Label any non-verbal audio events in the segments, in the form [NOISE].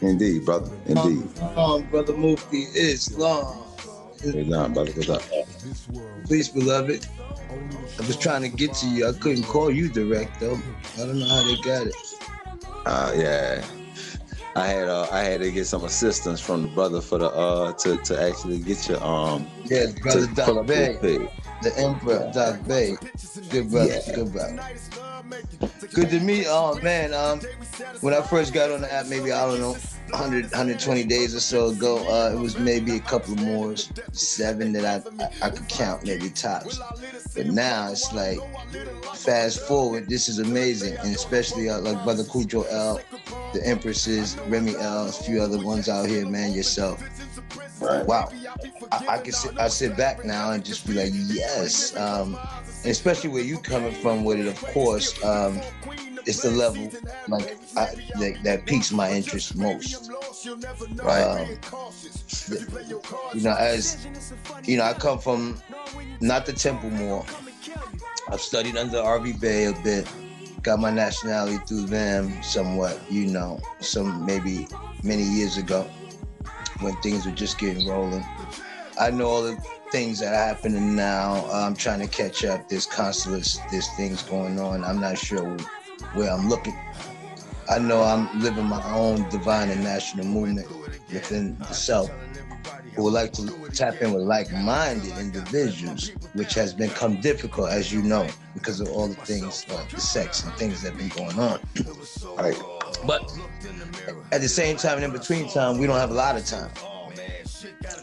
Indeed, brother. Indeed. Um, brother Mufti Islam. Islam, brother. What's up? Peace, beloved. I was trying to get to you. I couldn't call you direct though. I don't know how they got it. Uh, yeah. I had uh, I had to get some assistance from the brother for the uh to, to actually get your um Yeah, brother to Doc Bey, the Emperor Doc Bey. Good brother, Yeah. good brother. Good to meet. Oh man, um, when I first got on the app, maybe I don't know, 100, 120 days or so ago, uh, it was maybe a couple more, seven that I, I I could count, maybe tops. But now it's like, fast forward, this is amazing, and especially uh, like brother Cujo L, the Empresses, Remy L, a few other ones out here, man, yourself. Right. Wow, I, I can sit, I sit back now and just be like, yes. Um, especially where you coming from with it, of course. Um, it's the level like I, that, that piques my interest most. Right. You know, as you know, I come from not the Temple more. I've studied under RV Bey a bit. Got my nationality through them somewhat, you know, some maybe many years ago when things were just getting rolling. I know all the things that are happening now. I'm trying to catch up. There's constantly there's things going on. I'm not sure where I'm looking. I know I'm living my own divine and national movement within the self who would like to tap in with like-minded individuals, which has become difficult, as you know, because of all the things like the sex and things that have been going on. Right. But at the same time and in between time, we don't have a lot of time.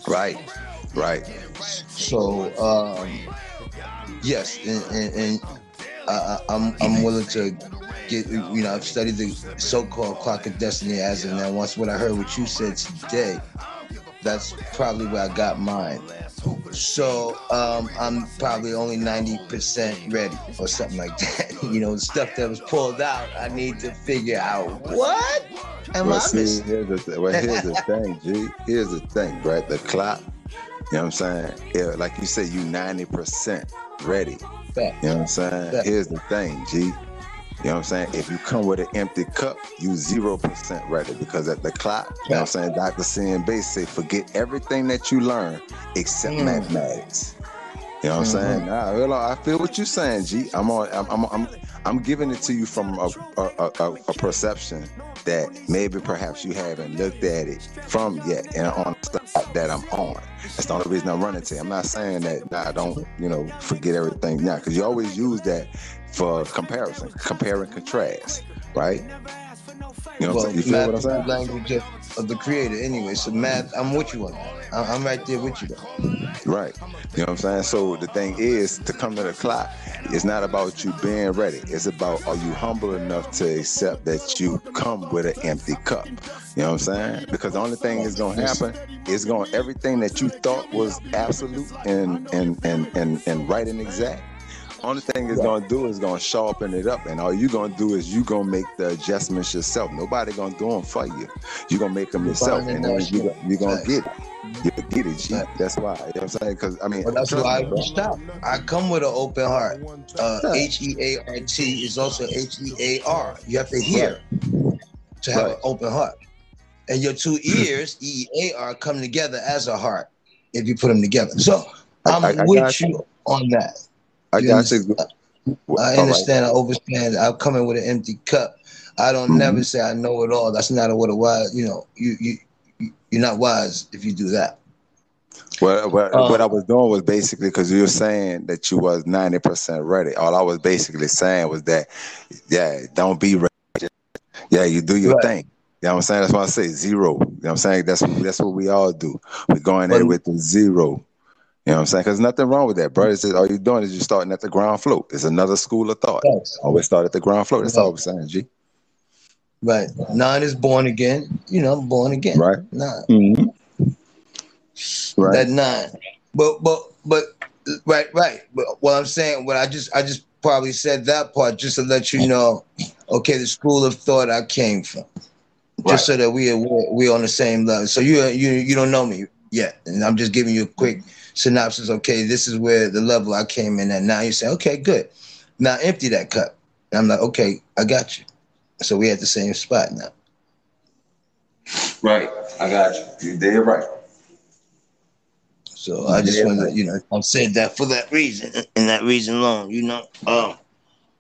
Right. Right. So um, yes, and, and, and I, I- I'm I'm willing to get you know I've studied the so-called clock of destiny as of now. Once what I heard what you said today, that's probably where I got mine. So um, I'm probably only 90% ready or something like that. [LAUGHS] you know, the stuff that was pulled out, I need to figure out what am Well, I see, missing? here's the th- well, here's the [LAUGHS] thing, G. Here's the thing, right? The clock. You know what I'm saying? Yeah, like you said, you 90% ready. Fact. You know what I'm saying? Yeah. Here's the thing, G. You know what I'm saying? If you come with an empty cup, you zero percent ready because at the clock, you know what I'm saying? Dr. C and Base say forget everything that you learn except Mm. mathematics. You know what I'm Mhm. saying? Nah, real- I feel what you're saying, G. I'm on. I'm. I'm. I'm, I'm giving it to you from a, a, a, a- perception that maybe perhaps you haven't looked at it from yet, and on the side that I'm on. That's the only reason I'm running to. you. I'm not saying that. Nah, don't you know forget everything now because you always use that for comparison, compare and contrast, right? You know what I'm saying? You feel what I'm saying? language of, the creator anyway. So math, I'm with you on that. I'm right there with you. Though. Right. You know what I'm saying? So the thing is, to come to the clock, it's not about you being ready. It's about are you humble enough to accept that you come with an empty cup. You know what I'm saying? Because the only thing that's gonna happen is going everything that you thought was absolute and and and and, and right and exact. Only thing it's gonna do is gonna sharpen it up, and all you gonna do is you gonna make the adjustments yourself. Nobody gonna do them for you. You gonna make them yourself, and then you gonna Facts. get it. You get it, G. That's why. You know what I'm saying? Because I mean, But that's why I reached. I come with an open heart. Uh, H E A R T is also H E A R. You have to hear to have Right. an open heart. And your two ears, E A R, come together as a heart if you put them together. So I'm I- I with you on that. I got you. I All right. understand. I understand. I'm coming with an empty cup. I don't Mhm. never say I know it all. That's not what a wise. You know, you you you- you're not wise if you do that. Well, what, Um, what I was doing was basically because you were saying that you was ninety percent ready. All I was basically saying was that, yeah, don't be ready. Yeah, you do your Right. thing. You know what I'm saying? That's why I say zero. You know what I'm saying? That's that's what we all do. We go in there with the zero. You know what I'm saying? Because nothing wrong with that, bro. It's just, all you're doing is you're starting at the ground floor. It's another school of thought. Yes. Always start at the ground floor. That's Right. all I'm saying, G. Right. Nine is born again. You know, born again. Right. Nine. Mm-hmm. Right. That nine. But but but right right. But what I'm saying, what I just I just probably said that part just to let you know, okay, the school of thought I came from. Right. Just so that we are we're on the same level. So you you you don't know me yet, and I'm just giving you a quick synopsis. Okay, this is where the level I came in at. Now you say, okay, good. Now empty that cup. And I'm like, okay, I got you. So we at the same spot now. Right. I got you. You did right. So I just want to, you know, I'm saying that for that reason and that reason alone, you know. Um,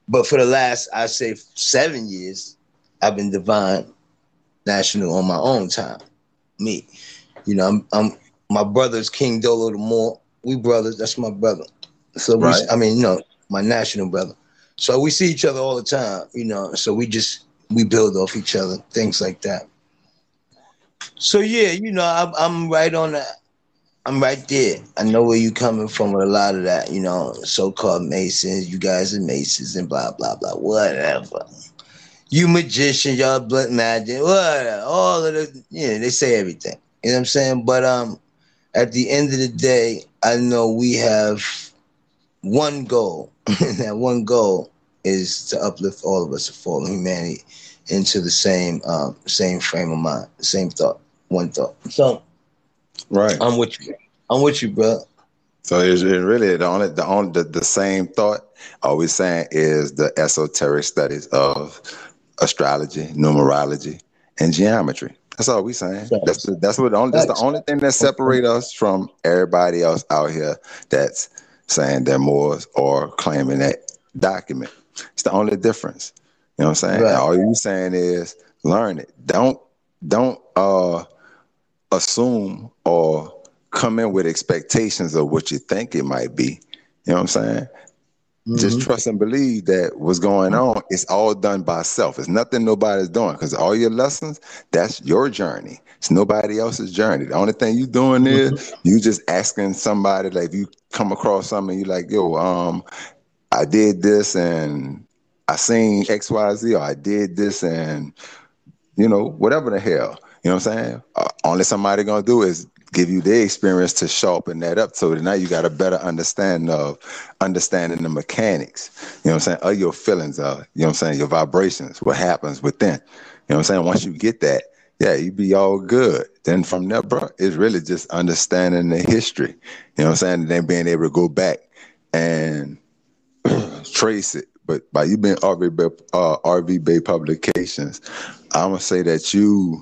but for the last, I say, seven years, I've been divine national on my own time. Me, you know, I'm, I'm my brother's King Dolo the Moor. We brothers. That's my brother. So we. I mean, you know, my national brother. So we see each other all the time, you know. So we just we build off each other, things like that. So yeah, you know, I'm, I'm right on that. I'm right there. I know where you coming from with a lot of that, you know, so-called Masons. You guys are Masons and blah blah blah, whatever. You magician, y'all blood magic, whatever. All of the, yeah, they say everything. You know what I'm saying? But um, at the end of the day, I know we have one goal. And [LAUGHS] that one goal is to uplift all of us, to fall humanity into the same um, same frame of mind, same thought, one thought. So, right, I'm with you. I'm with you, bro. So it's, it's really the only the only the, the same thought. All we're saying is the esoteric studies of astrology, numerology, and geometry. That's all we saying. That's the, that's what the only that's the only thing that separate us from everybody else out here that's saying they're Moors or claiming that document. It's the only difference. You know what I'm saying? Right. All you saying is learn it. Don't don't uh assume or come in with expectations of what you think it might be. You know what I'm saying? Mm-hmm. Just trust and believe that what's going on is all done by self. It's nothing nobody's doing because all your lessons, that's your journey. It's nobody else's journey. The only thing you doing is mm-hmm. you just asking somebody like if you come across something, you like, yo, um, I did this and I seen X, Y, Z, or I did this, and you know, whatever the hell. You know what I'm saying? Uh, only somebody gonna do is give you the experience to sharpen that up so that now you got a better understanding of understanding the mechanics, you know what I'm saying, of your feelings, uh, you know what I'm saying, your vibrations, what happens within. You know what I'm saying? Once you get that, yeah, you be all good. Then from there, bro, it's really just understanding the history. You know what I'm saying? And then being able to go back and [CLEARS THROAT] trace it but by you being RV Bey, uh, RV Bey Publications, I'm gonna say that you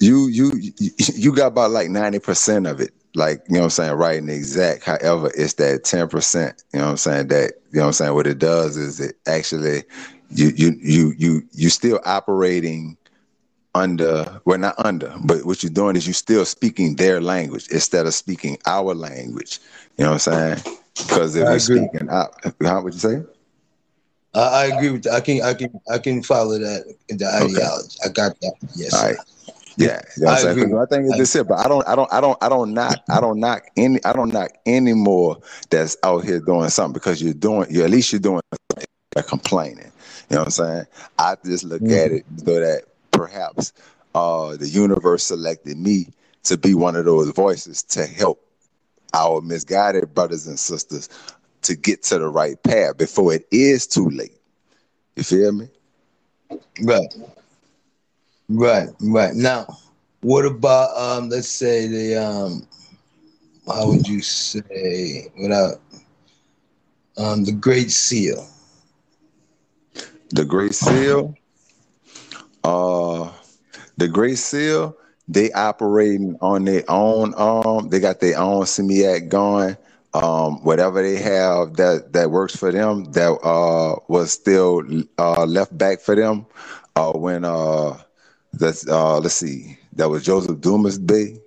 you you you got about like 90% of it like you know what i'm saying right and exact however it's that 10% you know what i'm saying that you know what i'm saying what it does is it actually you you you you you still operating under well not under but what you're doing is you're still speaking their language instead of speaking our language you know what i'm saying because if I we're agree. speaking out, how would you say? I, I agree with that. I can I can I can follow that the ideology. Okay. I got that. Yes. All right. Yeah, [LAUGHS] you know I, agree. I think it's this it, but I don't, I don't, I don't, I don't knock, I don't knock any, I don't knock any more that's out here doing something because you're doing, you at least you're doing like complaining. You know what I'm saying? I just look mm-hmm. at it so that perhaps uh, the universe selected me to be one of those voices to help our misguided brothers and sisters to get to the right path before it is too late. You feel me? Right. Right, right. Now, what about um let's say the um how would you say without um the Great Seal? The Great Seal? Uh the Great Seal they operating on their own um they got their own semiac going um whatever they have that that works for them that uh was still uh left back for them uh when uh that's uh let's see that was joseph Dummersby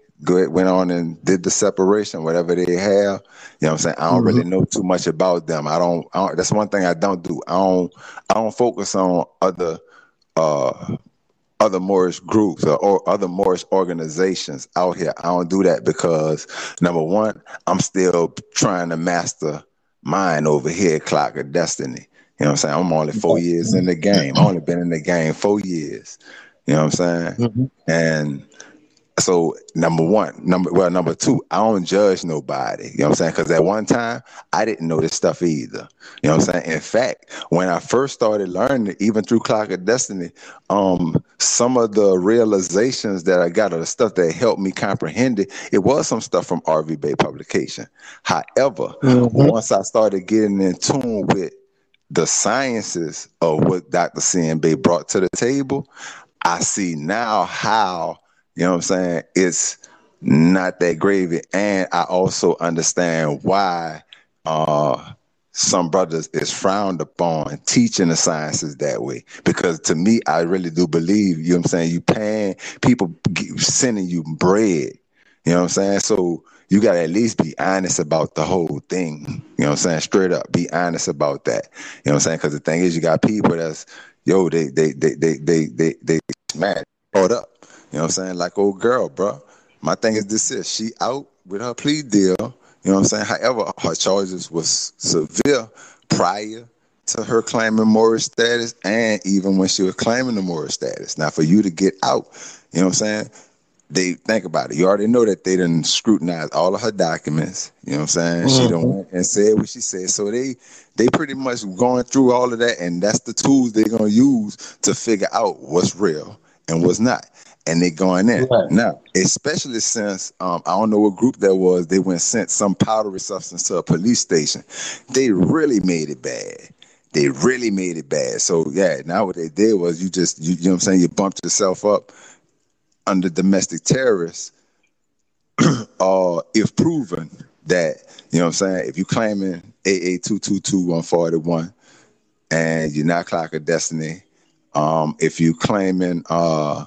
went on and did the separation whatever they have you know what i'm saying i don't mm-hmm. really know too much about them I don't, I don't that's one thing i don't do i don't i don't focus on other uh other Moorish groups or, or, other Moorish organizations out here. I don't do that because number one, I'm still trying to master mine over here, Clock of Destiny. You know what I'm saying? I'm only four years in the game. I've only been in the game four years. You know what I'm saying? Mm-hmm. And so number one, number well, number two, I don't judge nobody. You know what I'm saying? Because at one time I didn't know this stuff either. You know what I'm saying? In fact, when I first started learning, even through Clock of Destiny, um, some of the realizations that I got or the stuff that helped me comprehend it, it was some stuff from RV Bey publication. However, mm-hmm. once I started getting in tune with the sciences of what Dr. CN Bey brought to the table, I see now how, you know what I'm saying, it's not that gravy. And I also understand why uh some brothers is frowned upon teaching the sciences that way. Because to me i really do believe you know what i'm saying you paying people sending you bread. You know what i'm saying? So you got to at least be honest about the whole thing. You know what i'm saying? Straight up be honest about that. You know what i'm saying? Because the thing is you got people that's yo they they they they they they, they man caught up you know what i'm saying like old girl bro my thing is this is she out with her plea deal you know what I'm saying? However, her charges was severe prior to her claiming Moorish status and even when she was claiming the Moorish status. Now, for you to get out, you know what I'm saying? They think about it. You already know that they didn't scrutinize all of her documents. You know what I'm saying? Mm-hmm. She don't went and said what she said. So they they pretty much going through all of that, and that's the tools they're gonna use to figure out what's real and what's not and they going in right. now especially since um, i don't know what group that was they went sent some powdery substance to a police station they really made it bad they really made it bad so yeah now what they did was you just you, you know what i'm saying you bumped yourself up under domestic terrorists [CLEARS THROAT] uh, if proven that you know what i'm saying if you claiming aa 222 and you're not clock of destiny um, if you claiming uh,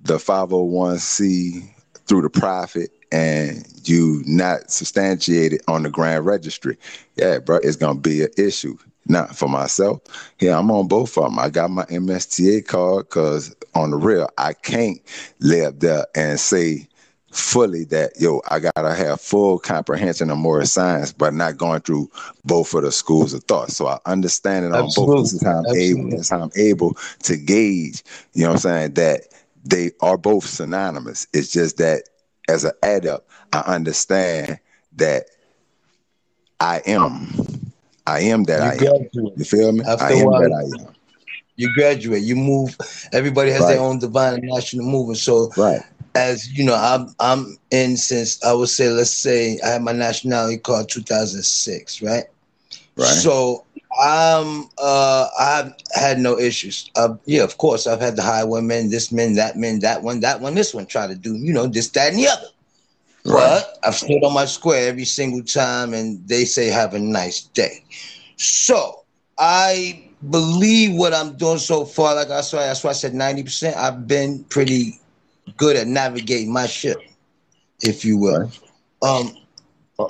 the 501c through the profit and you not substantiated on the grand registry, yeah, bro, it's gonna be an issue. Now, for myself, yeah, I'm on both of them. I got my MSTA card because on the real, I can't up there and say fully that yo, I gotta have full comprehension of more science, but not going through both of the schools of thought. So I understand it on Absolutely. both. This is how I'm Absolutely. able. This is how I'm able to gauge. You know what I'm saying? That they are both synonymous. It's just that as an adult, I understand that I am. I am that you I graduate. am. You feel me? After I am while, that I am. You graduate. You move. Everybody has right. their own divine and national movement. So, right. as you know, I'm I'm in since I would say, let's say, I had my nationality card 2006, right? Right. So um, uh, I've had no issues. Uh, yeah, of course, I've had the high women, this men, that men, that one, that one, this one, try to do, you know, this, that, and the other. Right. But I've stood on my square every single time, and they say, have a nice day. So I believe what I'm doing so far, like I said, that's why I said 90%. I've been pretty good at navigating my ship, if you will, um,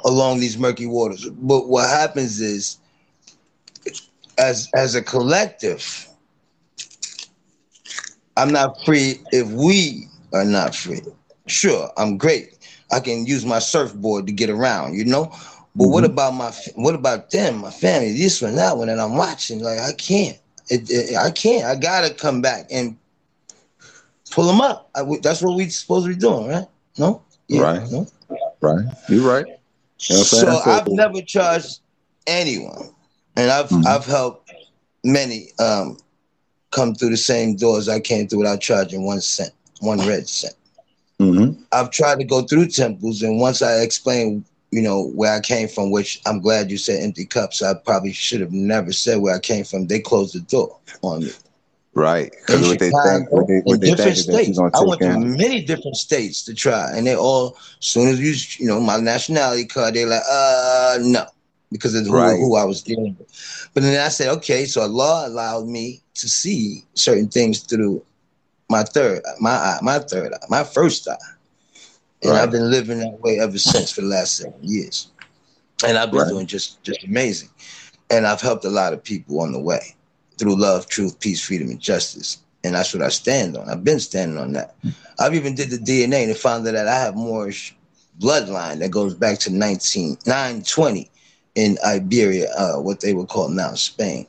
along these murky waters. But what happens is, as as a collective, I'm not free if we are not free. Sure, I'm great. I can use my surfboard to get around, you know. But mm-hmm. what about my what about them, my family, this one, that one, and I'm watching like I can't. It, it, I can't. I gotta come back and pull them up. I, that's what we're supposed to be doing, right? No, yeah, right, no? right. You're right. You know so I've never charged anyone and I've mm-hmm. I've helped many um, come through the same doors I came through without charging one cent, one red cent. Mm-hmm. I've tried to go through temples, and once I explain, you know, where I came from, which I'm glad you said empty cups. I probably should have never said where I came from. They closed the door on me. Right. Because what they think, what they, what they different states. I went to many different states to try, and they all, as soon as you, you know, my nationality card, they're like, uh, no because of right. who, who, I was dealing with. But then I said, okay, so Allah allowed me to see certain things through my third, my eye, my third eye, my first eye. And right. I've been living that way ever since for the last seven years. And I've been right. doing just just amazing. And I've helped a lot of people on the way through love, truth, peace, freedom, and justice. And that's what I stand on. I've been standing on that. I've even did the DNA and found that I have Moorish bloodline that goes back to 19, 920 in Iberia, uh, what they would call now Spain.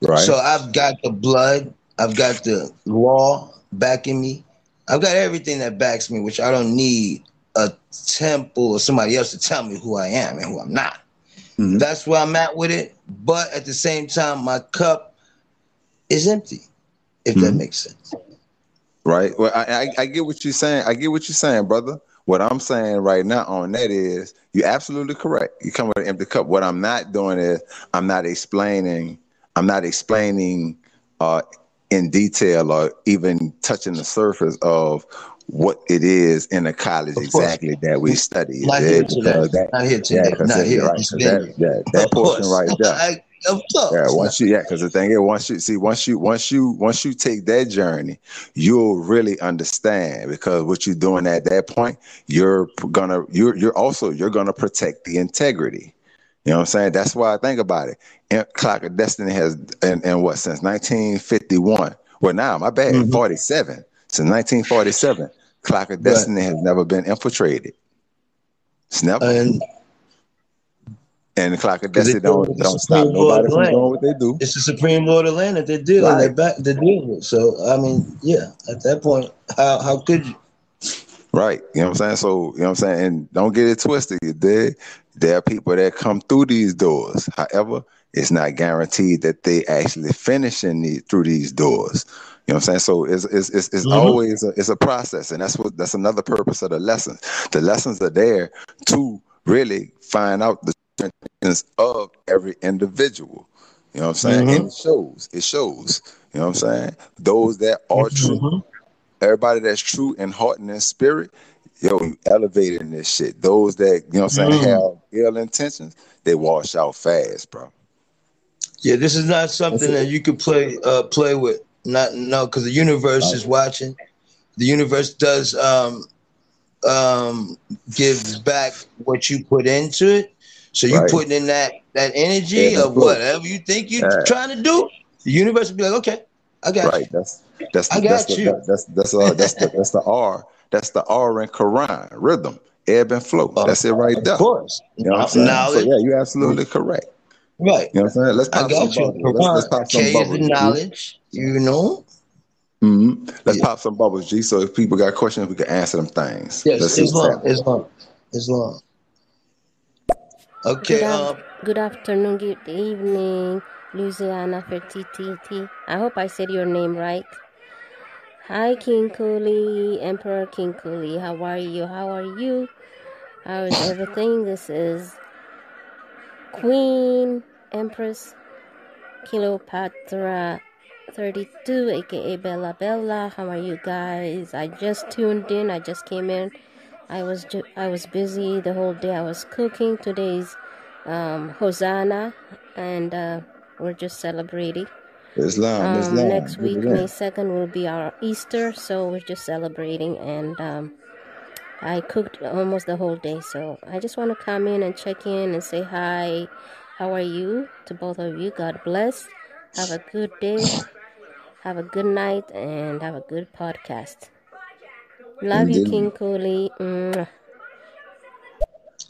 Right. So I've got the blood, I've got the law backing me, I've got everything that backs me, which I don't need a temple or somebody else to tell me who I am and who I'm not. Mm-hmm. That's where I'm at with it. But at the same time, my cup is empty, if mm-hmm. that makes sense. Right. Well, I, I, I get what you're saying. I get what you're saying, brother. What I'm saying right now on that is you're absolutely correct. You come with an empty cup. What I'm not doing is I'm not explaining. I'm not explaining uh, in detail or even touching the surface of what it is in a college exactly that we study. Not here today. That, Not here today. Yeah, Not here. Right, that, that, that portion right there. [LAUGHS] I, of course. Yeah, once you yeah, because the thing is, once you see, once you once you once you take that journey, you'll really understand because what you're doing at that point, you're gonna you're you're also you're gonna protect the integrity. You know what I'm saying? That's why I think about it. And Clock of Destiny has and, and what since 1951. Well, now my bad, mm-hmm. 47. Since 1947, Clock of Destiny right. has never been infiltrated. It's never. And, and the Clock of Destiny don't, don't stop nobody from doing what they do. It's the Supreme Lord of Land that they're dealing, right. they're back, they're dealing with. So I mean, yeah, at that point, how how could you? Right. You know what I'm saying? So, you know what I'm saying? And don't get it twisted. There, there are people that come through these doors. However, it's not guaranteed that they actually finish in the, through these doors. You know what I'm saying? So it's it's it's, it's mm-hmm. always a, it's a process, and that's what that's another purpose of the lessons. The lessons are there to really find out the strengths of every individual. You know what I'm saying? Mm-hmm. And it shows. It shows. You know what I'm saying? Those that are true. Everybody that's true in heart and in spirit, yo, you elevating this shit. Those that, you know what I'm saying, mm. have ill intentions, they wash out fast, bro. Yeah, this is not something that you could play uh play with. Not no, because the universe is watching. The universe does um um gives back what you put into it. So you right. putting in that that energy yeah, of whatever you think you're right. trying to do. The universe will be like, okay, I got right. you. That's that's the, I got that's you. The, that's that's uh, that's the that's the R. That's the R in Quran rhythm, ebb and flow. Uh, that's it right there. Of course. You know what I'm saying? Knowledge. So, yeah, you're absolutely correct. Right. You know what I'm saying? Let's pop I got some you. bubbles. Let's, let's, pop some bubbles. knowledge, you know. Mm-hmm. Let's yeah. pop some bubbles, G. So if people got questions, we can answer them things. Yes, Let's Islam, Islam, Islam. Okay. Good, um, good afternoon, good evening, Louisiana for TTT. I hope I said your name right. Hi, King Cooley, Emperor King Cooley. How are you? How are you? How is everything? This is Queen Empress Cleopatra 32 aka Bella Bella. How are you guys? I just tuned in. I just came in. I was ju- I was busy the whole day. I was cooking. Today's um, Hosanna, and uh, we're just celebrating. Islam, um, Islam. Next week, May 2nd, will be our Easter, so we're just celebrating. And um, I cooked almost the whole day, so I just want to come in and check in and say hi. How are you to both of you? God bless. Have a good day. Have a good night, and have a good podcast. Love Indeed. you, King Cooley. Mm.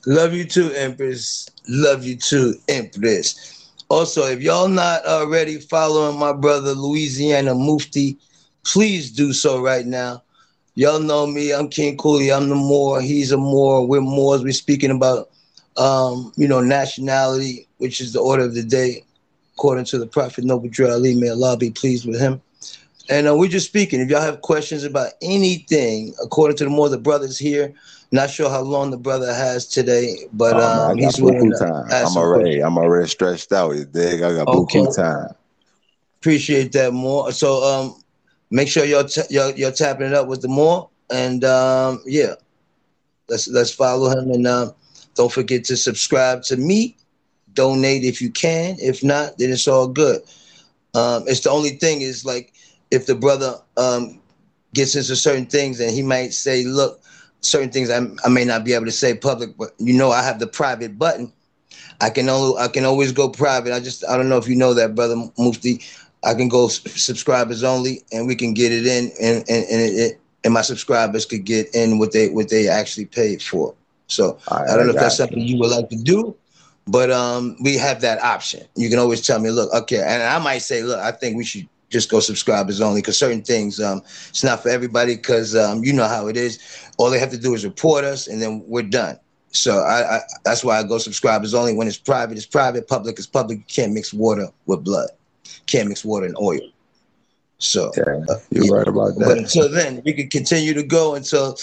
Love you too, Empress. Love you too, Empress. Also, if y'all not already following my brother Louisiana Mufti, please do so right now. Y'all know me. I'm King Cooley. I'm the Moor. He's a Moor. We're Moors. We're speaking about, um, you know, nationality, which is the order of the day, according to the Prophet Noble Drew Ali. May Allah be pleased with him. And uh, we're just speaking. If y'all have questions about anything, according to the more the brothers here, not sure how long the brother has today, but oh, um, he's willing time. I'm already, I'm already stretched out. You dig? I got okay. time. Appreciate that more. So um, make sure you're, t- you're you're tapping it up with the more, and um, yeah, let's let's follow him, and um, don't forget to subscribe to me. Donate if you can. If not, then it's all good. Um, it's the only thing is like if the brother um, gets into certain things, and he might say, "Look, certain things I, I may not be able to say public, but you know, I have the private button. I can only I can always go private. I just I don't know if you know that, brother Mufti. I can go subscribers only, and we can get it in, and and and, it, and my subscribers could get in what they what they actually paid for. So right, I don't know if that's something you would like to do, but um, we have that option. You can always tell me, look, okay, and I might say, look, I think we should just go subscribers only because certain things um, it's not for everybody because um, you know how it is. All they have to do is report us, and then we're done. So I, I, that's why I go subscribers only. When it's private, it's private. Public is public. You can't mix water with blood can't mix water and oil. So yeah, uh, you're yeah. right about that. But until then, we can continue to go until,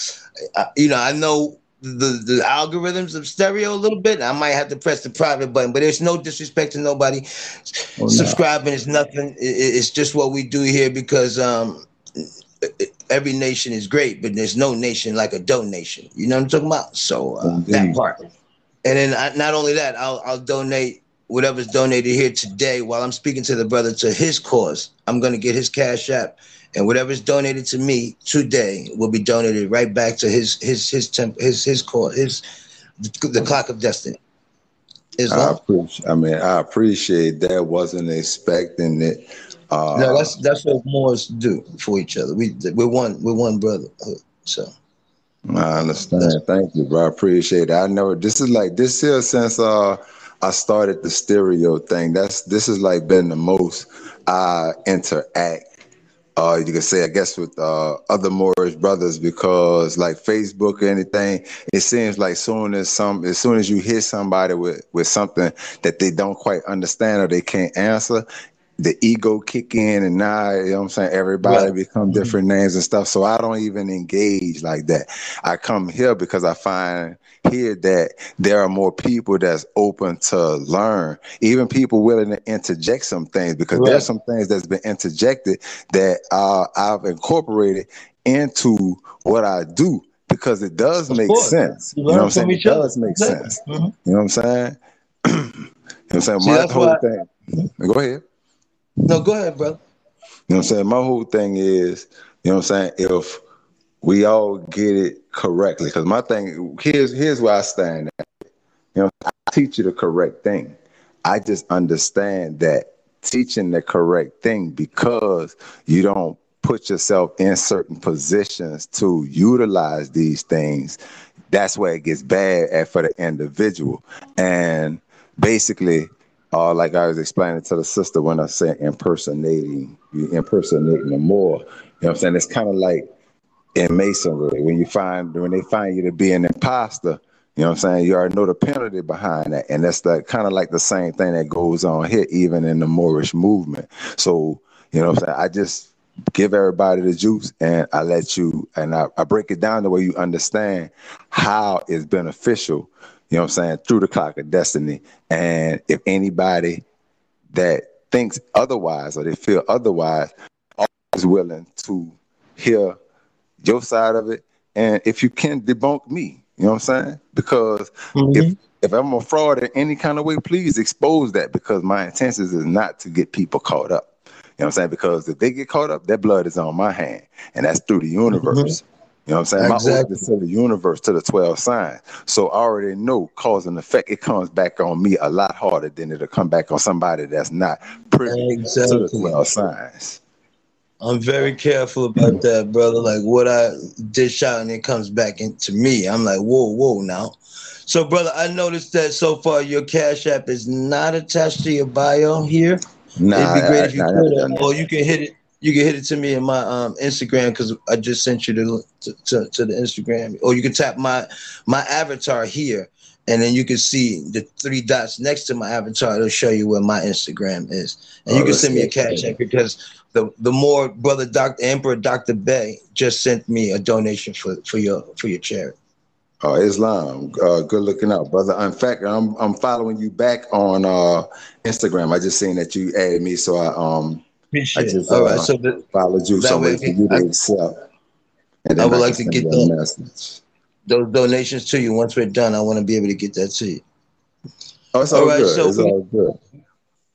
uh, you know, I know the, the algorithms of stereo a little bit. I might have to press the private button, but there's no disrespect to nobody. Oh, Subscribing no. is nothing. It, it's just what we do here because um, every nation is great, but there's no nation like a donation. You know what I'm talking about? So uh, that part. And then I, not only that, I'll I'll donate whatever's donated here today while I'm speaking to the brother to his cause. I'm gonna get his cash app and whatever is donated to me today will be donated right back to his his his temp, his his cause his the, clock of destiny. I appreciate. I mean, I appreciate that. Wasn't expecting it. Uh, no, that's that's what Moors do for each other. We we're one we're one brother. So I understand. Thank you, bro. I appreciate it. I know this is like this here since uh I started the stereo thing. That's this has like been the most I interact. Uh, you can say, I guess, with uh, other Moorish brothers because, like Facebook or anything, it seems like soon as some, as soon as you hit somebody with with something that they don't quite understand or they can't answer, the ego kick in and now you know what I'm saying everybody right. become mm-hmm. different mm-hmm. names and stuff. So I don't even engage like that. I come here because I find here that there are more people that's open to learn, even people willing to interject some things because right. there's some things that's been interjected that uh, I've incorporated into what I do because it does of make course. sense. You, you know what I'm saying? It does make sense. Mm-hmm. You know what I'm saying? [CLEARS THROAT] you know what I'm saying? See, My whole thing. Go ahead. No, go ahead, brother. You know what I'm saying? My whole thing is, you know what I'm saying, if we all get it correctly, because my thing here's here's where I stand at. You know, I teach you the correct thing. I just understand that teaching the correct thing because you don't put yourself in certain positions to utilize these things, that's where it gets bad at for the individual. And basically, uh, like I was explaining to the sister when I said impersonating, you impersonating them more. You know what I'm saying? It's kind of like in masonry when you find when they find you to be an imposter. You know what I'm saying? You already know the penalty behind that, and that's the kind of like the same thing that goes on here, even in the Moorish movement. So you know what I'm saying? I just give everybody the juice and I let you and I, I break it down the way you understand how it's beneficial you know what I'm saying, through the clock of destiny. And if anybody that thinks otherwise or they feel otherwise, always willing to hear your side of it. And if you can debunk me, you know what I'm saying? Because mm-hmm. if if I'm a fraud in any kind of way, please expose that because my intentions is not to get people caught up. You know what I'm saying? Because if they get caught up, their blood is on my hand. And that's through the universe. Mm-hmm. You know what I'm saying? Exactly. My is to the universe, to the 12 signs. So I already know cause and effect. It comes back on me a lot harder than it'll come back on somebody that's not privy exactly. to the 12 signs. I'm very careful about that, brother. Like what I dish out and it comes back into me. I'm like, whoa, whoa now. So, brother, I noticed that so far your Cash App is not attached to your bio here. Nah, It'd be great I, if you I, could, or you can hit it you can hit it to me in my um, Instagram because I just sent you to, to, to the Instagram, or you can tap my my avatar here, and then you can see the three dots next to my avatar. It'll show you where my Instagram is, and oh, you can send me a cash app because the the more brother Doctor Emperor Doctor Bey just sent me a donation for for your for your charity. Oh, Islam, uh, good looking out, brother. In fact, I'm I'm following you back on uh, Instagram. I just seen that you added me, so I um Appreciate I just, it. All right, uh, so the, followed you so way, for you to accept. And I would I like to get the, message. those donations to you. Once we're done, I want to be able to get that to you. Oh, it's all, all right, good. So it's we, all good.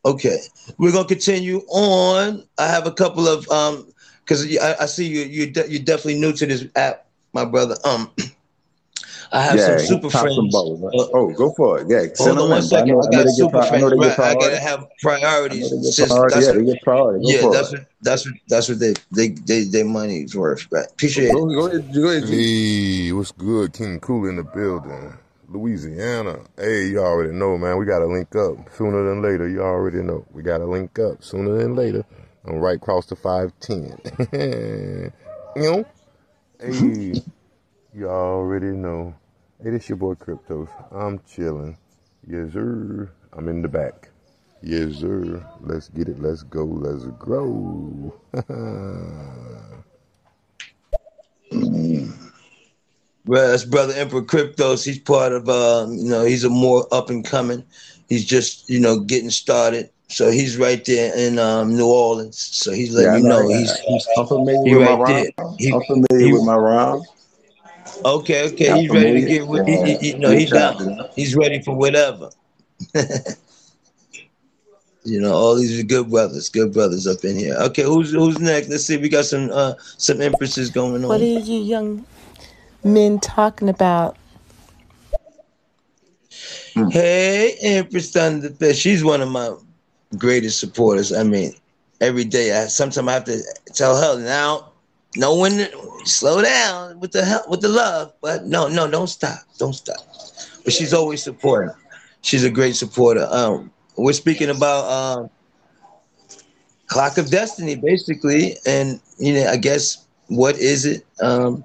Okay, we're gonna continue on. I have a couple of um, because I, I, see you you de- you're definitely new to this app, my brother. Um, I have yeah, some super friends. Some balls, uh, oh, go for it. Yeah. Hold on one second. I, know, I got super friends. Right. I gotta have priorities. Priority. Yeah, they get priority. Go yeah, that's what that's what that's what they they they their money's worth. Right. Appreciate go, it. Go ahead. Go ahead. Hey, what's good? King Cool in the building. Louisiana. Hey, you already know, man. We gotta link up sooner than later. You already know. We gotta link up sooner than later. I'm right across the five ten. [LAUGHS] you know. Hey. You already know. Hey, this your boy Cryptos. I'm chilling. Yes, sir. I'm in the back. Yes, sir. Let's get it. Let's go. Let's grow. [LAUGHS] Well, that's brother Emperor Cryptos. He's part of uh, you know, he's a more up and coming. He's just, you know, getting started. So he's right there in um, New Orleans. So he's letting Yeah, you know know. he's, he's I'm familiar he with my right there. rhyme. He, I'm familiar he with my rhyme. Okay, okay. He's ready to familiar. get with. He, Yeah. he, you know, he's down. He's ready for whatever. [LAUGHS] you know, all these are good brothers, good brothers up in here. Okay, who's who's next? Let's see. We got some uh some empresses going on. What are you young men talking about? Hey, Empress Thunderfish. She's one of my greatest supporters. I mean, every day I sometimes I have to tell her now, no one slow down with the help with the love. But no, no, don't stop. Don't stop. But she's always supporting. She's a great supporter. Um, we're speaking about um Clock of Destiny, basically, and you know, I guess what is it? Um,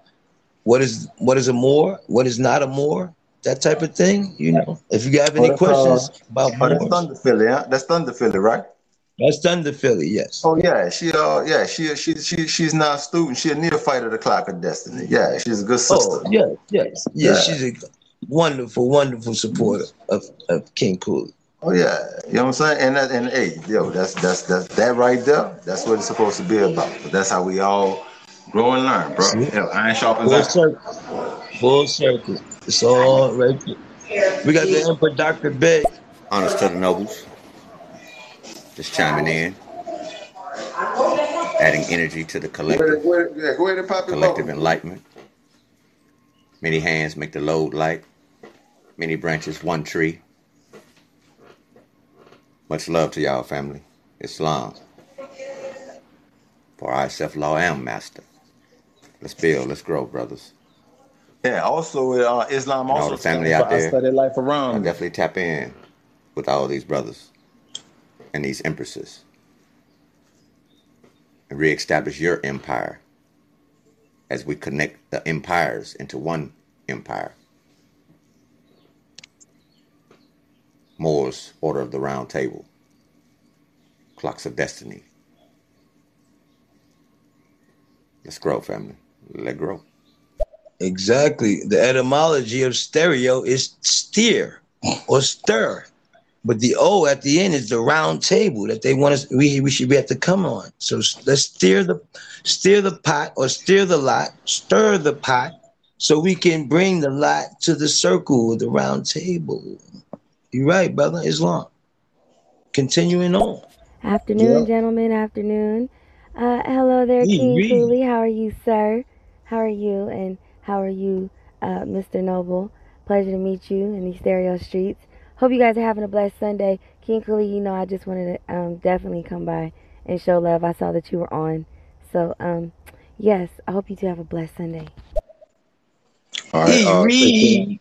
what is what is a Moor? What is not a Moor? That type of thing. You know, if you have Oh, any that's uh, questions about oh, that's more, Thunder Philly, huh? That's Thunder Philly, right? That's Thunder Philly. Yes. Oh yeah, she uh yeah she she she she's not a student. She a neophyte of the Clock of Destiny. Yeah, she's a good sister. Oh, yes, yes, yes. Yeah. She's a wonderful, wonderful supporter of, of King Cooley. Oh yeah, you know what I'm saying? And that and hey, yo, that's that's that's that right there. That's what it's supposed to be about. But that's how we all grow and learn, bro. See? Hell, iron sharpens Full iron. circle. Full circle. It's all right there. We got the Emperor Dr. Big. Honors to the nobles. Just chiming in, adding energy to the collective, go ahead, yeah, go ahead and pop collective enlightenment. Many hands make the load light. Many branches, one tree. Much love to y'all, family. Islam. For I, self law, am master. Let's build, let's grow, brothers. Yeah, also uh, Islam And all also the family out for I there, study life around me. definitely tap in with all these brothers and these empresses and reestablish your empire as we connect the empires into one empire. Moore's Order of the Round Table, Clocks of Destiny. Let's grow, family. Let grow. Exactly. The etymology of stereo is steer or stir. But the O at the end is the round table that they want us we we should be have to come on. So let's steer the steer the pot or steer the lot, stir the pot so we can bring the lot to the circle, the round table. You're right, brother. Islam. Continuing on. Afternoon, Yeah. gentlemen. Afternoon. Uh, hello there, King. Cooley. How are you, sir? How are you? And how are you, uh, Mr. Noble? Pleasure to meet you in these stereo streets. Hope you guys are having a blessed Sunday. King Cooley, you know, I just wanted to um, definitely come by and show love. I saw that you were on. So, um, yes, I hope you do have a blessed Sunday. All right, Hey, uh, say King, Reed.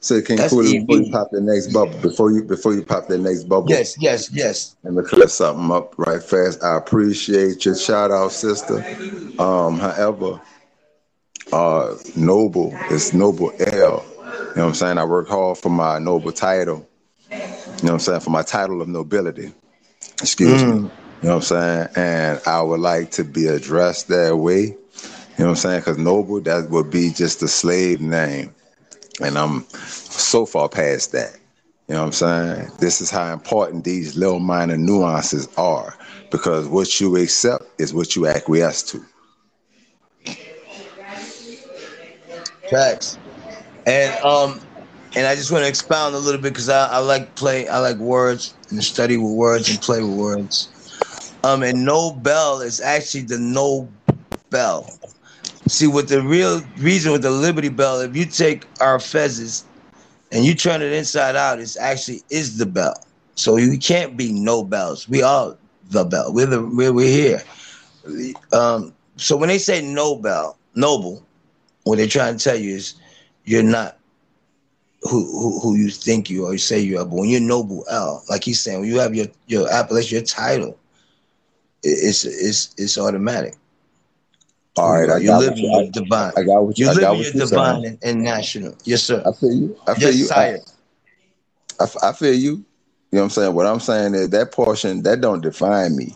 say King That's Cooley before you pop the next bubble. Before you before you pop the next bubble. Yes, yes, yes. Let me clear something up right fast. I appreciate your shout out, sister. Um, however, uh, noble is noble L. You know what I'm saying? I work hard for my noble title. You know what I'm saying? For my title of nobility. Excuse me. Mm. You know what I'm saying? And I would like to be addressed that way. You know what I'm saying? Because noble, that would be just a slave name. And I'm so far past that. You know what I'm saying? This is how important these little minor nuances are because what you accept is what you acquiesce to. Facts. And um and I just want to expound a little bit because I, I like play I like words and study with words and play with words. Um and Nobel is actually the Nobel. See what the real reason with the Liberty Bell, if you take our fezzes and you turn it inside out, it's actually is the bell. So you can't be no bells. We are the bell. We're the we're, we're here. Um so when they say Nobel, noble, what they're trying to tell you is you're not who, who who you think you are, you say you are. But when you're noble L, like he's saying, when you have your your appellation, your title, it, it's it's it's automatic. All right, I you got live what you, divine. I got what You you, I in your you're divine and, and national. Yes, sir. I feel you. I feel Yes, you. I, sire. I, I feel you. You know what I'm saying? What I'm saying is that portion that don't define me.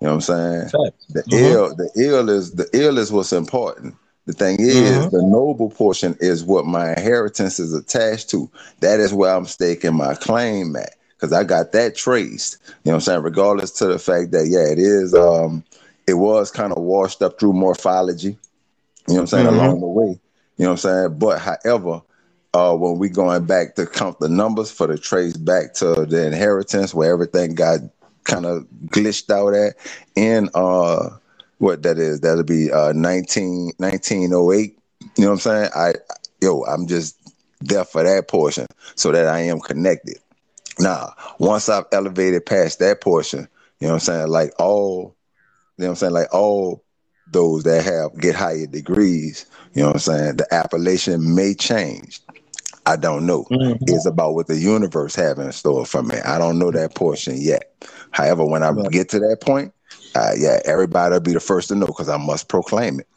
You know what I'm saying? The Mhm. ill, the ill is the ill is what's important. The thing is, mm-hmm. the noble portion is what my inheritance is attached to. That is where I'm staking my claim at. Because I got that traced. You know what I'm saying? Regardless to the fact that, yeah, it is um it was kind of washed up through morphology. You know what I'm saying, mm-hmm. along the way. You know what I'm saying? But however, uh, when we going back to count the numbers for the trace back to the inheritance where everything got kind of glitched out at in uh what that is that'll be uh 19 1908 you know what i'm saying i yo i'm just there for that portion so that i am connected now once i've elevated past that portion you know what i'm saying like all you know what i'm saying like all those that have get higher degrees you know what i'm saying the appellation may change I don't know. Mm-hmm. It's about what the universe have in store for me. I don't know that portion yet. However, when I right. get to that point, uh, yeah, everybody will be the first to know because I must proclaim it.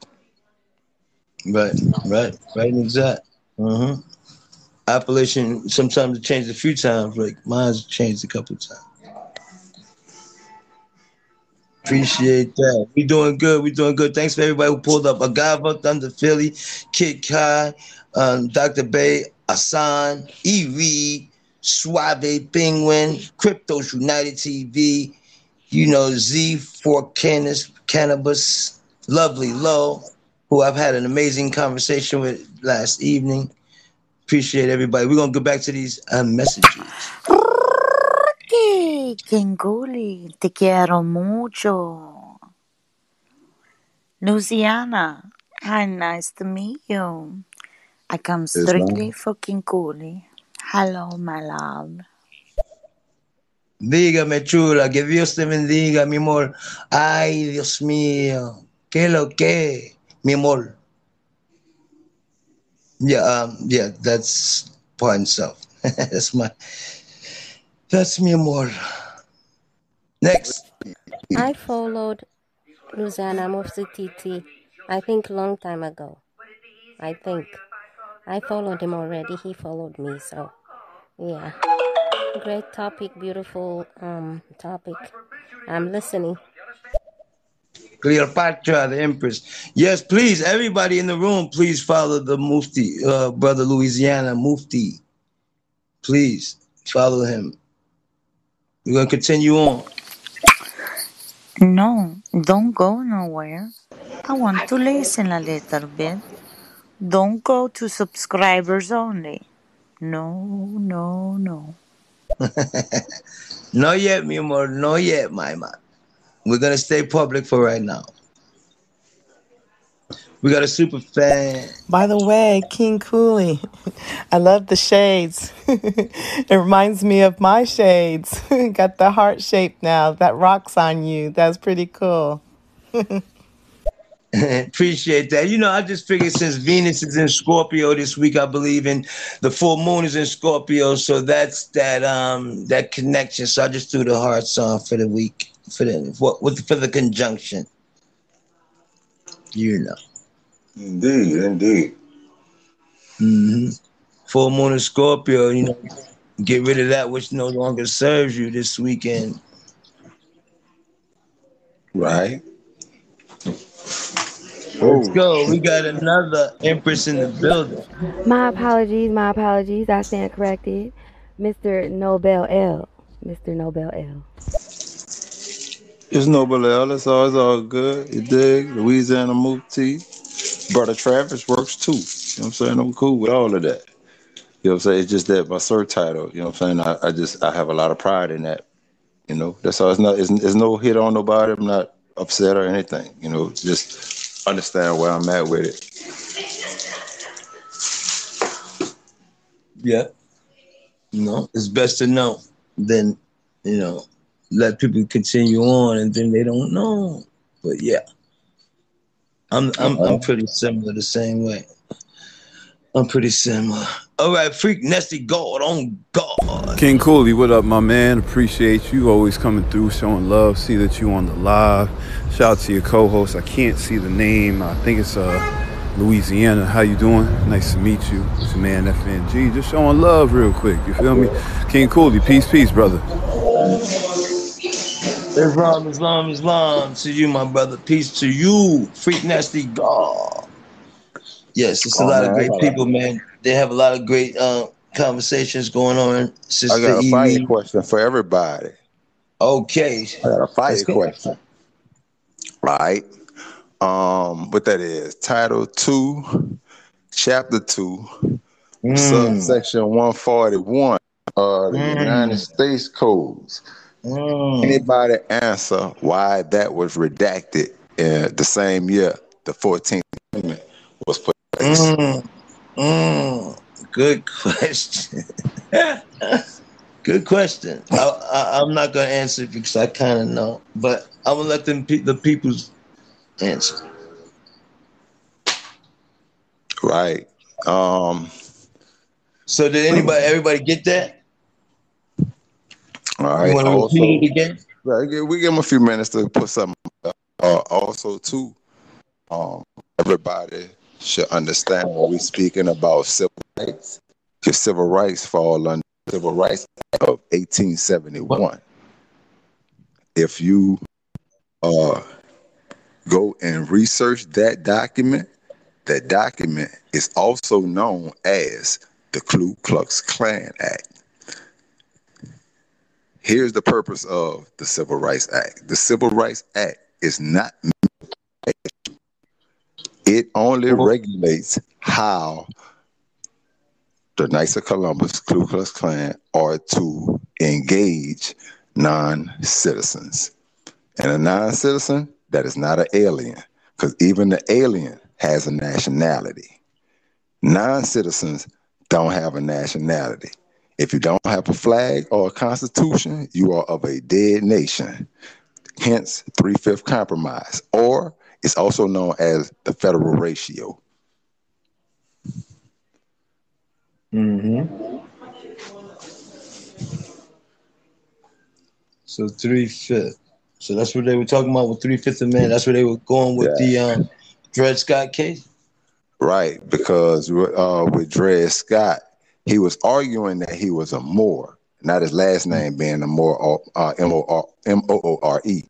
Right, right, right, exact. Mm-hmm. Appellation sometimes it changed a few times. Like mine's changed a couple times. Appreciate that. We doing good. We doing good. Thanks for everybody who pulled up. Agava, Thunder Philly, Kid Kai, um, Dr. Bey, Asan, E Suave Penguin, Cryptos United TV, you know, Z for Cannabis, Cannabis, Lovely Low, who I've had an amazing conversation with last evening. Appreciate everybody. We're gonna go back to these uh, messages. Kinguli, te quiero mucho. Louisiana, hi, nice to meet you. I come strictly for King Cooley. Hello, my love. Dígame, chula, que Dios te bendiga, mi amor. Ay, Dios mío, ¿qué lo que, mi amor? Yeah, um, yeah, that's point self. [LAUGHS] that's my, that's mi amor. Next. I followed Mufti TT, I think long time ago. I think. I followed him already. He followed me. So, yeah. Great topic, beautiful um topic. I'm listening. Cleopatra, the Empress. Yes, please, everybody in the room, please follow the Mufti, uh, Brother Louisiana Mufti. Please follow him. We're going to continue on. No, don't go nowhere. I want to listen a little bit. Don't go to subscribers only. No, no, no. [LAUGHS] not yet, mi amor. Not yet, my man. We're gonna stay public for right now. We got a super fan. By the way, King Cooley, [LAUGHS] I love the shades. [LAUGHS] it reminds me of my shades. got the heart shape now. That rocks on you. That's pretty cool. [LAUGHS] Appreciate that. You know, I just figured since Venus is in Scorpio this week, I believe in the full moon is in Scorpio, so that's that um that connection. So I just threw the heart song for the week for the for, with for the conjunction. You know. Indeed, indeed. Mm-hmm. Full moon in Scorpio, you know, get rid of that which no longer serves you this weekend. Right. Let's go. Oh. We got another Empress in the building. My apologies. My apologies. I stand corrected. Mr. Nobel L. Mr. Nobel L. It's Nobel L. It's all, it's all good. You dig? Louisiana Mufti. Brother Travis works too. You know what I'm saying? I'm cool with all of that. You know what I'm saying? It's just that my cert title, you know what I'm saying? I, I just, I have a lot of pride in that. You know, that's all. It's not, it's, it's no hit on nobody. I'm not upset or anything. You know, just understand where I'm at with it. Yeah. No, it's best to know than, you know, let people continue on and then they don't know. But yeah. I'm I'm I'm uh-huh. pretty similar the same way. I'm pretty similar. All right, freak nasty God on God. King Cooley, what up, my man? Appreciate you always coming through, showing love. See that you on the live. Shout out to your co-host. I can't see the name. I think it's uh Louisiana. How you doing? Nice to meet you. It's your man FNG. Just showing love real quick. You feel me? King Cooley, peace, peace, brother. Islam, Islam, Islam. To you, my brother. Peace to you. Freak nasty God. Yes, it's a Oh lot man, of great got a, people, man. They have a lot of great uh, conversations going on. I Sister got a fire question for everybody. Okay, I got a fire question. Right. Um, what that is? Title two, chapter two, Mm, subsection one forty one of the United mm, States codes. mm, Anybody answer why that was redacted in the same year the Fourteenth Amendment was put in place? Mm. Good [LAUGHS] question. Good question. I, I, I'm not gonna answer it because I kind of know, but I'm gonna let them pe- the people's answer. Right. Um. So did anybody, everybody get that? All right. You want to repeat it again? right, we give them a few minutes to put something. up. Uh, also, too, um, everybody should understand when we're speaking about civil rights. Because civil rights fall under the Civil Rights Act of 1871. If you uh go and research that document, that document is also known as the Ku Klux Klan Act. Here's the purpose of the Civil Rights Act. The Civil Rights Act is not it only uh-huh. regulates how the Knights of Columbus, Ku Klux Klan, are to engage non-citizens. And a non-citizen, that is not an alien, because even the alien has a nationality. Non-citizens don't have a nationality. If you don't have a flag or a constitution, you are of a dead nation. Hence, three-fifth compromise, or it's also known as the federal ratio. Mm-hmm. So three fifth. So that's what they were talking about with three fifth amendment. That's where they were going with Yeah. the um, Dred Scott case. Right, because uh, with Dred Scott, he was arguing that he was a Moor, not his last name being a Moor, uh, M O R M O O R E.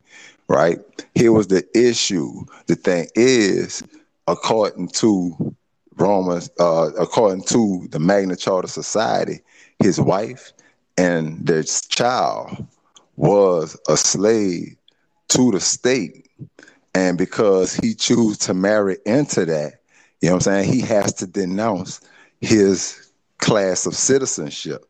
Right, here was the issue. The thing is, according to Romans, uh, according to the Magna Charta Society, his wife and their child was a slave to the state, and because he chose to marry into that, you know what I'm saying? He has to denounce his class of citizenship.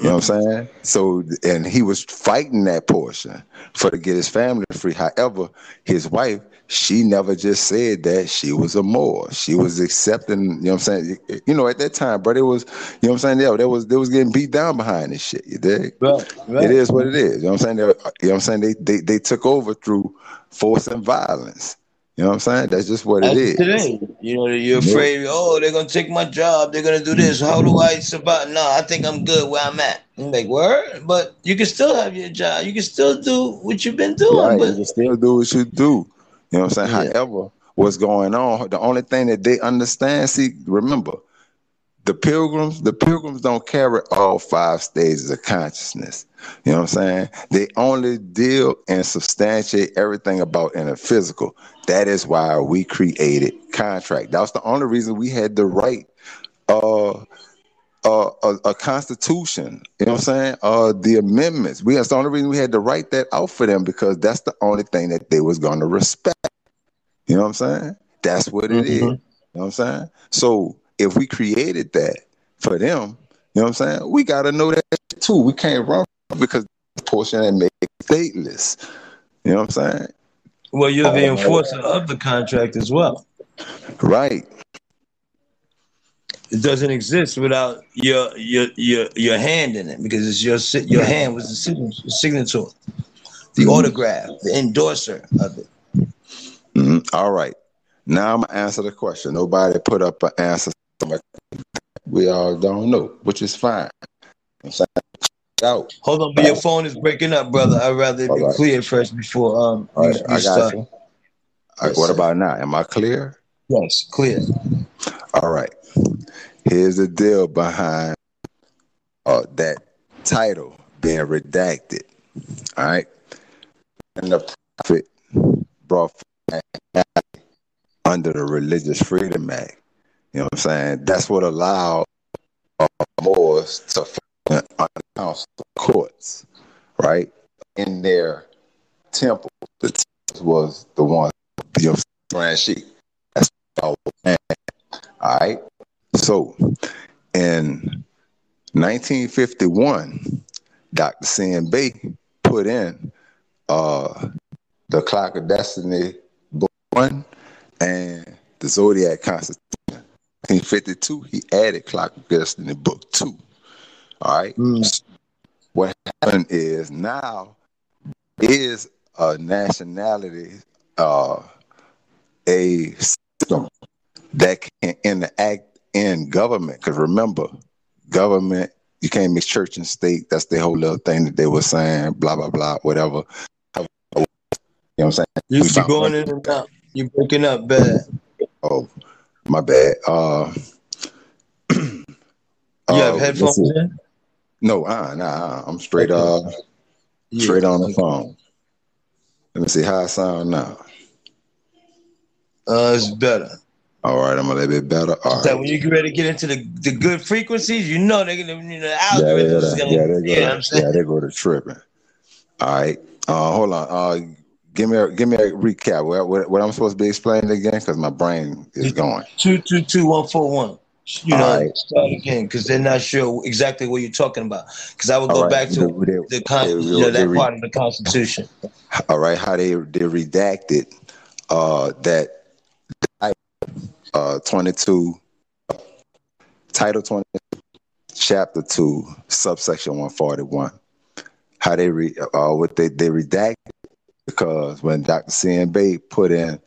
You know what I'm saying? So, and he was fighting that portion for to get his family free. However, his wife, she never just said that she was a Moor. She was accepting. You know what I'm saying? You know, at that time, but it was. You know what I'm saying? Yeah, there was they was getting beat down behind this shit. You dig? Right, It right. is what it is. You know what I'm saying? They, you know what I'm saying? They, they they took over through force and violence. You know what I'm saying? That's just what it As is. today, you know, you're afraid, oh, they're gonna take my job, they're gonna do this. How do I survive? No, I think I'm good where I'm at. I'm like, word, but you can still have your job. You can still do what you've been doing, Right. You can still do what you do. You know what I'm saying? yeah. However, what's going on, the only thing that they understand, see, remember, the pilgrims, the pilgrims don't carry all five stages of consciousness. You know what I'm saying? They only deal and substantiate everything about in a physical. That is why we created contract. That was the only reason we had the right uh uh, a, a constitution. You know what I'm saying? Uh, the amendments. We that's the only reason we had to write that out for them because that's the only thing that they was going to respect. You know what I'm saying? That's what it is. hmm You know what I'm saying? So if we created that for them, you know what I'm saying? We got to know that too. We can't run because the portion that make stateless. You know what I'm saying? Well, you're the Uh, enforcer of the contract as well. right. It doesn't exist without your your your your hand in it because it's your your hand was the signature, signature the Mhm. autograph, the endorser of it. Mhm. All right. Now I'm gonna answer the question. Nobody put up an answer. We all don't know, which is fine. Out. Hold on, but your phone is breaking up, brother. I'd rather it be right. clear first before um All right. you I got start. you. Right, what about now? Am I clear? Yes, clear. All right. Here's the deal behind uh, that title being redacted. All right. And the prophet brought under the Religious Freedom Act. You know what I'm saying? That's what allowed uh, Moors to under council courts, right? In their temple, the temple was the one, you grand. That's all right. So in 1951, Dr. C.M. Bey put in uh, the Clock of Destiny book one and the Zodiac Constitution. 1952, he added Clock of Destiny book two. All right. Mm. What happened is now is a nationality, uh, a system that can interact in government. Because remember, government, you can't mix church and state. That's the whole little thing that they were saying, blah, blah, blah, whatever. You know what I'm saying? You, are going in and out. You're breaking up bad. Oh, my bad. Uh, [CLEARS THROAT] You uh, have let's headphones in? No, uh, nah, uh, I'm straight uh straight on the phone. Let me see how I sound now. Uh, it's better. All right, I'm a little bit better. All So right. when you get ready to get into the, the good frequencies, you know they're gonna you know, the Yeah, algorithms go is gonna yeah, they [LAUGHS] you know what I'm go to, yeah, they go to tripping. All right. Uh, hold on. Uh, give me a give me a recap. What, what, what I'm supposed to be explaining again? Because my brain is going. Two two two one four one. You know, right. start again because they're not sure exactly what you're talking about. Because I would go right. back to They- they- the con- they- you know, that re- part of the Constitution. all right, how they they redacted uh that uh 22 title 20 chapter 2 subsection 141 how they re uh what they they redacted because when Dr. C.N. Bey put in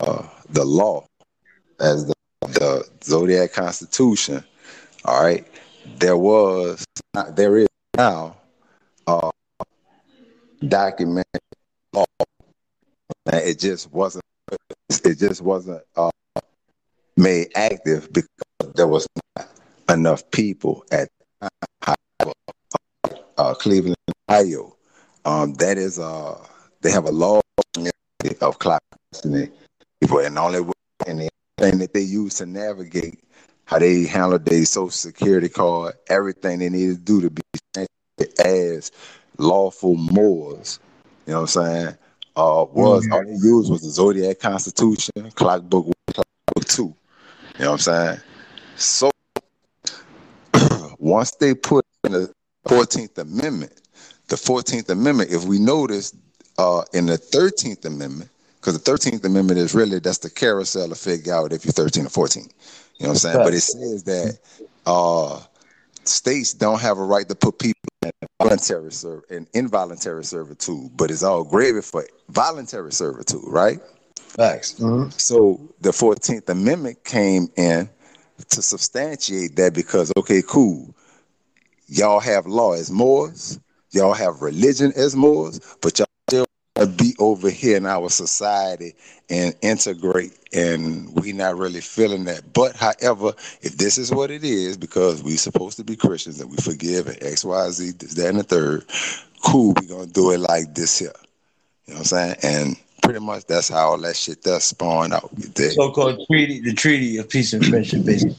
uh the law as the the zodiac constitution all right there was there is now uh documented law and it just wasn't it just wasn't uh, made active because there was not enough people at uh, Cleveland, Ohio. Um, that is uh, they have a large of clock people, and only way- and the thing that they use to navigate how they handle their social security card, everything they need to do to be as lawful Moors. You know what I'm saying? Uh, was all they used was the Zodiac Constitution, Clock Book One, Clock Book Two. You know what I'm saying? So [CLEARS THROAT] once they put in the 14th Amendment, the 14th Amendment, if we notice uh, in the 13th Amendment, because the 13th Amendment is really that's the carousel to figure out if you're 13 or 14. You know what I'm saying? But it says that uh, states don't have a right to put people in voluntary serv- in involuntary servitude, but it's all gravy for voluntary servitude, right? Facts. Mhm. So the 14th Amendment came in to substantiate that because, okay, cool, y'all have law as Moors, y'all have religion as Moors, but y'all over here in our society and integrate, and we not really feeling that. But however, if this is what it is, because we supposed to be Christians and we forgive and X, Y, Z, this, that, and the third, cool, we gonna do it like this here. You know what I'm saying? And pretty much that's how all that shit does spawn out. So-called treaty, the Treaty of Peace and Friendship, basically.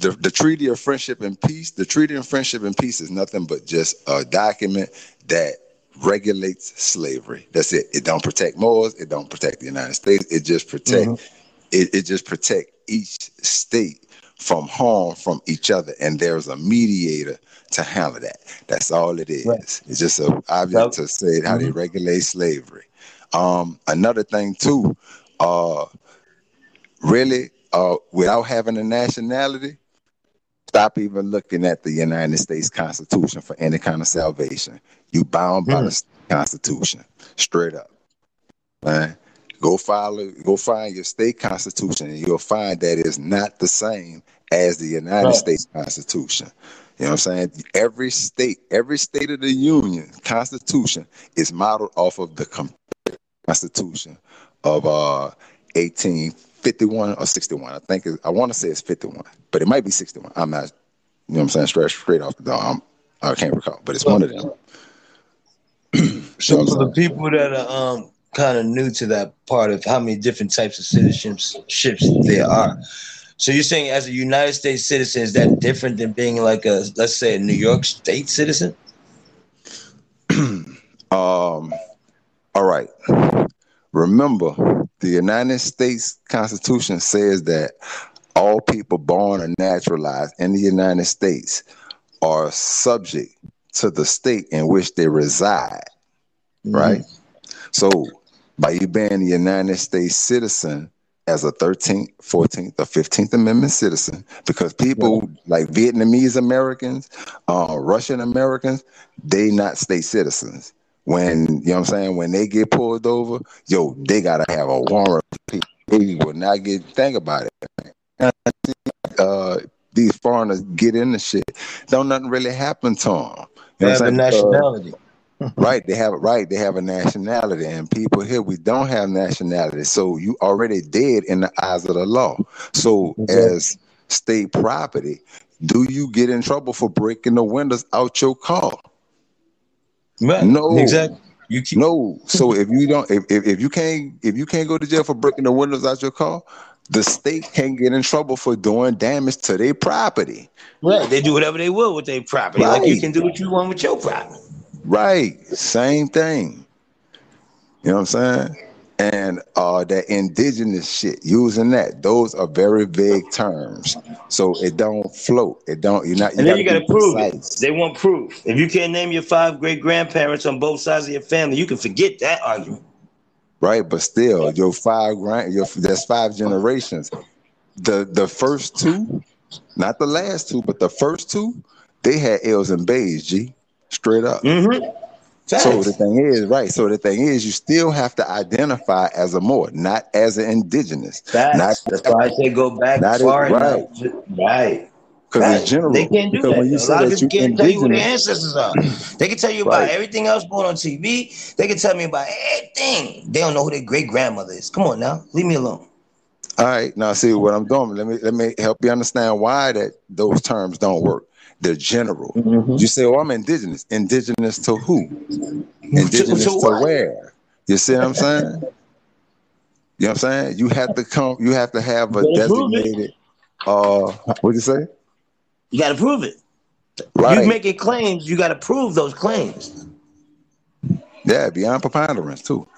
the, the treaty of friendship and peace the treaty of friendship and peace is nothing but just a document that regulates slavery. That's it. It don't protect moors. It don't protect the united states. It just protect it, it just protect each state from harm from each other. And there's a mediator to handle that. That's all it is. Right. it's just a object to say how they regulate slavery. Um another thing too uh really uh without having a nationality stop even looking at the United States Constitution for any kind of salvation. You bound by the Constitution, straight up. Man, go follow, go find your state constitution, and you'll find that it's not the same as the United Right. States Constitution. You know what I'm saying? Every state, every state of the union constitution is modeled off of the Constitution of uh 1851 or 61. I think it, I want to say it's 51, but it might be 61. I'm not. You know what I'm saying? Straight straight off the dome. I'm, I can't recall, but it's one of them. [CLEARS THROAT] So for the people that are um kind of new to that part of how many different types of citizenships ships there are, So you're saying as a United States citizen, is that different than being like a let's say a New York State citizen? [CLEARS THROAT] Um, all right. Remember, the United States Constitution says that all people born or naturalized in the United States are subject to the state in which they reside, right? So, by you being a United States citizen as a 13th, 14th, or 15th Amendment citizen, because people like Vietnamese Americans, uh, Russian Americans, they not state citizens. When you know what I'm saying, when they get pulled over, yo, they gotta have a warrant. They will not get think about it. Uh, these foreigners get in the shit. Don't nothing really happen to them. They have a nationality. [LAUGHS] right, they have right. They have a nationality, and people here we don't have nationality. So you already dead in the eyes of the law. So as state property, do you get in trouble for breaking the windows out your car? Right. No, Exactly. You keep no. So if you don't, if, if if you can't, if you can't go to jail for breaking the windows out your car, the state can't get in trouble for doing damage to their property. right. They do whatever they will with their property. Like you can do what you want with your property. Right. Same thing. You know what I'm saying? And uh that indigenous shit, using that, those are very vague terms. So it don't float. It don't you're not And then you gotta got to be prove it. They want proof. If you can't name your five great grandparents on both sides of your family, you can forget that argument. Right, but still, your five grand your that's five generations. The the first two, not the last two, but the first two, they had L's and Beys, G. Straight up. Mm-hmm. So the thing is, right. So the thing is, you still have to identify as a Moor, not as an indigenous. Facts. Not That's why I say go back Not far right. Right. because it's general. They can't do because that. when you a say lot of that you people can't tell you who indigenous, ancestors are. They can tell you about Right. everything else going on TV. They can tell me about everything. They don't know who their great grandmother is. Come on now, leave me alone. all right. Now see what I'm doing. Let me let me help you understand why that those terms don't work. They're general. Mm-hmm. You say, "Oh, I'm indigenous." Indigenous to who? Indigenous to to, what? where? You see what I'm saying? You know what I'm saying? You have to come. You have to have a You gotta prove it. designated. Uh, what'd you say? You got to prove it. Right. You making claims, you got to prove those claims. yeah, beyond preponderance too.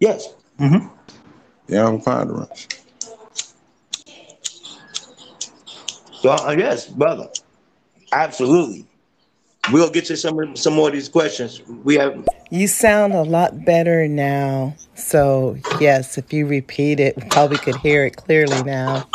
Yes. Mm-hmm. Beyond preponderance. So uh, yes, brother, absolutely. We'll get to some some more of these questions. We have You sound a lot better now. So, yes, if you repeat it, we probably could hear it clearly now.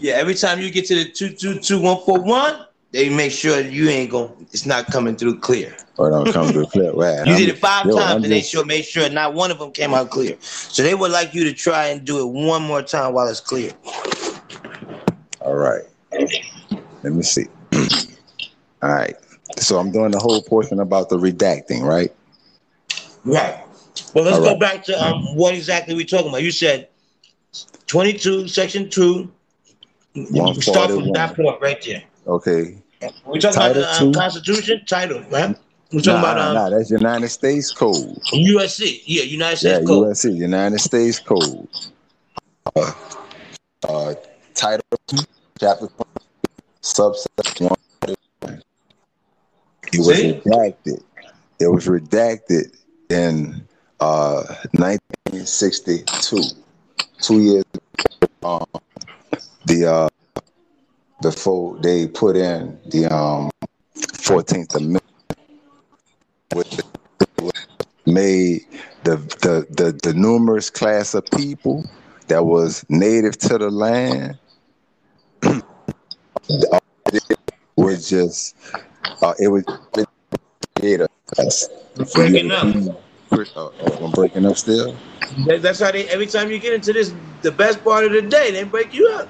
yeah. Every time you get to the two two two one four one, they make sure you ain't going. It's not coming through clear. Oh, or don't come through clear. Right. You I'm- did it five yo, times, I'm and they sure made sure not one of them came out clear. So they would like you to try and do it one more time while it's clear. All right. Let me see. [CLEARS THROAT] All right. So I'm doing the whole portion about the redacting, right? Right. Well, let's All go right. back to um, what exactly we talking about. You said 22, section 2. Start from that point right there. Okay. We're talking Title about the um. Constitution title, right? We're talking Nah, about um, nah, that's United States Code. USC. Yeah, United Yeah, States Code. USC, United States Code. Uh, uh, title, chapter, subsection one. It was See? redacted. It was redacted in uh, 1962. Two years um, the uh, before they put in the um, 14th Amendment, which made the, the the the numerous class of people that was native to the land was just uh, it was it create a class. you Breaking up. I'm breaking up still. That's how they, every time you get into this, the best part of the day, they break you up.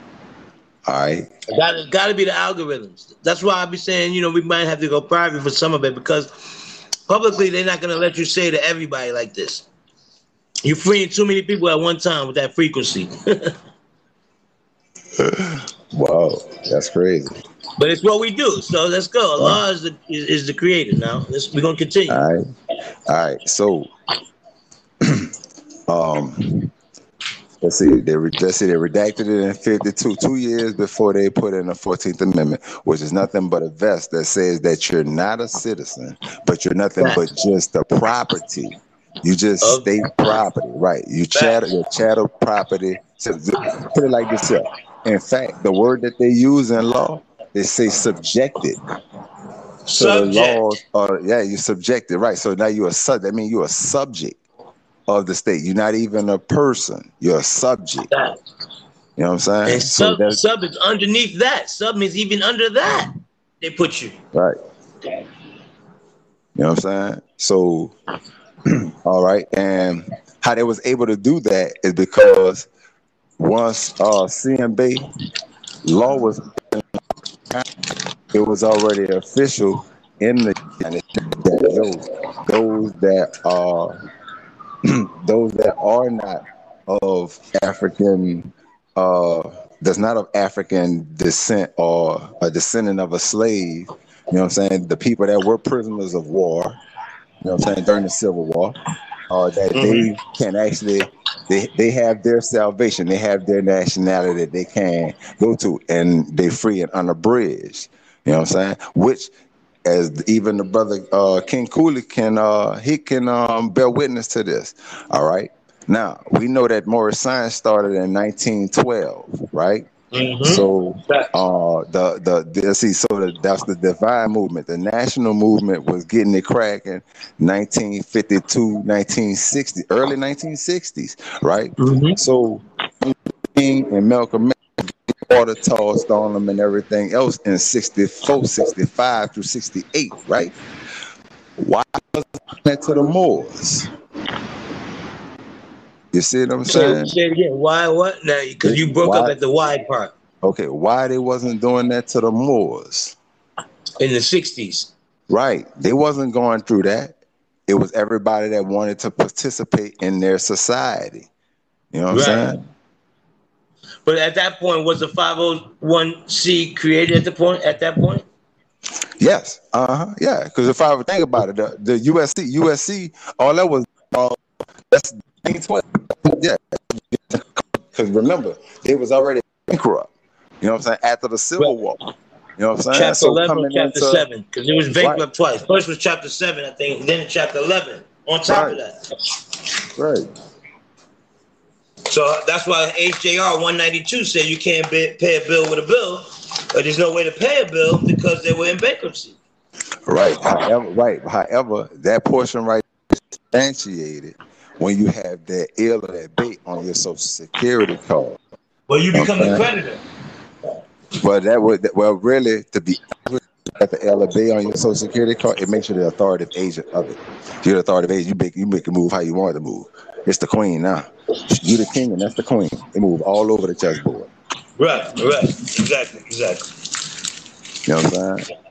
All right. Got to got to be the algorithms. That's why I be saying, you know, we might have to go private for some of it because publicly they're not gonna let you say to everybody like this. You're freeing too many people at one time with that frequency. [LAUGHS] Wow, that's crazy. but it's what we do. So let's go. Allah is the is, is the creator. Now let's, we're gonna continue. All right. All right. So, [CLEARS THROAT] um, Let's see. They let's see. They redacted it in '52, two years before they put in the Fourteenth Amendment, which is nothing but a vest that says that you're not a citizen, but you're nothing Facts. but just a property. You just Of- state property, right? You chattel, your chattel property. So put it like this here. In fact, the word that they use in law, they say subjected. So the Subject. laws are yeah, you're subjected, right? So now you're a sub. That means you're a subject of the state. You're not even a person. You're a subject. You know what I'm saying? And sub, that's sub is underneath that. Sub is even under that. They put you. right. You know what I'm saying? So, [CLEARS THROAT] all right, and how they was able to do that is because once uh, CMB law was, it was already official in the that those, those that are [CLEARS THROAT] those that are not of African uh that's not of African descent or a descendant of a slave, you know what I'm saying? The people that were prisoners of war, you know what I'm saying, during the Civil War, uh, that they can actually they they have their salvation, they have their nationality that they can go to and they free and unabridged. You know what I'm saying? Which as even the brother uh, King Cooley can uh, he can um, bear witness to this. All right. Now we know that Moorish Science started in 1912, right? Mhm. So uh, the, the the see so the, that's the divine movement. The national movement was getting it cracking 1952, 1960, early 1960s, right? Mhm. So King and Malcolm X water tossed on them and everything else in 64, 65 through 68, right? Why was that to the Moors? You see what I'm saying? again. Why? What? Now, because you broke up at the Y part Okay, why they wasn't doing that to the Moors? in the '60s. Right. They wasn't going through that. It was everybody that wanted to participate in their society. You know what I'm saying? But at that point, was the 501c created at the point? At that point, Yes. Uh huh. Yeah. Because if I would think about it, the, the USC, USC, all that was, uh, that's 1920. Yeah. Because remember, they was already bankrupt. You know what I'm saying? After the Civil War. You know what I'm saying? chapter So 11 chapter into- 7, because it was bankrupt twice. First was chapter 7, I think, then chapter 11. On top Right. of that, Right. so that's why HJR 192 said you can't pay a bill with a bill, but there's no way to pay a bill because they were in bankruptcy. Right. However, right. However, that portion right substantiated when you have that ill or that bait on your social security card. Well, you become Okay. creditor. Well, that would well really to be at the L or B on your social security card, it makes you the authoritative agent of it. You're the authoritative agent, you make you make a move how you want to move. It's the queen now. You the king and that's the queen. They move all over the chessboard. Right, right. Exactly, exactly. You know what I'm saying?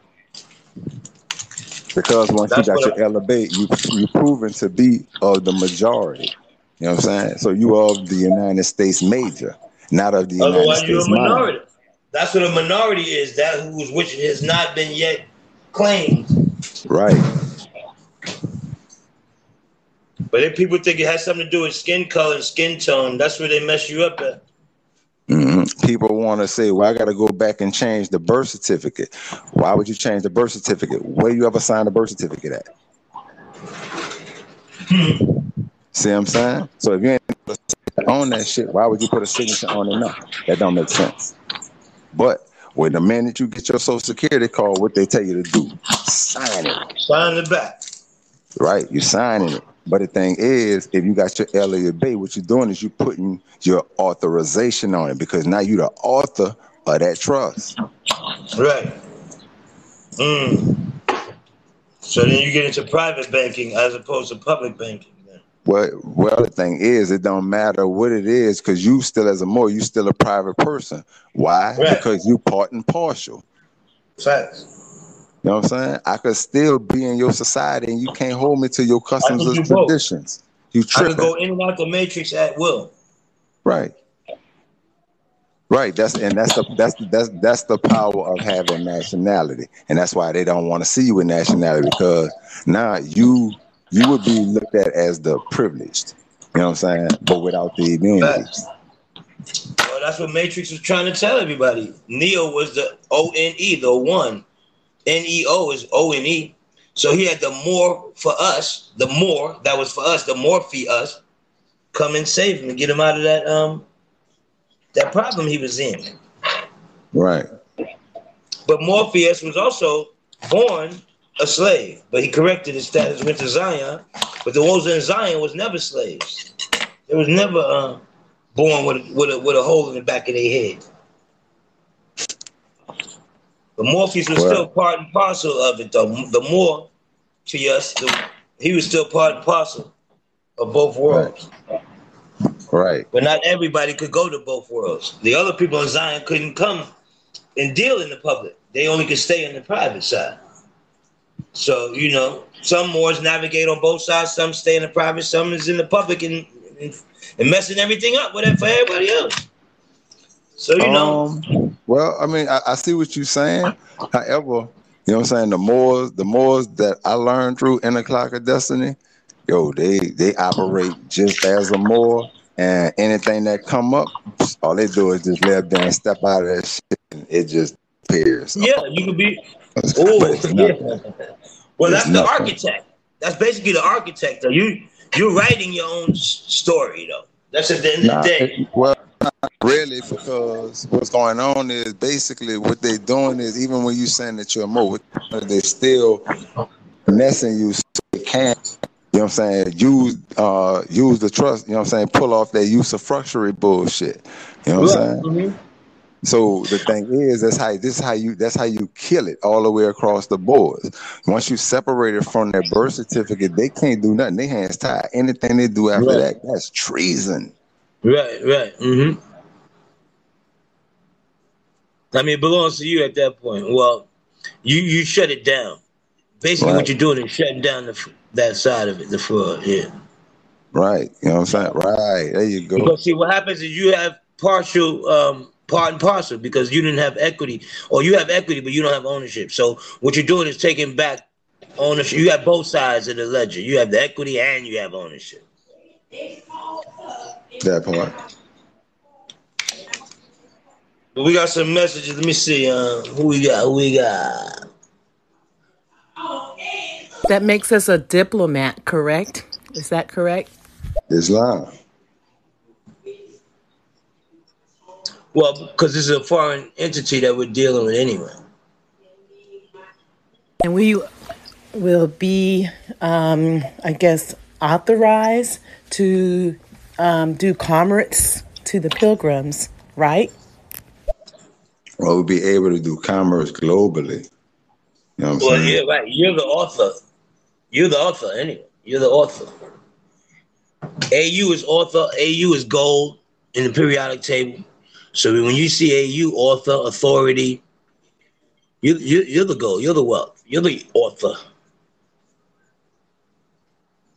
Because once That's you got your elevate, you you proven to be of the majority. You know what I'm saying? So you are of the United States major, not of the United Otherwise, you're a States minor. minority. That's what a minority is. That who's which has not been yet claimed. Right. But if people think it has something to do with skin color and skin tone, that's where they mess you up at. Hmm People want to say, "Well, I got to go back and change the birth certificate." Why would you change the birth certificate? Where you ever signed a birth certificate at? See what I'm saying? So if you ain't on that shit, why would you put a signature on it now? That don't make sense. But when the minute you get your social security card, what they tell you to do, sign it. Sign it back. Right, you're signing it. But the thing is, if you got your L or B, what you're doing is you're putting your authorization on it because now you're the author of that trust. Right. Mm. So then you get into private banking as opposed to public banking. Well, well, the thing is, it don't matter what it is because you still, as a more, you still a private person. Why? Right. Because you part and partial. Facts. You know what I'm saying? I could still be in your society and you can't hold me to your customs and traditions. You I can go in and out the matrix at will. Right. Right. That's and that's the that's that's that's the power of having nationality, and that's why they don't want to see you with nationality because now you you would be looked at as the privileged. You know what I'm saying? But without the immunity. Well, that's what Matrix was trying to tell everybody. Neo was the O N E, the one. N E O is O N E. So he had the more for us, the more that was for us, the more for us, come and save him and get him out of that um that problem he was in. Right. But Morpheus was also born a slave, but he corrected his status, went to Zion. But the ones in Zion was never slaves. It was never uh, born with with a, with a hole in the back of their head. But Morpheus was Well- still part and parcel of it, though. The more to us, the, he was still part and parcel of both worlds. Right. But not everybody could go to both worlds. The other people in Zion couldn't come and deal in the public. They only could stay in the private side. So, you know, some Moors navigate on both sides, some stay in the private, some is in the public and, and, and messing everything up with it for everybody else. So, you know, Um, well, I mean, I, I see what you're saying. However, you know what I'm saying? The more the more that I learned through Inner Clock of Destiny, yo, they they operate just as a more and anything that come up, all they do is just lay up there and step out of that shit and it just appears. yeah, you could be. Oh, [LAUGHS] yeah. Well, It's that's the architect. That's basically the architect. Though. You you're writing your own story, though. That's at the end of the day. it- well, really, because what's going on is basically what they're doing is even when you saying that you're a mo, they're still finessing you so they can, you know what I'm saying, use uh use the trust, you know what I'm saying, pull off that usufructuary bullshit. You know what I'm saying? Mhm. So the thing is, that's how this is how you that's how you kill it all the way across the board. Once you separate it from their birth certificate, they can't do nothing. They hands tied. Anything they do after Right. that, that's treason. Right, right. hmm I mean, it belongs to you at that point. Well, you you shut it down. Basically, what you're doing is shutting down the that side of it, the fraud. Yeah. Right. You know what I'm saying? Right. There you go. Because see, what happens is you have partial um, part and parcel because you didn't have equity, or you have equity but you don't have ownership. So what you're doing is taking back ownership. You have both sides of the ledger. You have the equity and you have ownership. That part. But we got some messages. Let me see. Uh, who we got? Who we got? That makes us a diplomat, correct? Is that correct? Islam. Well, because this is a foreign entity that we're dealing with anyway. And we will be, um, I guess, authorized to um, do commerce to the pilgrims, right? Or we'll be able to do commerce globally. You know what I'm Well, saying? yeah, right. You're the author. You're the author anyway. You're the author. AU is author. AU is gold in the periodic table. So when you see AU, author, authority, you, you, you're the gold. You're the wealth. You're the author.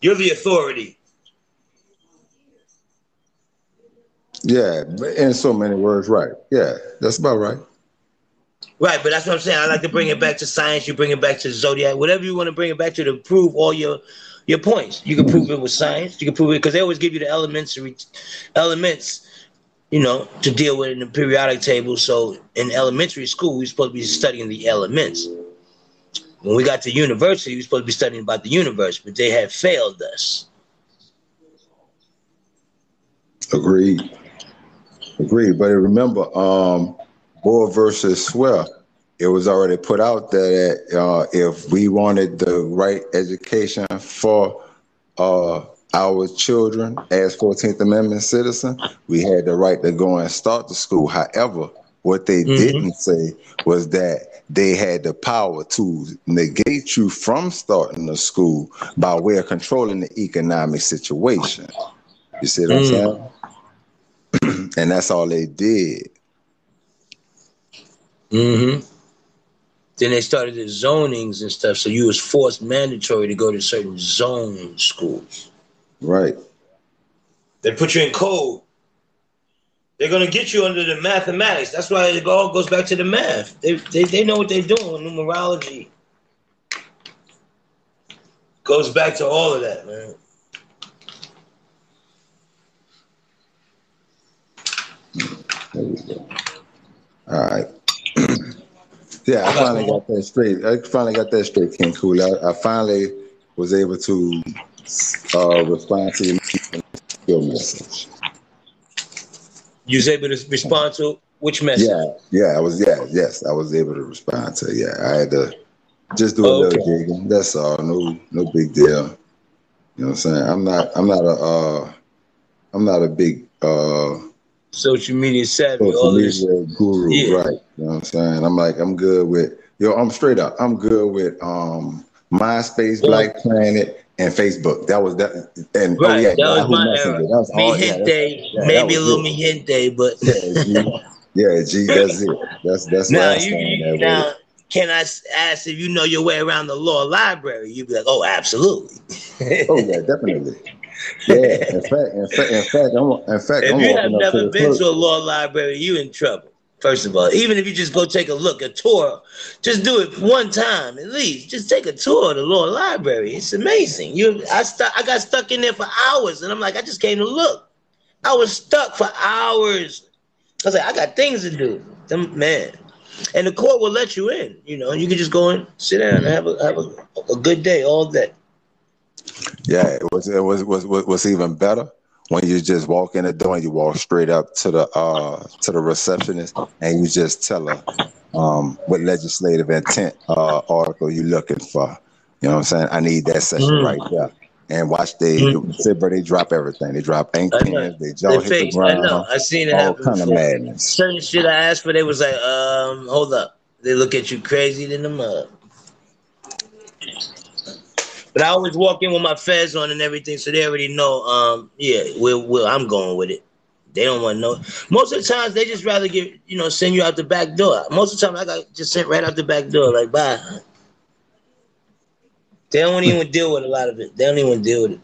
You're the authority. Yeah, in so many words, right. Yeah, that's about right. Right, but that's what I'm saying. I like to bring it back to science. You bring it back to zodiac, whatever you want to bring it back to to prove all your your points. You can prove it with science. You can prove it because they always give you the elements, elements, you know, to deal with in the periodic table. So in elementary school, we're supposed to be studying the elements. When we got to university, we we're supposed to be studying about the universe, but they have failed us. Agreed. Agreed. But remember, um, Boer versus Swell, it was already put out there that uh, if we wanted the right education for uh, our children as 14th Amendment citizen, we had the right to go and start the school. However, what they Mhm. didn't say was that they had the power to negate you from starting the school by way of controlling the economic situation. You see what I'm Mm. saying? And that's all they did. Mm-hmm. Then they started the zonings and stuff, so you was forced mandatory to go to certain zone schools. Right. They put you in code. They're gonna get you under the mathematics. That's why it all goes back to the math. They they, they know what they're doing. Numerology goes back to all of that, man. There we go. All right. [CLEARS THROAT] yeah, I finally got that straight. I finally got that straight, King Cool. I, I finally was able to uh, respond to your message. You was able to respond to which message? Yeah, yeah, I was. Yeah, yes, I was able to respond to. Yeah, I had to just do a Okay. little digging. That's all. No, no big deal. You know what I'm saying? I'm not. I'm not a. Uh, I'm not a big uh, Social media savvy, all social this. media guru, Yeah. right? You know what I'm saying? I'm like, I'm good with. Yo, I'm straight up. I'm good with um MySpace, Yeah. Black Planet, and Facebook. That was that. And oh yeah, that was my Messenger. era. That was all. Yeah, maybe a little it. me gente, but Yeah, G. Yeah, G. [LAUGHS] That's it. That's that's now you, you now can I ask if you know your way around the law library? You'd be like, oh, absolutely. Oh yeah, [LAUGHS] definitely. Yeah, [LAUGHS] in fact, in fact, in fact, I'm in fact, If I'm you have walking up to never been clerk. to a law library, you in trouble. First of all, even if you just go take a look, a tour, just do it one time at least. Just take a tour of the law library. It's amazing. You, I stu- I got stuck in there for hours, and I'm like, I just came to look. I was stuck for hours. I was like, I got things to do. Them, man, and the court will let you in. You know, you can just go and sit down and have a have a, a good day all day. Yeah, it was it was was was even better when you just walk in the door and you walk straight up to the uh to the receptionist and you just tell her um what legislative intent uh article you're looking for. You know what I'm saying? I need that session Mhm. right there. And watch they bro, they drop everything. They drop ink pens, they jaw They hit the fakes. I know. ground, I seen it all happen kind of madness. certain shit I asked for, they was like, um, hold up. They look at you crazy than the mud. But I always walk in with my fez on and everything, so they already know, um, yeah, we'll, we'll, I'm going with it. They don't want to know. Most of the times, they just rather get, you know, send you out the back door. Most of the time, I got just sent right out the back door, like, bye. They don't even deal with a lot of it. They don't even deal with it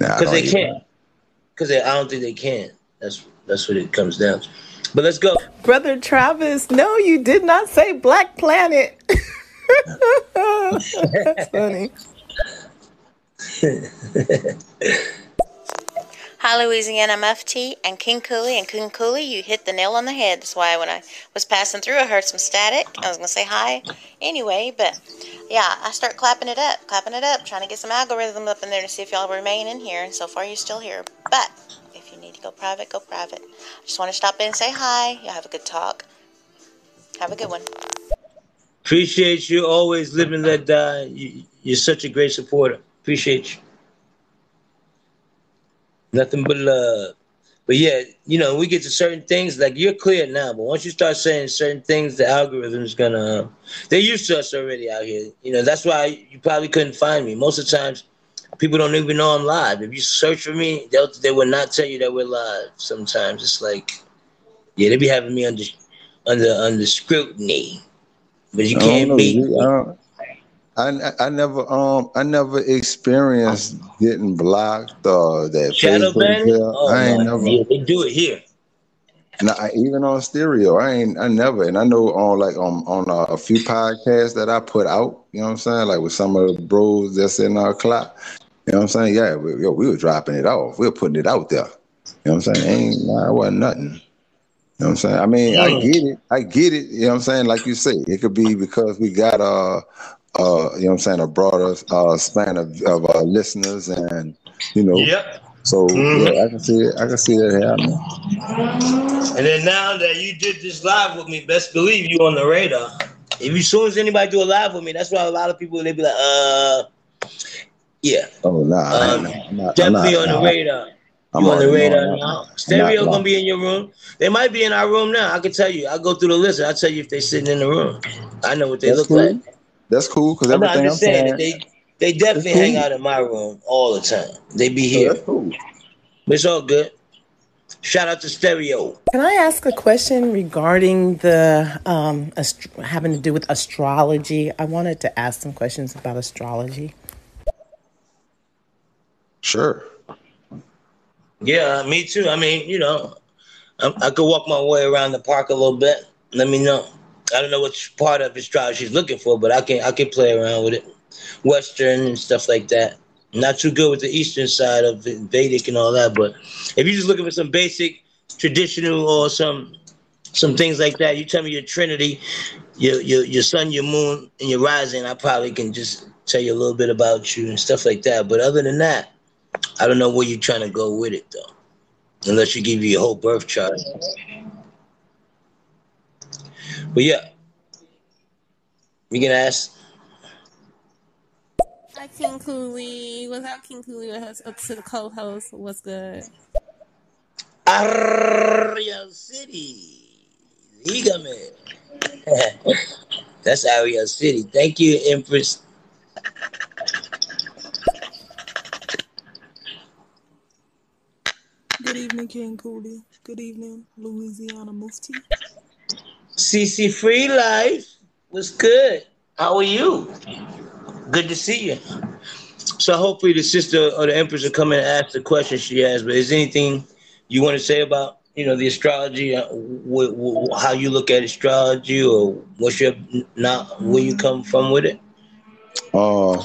Nah, because don't they even- can't. Because I don't think they can. That's that's what it comes down to. But let's go. Brother Travis, no, you did not say Black Planet. [LAUGHS] That's funny. [LAUGHS] Hi, Louisiana Mufti and King Cooley. And King Cooley, you hit the nail on the head. That's why when I was passing through, I heard some static. I was going to say hi anyway, but yeah, I start clapping it up, clapping it up, trying to get some algorithm up in there to see if y'all remain in here. And so far, you're still here. But if you need to go private, go private. I just want to stop in and say hi. Y'all have a good talk. Have a good one. Appreciate you. Always living, let die. You, you're such a great supporter. Appreciate you. Nothing but love. But yeah, you know, we get to certain things like you're clear now, but once you start saying certain things, the algorithm's gonna. They're used to us already out here. You know, that's why you probably couldn't find me. Most of the times, people don't even know I'm live. If you search for me, they'll they will not tell you that we're live. Sometimes it's like, yeah, they be having me under under under scrutiny, but you can't know. Me. I, don't- I I never um I never experienced getting blocked or that Shadow banning? Oh I ain't never. yeah, they do it here. No, I, even on stereo, I ain't. I never. And I know on like on on a, a few podcasts that I put out. You know what I'm saying? Like with some of the bros that's in our clock. You know what I'm saying? Yeah, we, yo, we were dropping it off. We were putting it out there. You know what I'm saying? Ain't nah, it wasn't nothing. You know what I'm saying? I mean, I Mm. get it. I get it. You know what I'm saying? Like you say, it could be because we got uh uh you know what I'm saying a broader uh span of, of uh, listeners and you know Yep. so Mhm. yeah I can see it I can see that happening. And then now that you did this live with me, best believe you on the radar. If you, soon as anybody do a live with me, that's why a lot of people they be like, uh, yeah, Oh nah, um, I'm not I'm definitely not on the nah, radar. I'm You on the radar knowing now. I'm Stereo gonna be in your room. They might be in our room now. I can tell you. I go through the list. I tell you if they sitting in the room. I know what they That's look like. Cool. That's cool because I'm not. I'm everything I'm saying that saying they they is definitely hang out in my room all the time. They be So here. that's cool. It's all good. Shout out to Stereo. Can I ask a question regarding the um, ast- having to do with astrology? I wanted to ask some questions about astrology. Sure. Yeah, me too. I mean, you know, I, I could walk my way around the park a little bit. Let me know. I don't know which part of astrology she's looking for, but I can I can play around with it. Western and stuff like that. Not too good with the Eastern side of Vedic and all that, but if you're just looking for some basic traditional or some some things like that. You tell me your Trinity, your your your sun, your moon, and your rising. I probably can just tell you a little bit about you and stuff like that. But other than that, I don't know where you're trying to go with it though, unless you give you your whole birth chart. But yeah, you can ask. Hi, King Cooley. What's up, King Cooley? What's up uh, to the co-host? What's good? Ariel City, Dígame. [LAUGHS] That's Ariel City. Thank you, Empress. Good evening, King Cooley. Good evening, Louisiana Mufti. CC Free Life was good. How are you? Good to see you. So hopefully the sister or the empress will come and ask the question she has. But is anything you want to say about you know the astrology, uh, how you look at astrology, or what's your not where you come from with it? Uh,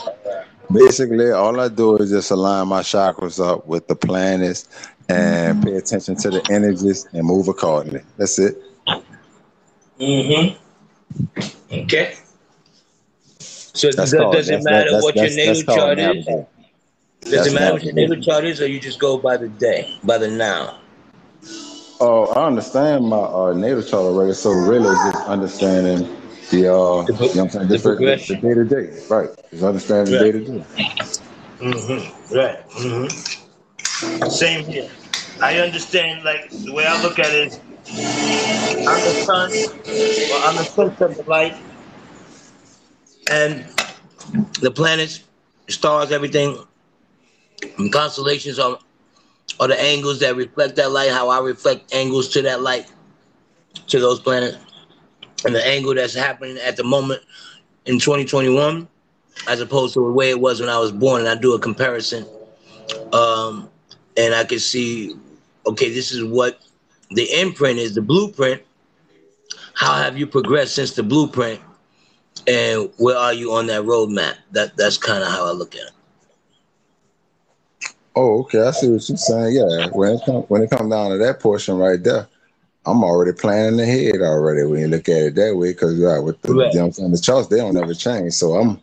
basically, all I do is just align my chakras up with the planets and pay attention to the energies and move accordingly. That's it. Mm-hmm. Okay. So That's does, called does it that's matter that's what your that's that's natal chart is? Does That's it matter what your navigating. natal chart is, or you just go by the day, by the now? Oh, I understand my uh, natal chart already. So really, it's just understanding the uh, The, you know what I'm saying, the just the day to day, right? Just understanding the day to day. Mm-hmm. Right. Mm-hmm. Same here. I understand, like, the way I look at it is I'm the sun, or I'm the source of the light, and the planets, stars, everything, constellations are, are the angles that reflect that light, how I reflect angles to that light, to those planets. And the angle that's happening at the moment in 2021, as opposed to the way it was when I was born, and I do a comparison um, and I can see, okay, this is what the imprint is, the blueprint. How have you progressed since the blueprint, and where are you on that roadmap? That that's kind of how I look at it. Oh, okay. I see what you're saying. Yeah, when it comes when it comes down to that portion right there, I'm already planning ahead already. When you look at it that way, because yeah, with the Correct. you know I'm saying, the charts they don't ever change. So I'm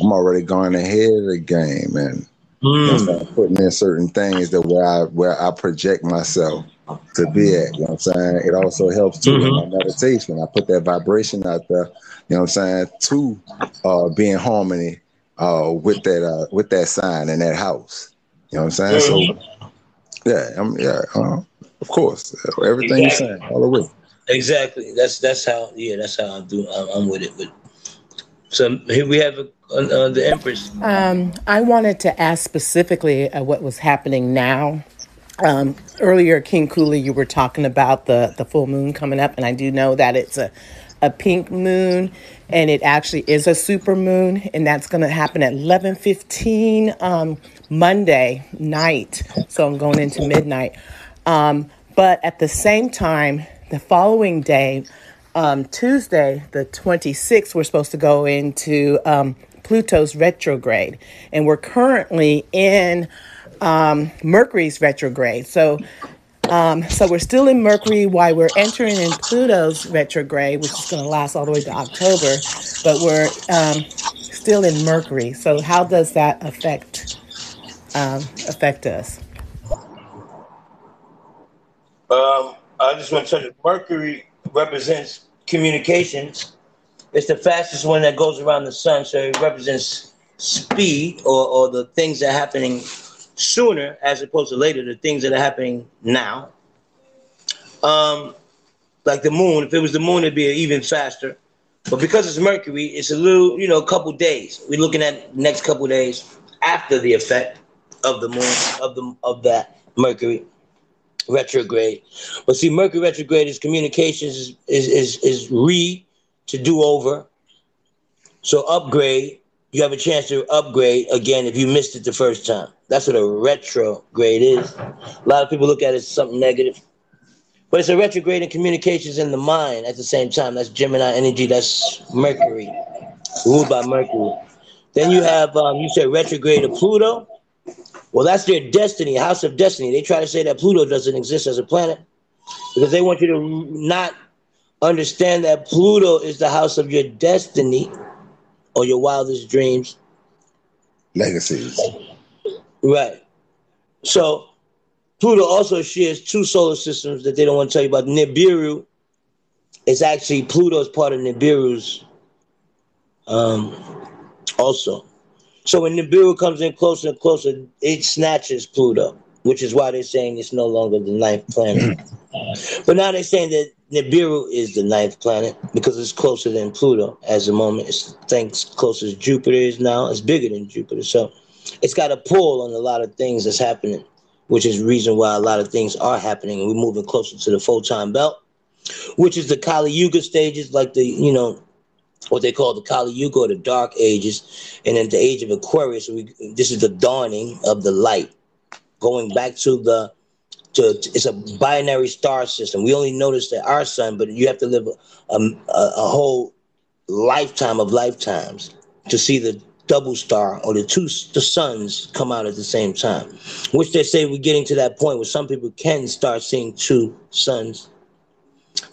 I'm already going ahead of the game and you know what I'm Mm. saying, putting in certain things that where I where I project myself to be at. You know what I'm saying? It also helps too in my Mm-hmm. meditation. I put that vibration out there, you know what I'm saying, to uh be in harmony uh with that uh with that sign in that house. You know what I'm saying? So Mm-hmm. yeah, I'm yeah, uh, of course. Everything you're Exactly. saying, all the way. Exactly. That's that's how. Yeah, that's how I do. I'm, I'm with it. But so here we have uh, uh, the Empress. Um, I wanted to ask specifically uh, what was happening now. Um, earlier, King Cooley, you were talking about the, the full moon coming up, and I do know that it's a, a pink moon, and it actually is a super moon, and that's going to happen at 11:15 um, Monday night. So I'm going into midnight. Um, but at the same time, the following day, um, Tuesday, the 26th, we're supposed to go into um, Pluto's retrograde. And we're currently in um, Mercury's retrograde. So, um, so we're still in Mercury while we're entering in Pluto's retrograde, which is going to last all the way to October. But we're um, still in Mercury. So, how does that affect um, affect us? Um, I just want to tell you, Mercury represents communications. It's the fastest one that goes around the sun, so it represents speed or, or the things that are happening sooner as opposed to later, the things that are happening now. Um, like the moon, if it was the moon, it'd be even faster. But because it's Mercury, it's a little, you know, a couple days. We're looking at next couple days after the effect of the moon, of the of that Mercury retrograde. But see, Mercury retrograde is communications is is is, is re to do over. So upgrade, you have a chance to upgrade again if you missed it the first time. That's what a retrograde is. A lot of people look at it as something negative. But it's a retrograde in communications in the mind at the same time. That's Gemini energy, that's Mercury, ruled by Mercury. Then you have um, you said retrograde of Pluto. Well, that's their destiny, house of destiny. They try to say that Pluto doesn't exist as a planet. because they want you to not understand that Pluto is the house of your destiny or your wildest dreams. Legacies. Right. So Pluto also shares two solar systems that they don't want to tell you about. Nibiru is actually Pluto's part of Nibiru's um, also. So when Nibiru comes in closer and closer, it snatches Pluto, which is why they're saying it's no longer the ninth planet. Mm. but now they're saying that Nibiru is the ninth planet because it's closer than Pluto as the moment. It's thanks closer as Jupiter is now. It's bigger than Jupiter. So it's got a pull on a lot of things that's happening, which is the reason why a lot of things are happening. We're moving closer to the photon belt, which is the Kali Yuga stages, like the, you know, what they call the Kali Yuga or the Dark Ages, and then the Age of Aquarius. We, this is the dawning of the light, going back to the to it's a binary star system. We only notice that our sun, but you have to live a, a, a whole lifetime of lifetimes to see the double star or the two the suns come out at the same time. Which they say we're getting to that point where some people can start seeing two suns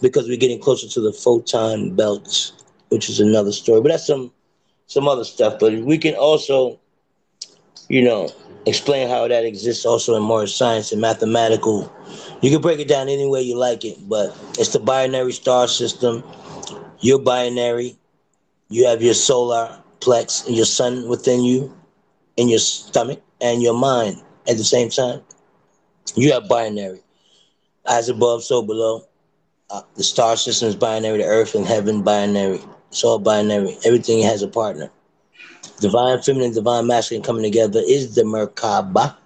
because we're getting closer to the photon belts which is another story. But that's some some other stuff. But we can also, you know, explain how that exists also in more science and mathematical. You can break it down any way you like it, but it's the binary star system. You're binary. You have your solar plex and your sun within you, in your stomach and your mind at the same time. You have binary. As above, so below. Uh, the star system is binary, the earth and heaven binary. It's all binary. Everything has a partner. Divine feminine, divine masculine coming together is the Merkaba.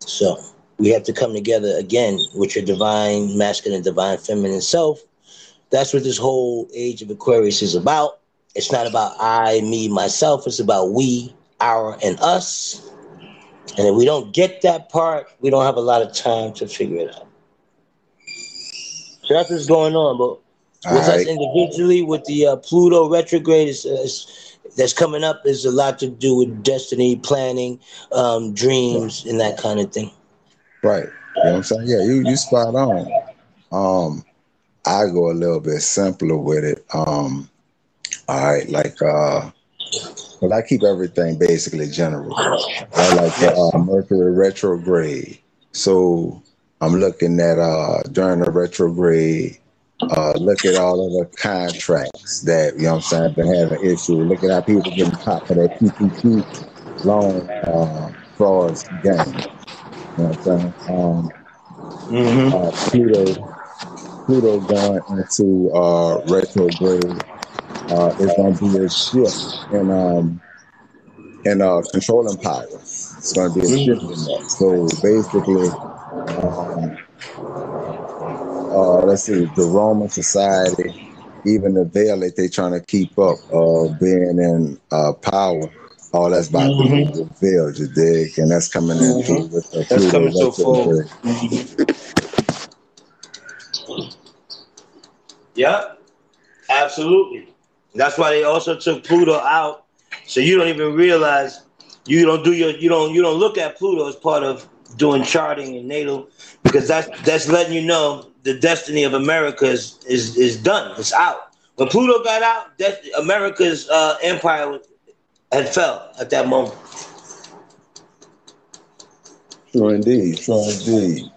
So we have to come together again with your divine masculine, divine feminine self. That's what this whole age of Aquarius is about. It's not about I, me, myself. It's about we, our, and us. And if we don't get that part, we don't have a lot of time to figure it out. So that's what's going on. But with us individually, with the uh, Pluto retrograde, is, is, that's coming up, is a lot to do with destiny, planning, um, dreams, and that kind of thing. Right. You know what I'm saying? Yeah, you you spot on. Um, I go a little bit simpler with it. Um, all right, like uh well, I keep everything basically general. I like the uh, Mercury retrograde. So I'm looking at uh during the retrograde, uh look at all of the contracts that you know what I'm saying been having issue. Look at how people getting caught for that PPP loan uh frauds game. You know what I'm saying? Um uh, Pluto Pluto going into uh retrograde uh is gonna be a shift in um in uh controlling power. It's gonna be a shift in that. So basically um uh let's see, the Roman society, even the veil that they're trying to keep up of being in uh power, all that's about to be revealed, you dig? And that's coming into with the That's Pluto coming so full. retrograde. Yeah, absolutely. That's why they also took Pluto out, so you don't even realize you don't do your you don't you don't look at Pluto as part of doing charting and natal because that's that's letting you know the destiny of America is is, is done. It's out. When Pluto got out, that America's uh, empire had fell at that moment. Sure indeed, true indeed.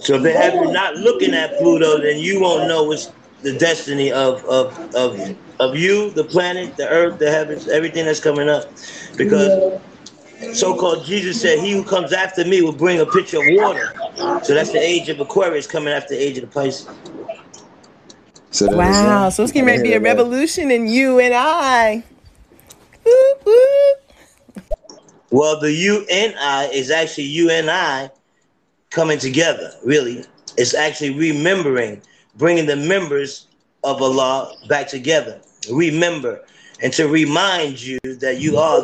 So if they have you not looking at Pluto, then you won't know what's the destiny of of of of you, the planet, the earth, the heavens, everything that's coming up. Because so-called Jesus said, "He who comes after me will bring a pitcher of water." So that's the age of Aquarius coming after the age of the Pisces. So Wow. Uh, so it's getting I to be hear a that. revolution in you and I. Whoop, whoop. Well, the UNI is actually you and I coming together. Really, it's actually remembering, bringing the members of Allah back together. Remember, and to remind you that you are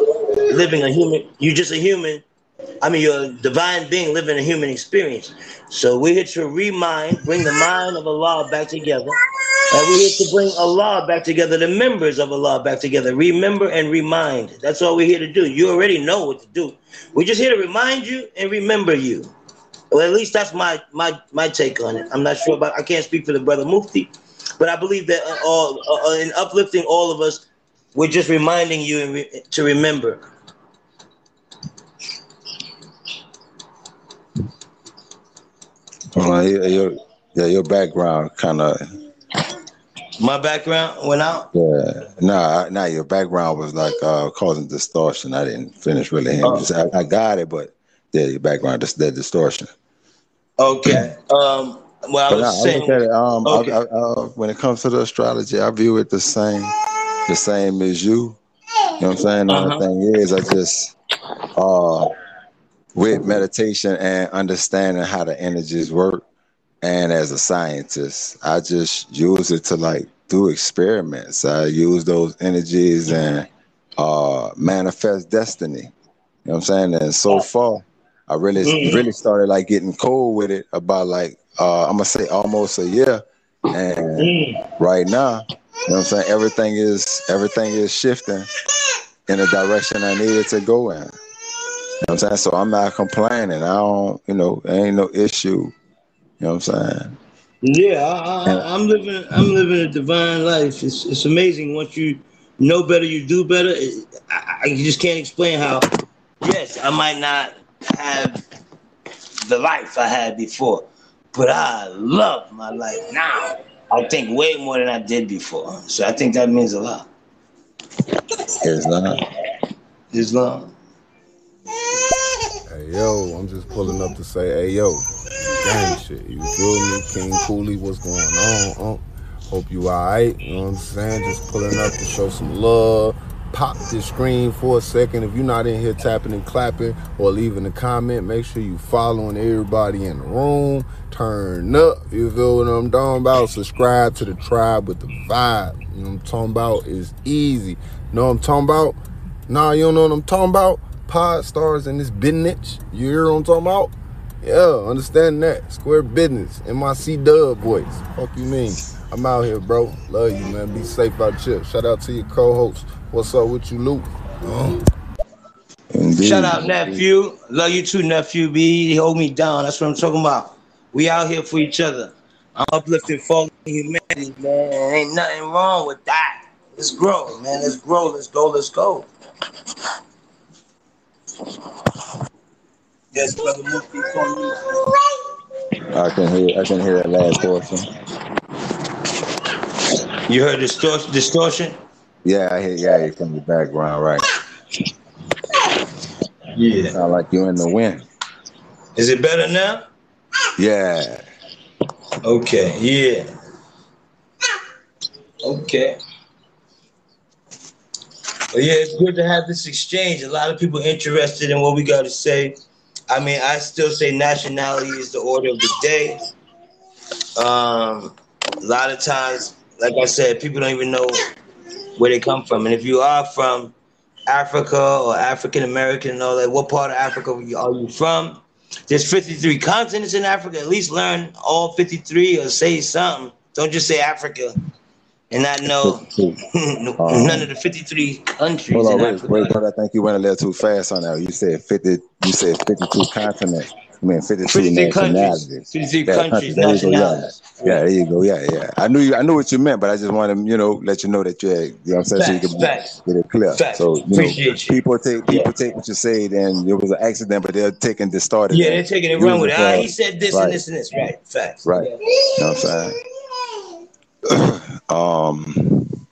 living a human. You're just a human I mean, you're a divine being living a human experience. So we're here to remind, bring the mind of Allah back together. And we're here to bring Allah back together, the members of Allah back together. Remember and remind. That's all we're here to do. You already know what to do. We're just here to remind you and remember you. Well, at least that's my my my take on it. I'm not sure about. I can't speak for the brother Mufti, but I believe that uh, all uh, in uplifting all of us, we're just reminding you re- to remember. Well, your, yeah, your background kind of. My background went out. Yeah, nah, nah. Your background was like uh, causing distortion. I didn't finish really. Oh. I, I got it, but yeah, your background, just that distortion. Okay. Um. Well, I was I saying. it. Um, Okay. I, I, uh, when it comes to the astrology, I view it the same, the same as you. You know what I'm saying? The Uh-huh. only thing is, I just uh, with meditation and understanding how the energies work, and as a scientist, I just use it to like do experiments. I use those energies and uh, manifest destiny. You know what I'm saying? And so far, I really Mhm. really started like getting cold with it about like uh, I'm gonna say almost a year. And Mm. right now, you know what I'm saying, everything is everything is shifting in the direction I needed to go in. Know what I'm saying? So I'm not complaining. I don't, you know, there ain't no issue. You know what I'm saying? Yeah, I, I, I'm living. I'm living a divine life. It's it's amazing. Once you know better, you do better. It, I, I just can't explain how. Yes, I might not have the life I had before, but I love my life now. I think way more than I did before. So I think that means a lot. Islam. Islam. Hey yo, I'm just pulling up to say, hey yo, gang shit. You feel me? King Cooley, what's going on? Uh, hope you alright. You know what I'm saying? Just pulling up to show some love. Pop this screen for a second. If you're not in here tapping and clapping or leaving a comment, make sure you following everybody in the room. Turn up. You feel what I'm talking about? Subscribe to the tribe with the vibe. You know what I'm talking about? It's easy. Know what I'm talking about? Nah, you don't know what I'm talking about? Pod stars in this business. You hear what I'm talking about? Yeah, understand that. Square business. MIC dub voice. Fuck you mean? I'm out here, bro. Love you, man. Be safe out here. Shout out to your co-host. What's up with you, Luke? Indeed. Shout out nephew. Love you too, nephew. B. He hold me down. That's what I'm talking about. We out here for each other. I'm uplifting fallen humanity, man. Ain't nothing wrong with that. Let's grow, man. Let's grow. Let's go. Let's go. Yes, brother Mufti. I can hear I can hear that last portion. You heard distortion? Distortion? Yeah, I hear yeah, you from the background, right. Yeah. Sound like you in the wind. Is it better now? Yeah. Okay. Yeah. Okay. Well, yeah, it's good to have this exchange. A lot of people interested in what we got to say. I mean, I still say nationality is the order of the day. Um, a lot of times, like I said, people don't even know where they come from. And if you are from Africa or African American and all that, what part of Africa are you from? There's 53 continents in Africa. At least learn all 53 or say something. Don't just say Africa and I know [LAUGHS] none of the 53 countries Hold on, in wait, Africa. wait, brother. I think you went a little too fast on that. You said fifty. You said fifty-two continents. I mean, fifty-two 53 countries. nationalities. 53 Yeah, countries, There you go, yeah. nationalities. Yeah, there you go. Yeah, yeah. I knew you. I knew what you meant, but I just wanted to, you know, let you know that you, had, you know, what I'm saying, so you Facts, could facts. get it clear. Facts. So you know, Appreciate you. people take people take what you say, and it was an accident, but they're taking distorted. Yeah, and they're taking it use run with it. Ah, for- he said this right, and this and this. Right. Facts. Right. You know what I'm saying? [LAUGHS] um,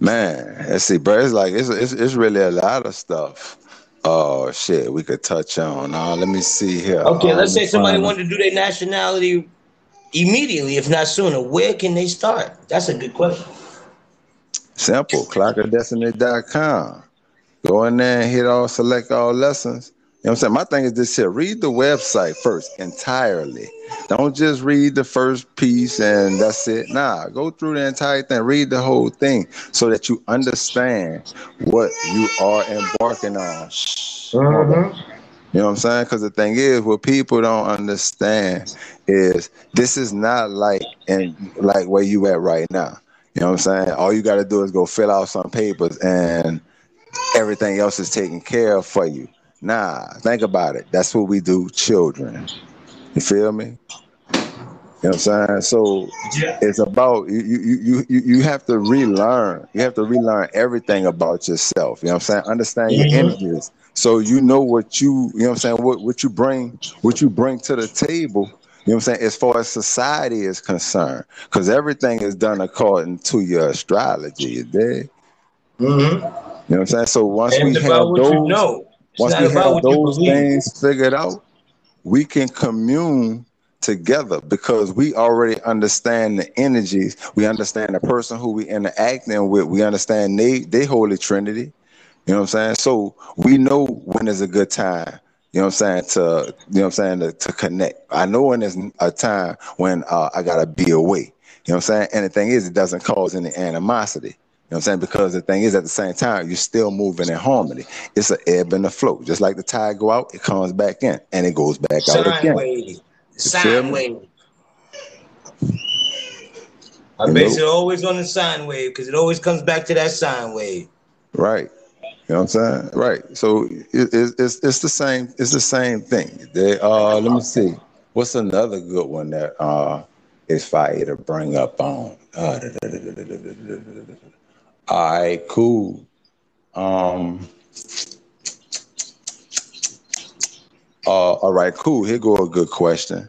man, let's see, bro. It's like it's it's, it's really a lot of stuff. Oh shit, we could touch on. Uh, let me see here. Okay, Um, let's say somebody find- wanted to do their nationality immediately, if not sooner. Where can they start? That's a good question. Simple. Clockofdestiny.com. Go in there and hit all, select all lessons. You know what I'm saying? My thing is this here. Read the website first entirely. Don't just read the first piece and that's it. Nah, go through the entire thing. Read the whole thing so that you understand what you are embarking on. On. Mm-hmm. You know what I'm saying? Because the thing is, what people don't understand is this is not like and like where you at right now. You know what I'm saying? All you got to do is go fill out some papers, and everything else is taken care of for you. Nah, think about it. That's what we do, children. You feel me? You know what I'm saying? So it's about you you you you have to relearn. You have to relearn everything about yourself. You know what I'm saying? Understand your Mhm. energies. So you know what you you know what I'm saying, what what you bring, what you bring to the table, you know what I'm saying, as far as society is concerned. Because everything is done according to your astrology, you dig? Mm-hmm. You know what I'm saying? So once And we have what those you know. Once we have those things figured out, we can commune together because we already understand the energies. We understand the person who we interacting with. We understand they they holy trinity. You know what I'm saying? So we know when is a good time. You know what I'm saying to you know what I'm saying to, to connect. I know when there's a time when uh, I gotta be away. You know what I'm saying? And the thing is, it doesn't cause any animosity. You know what I'm saying? Because the thing is, at the same time, you're still moving in harmony. It's an ebb and a flow. Just like the tide go out, it comes back in, and it goes back out Sine again. wave. Sine wave. I You base know? it always on the sine wave because it always comes back to that sine wave. Right. You know what I'm saying? Right. So it, it, it's it's the same. It's the same thing. They uh, let me see. What's another good one that uh is fire to bring up on? Uh, da- da- da- all right, cool. Um. Uh, all right, cool. Here go a good question.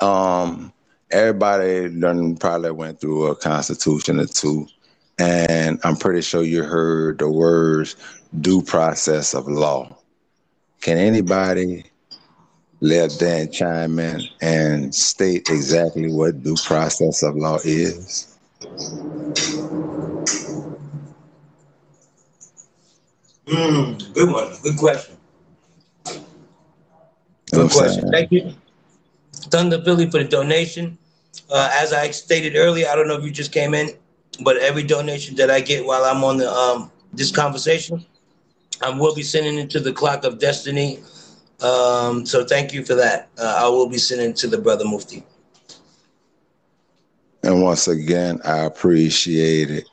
Um, everybody done probably went through a constitution or two, and I'm pretty sure you heard the words due process of law. Can anybody let Dan chime in and state exactly what due process of law is? Mm, good one. Good question. Good I'm question. saying? Thank you, Thunder Philly, for the donation. Uh, as I stated earlier, I don't know if you just came in, but every donation that I get while I'm on the um, this conversation, I will be sending it to the Clock of Destiny. Um, so thank you for that. Uh, I will be sending it to the brother Mufti. And once again, I appreciate it.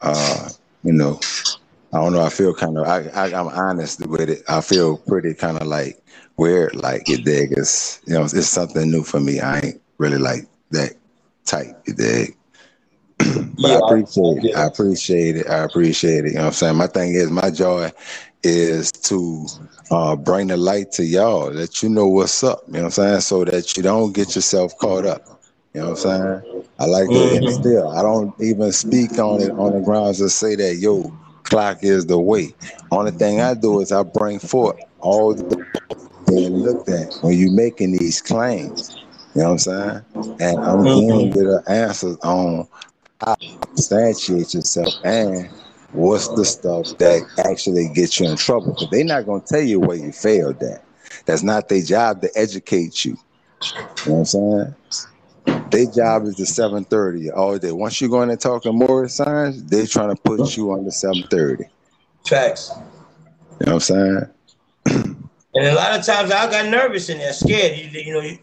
Uh, you know, I don't know. I feel kind of. I, I I'm honest with it. I feel pretty kind of like weird. Like you dig. It's you know, it's something new for me. I ain't really like that tight. You dig. [CLEARS THROAT] But Yeah, I appreciate it. I appreciate it. I appreciate it. You know what I'm saying? My thing is, my joy is to uh, bring the light to y'all, let you know what's up. You know what I'm saying? So that you don't get yourself caught up. You know what I'm saying? I like to hmm instill. I don't even speak on it on the grounds to say that yo clock is the way. Only thing I do is I bring forth all the being looked at when you making these claims. You know what I'm saying? And I'm mm-hmm. going to the answers on how to substantiate yourself and what's the stuff that actually gets you in trouble. Because they're not gonna tell you where you failed at. That's not their job to educate you. You know what I'm saying? Their job is the 730 all day. Once you go in and talking more signs, they're trying to put you on the 730. Facts. You know what I'm saying? And a lot of times I got nervous in there, scared. You, you know, you,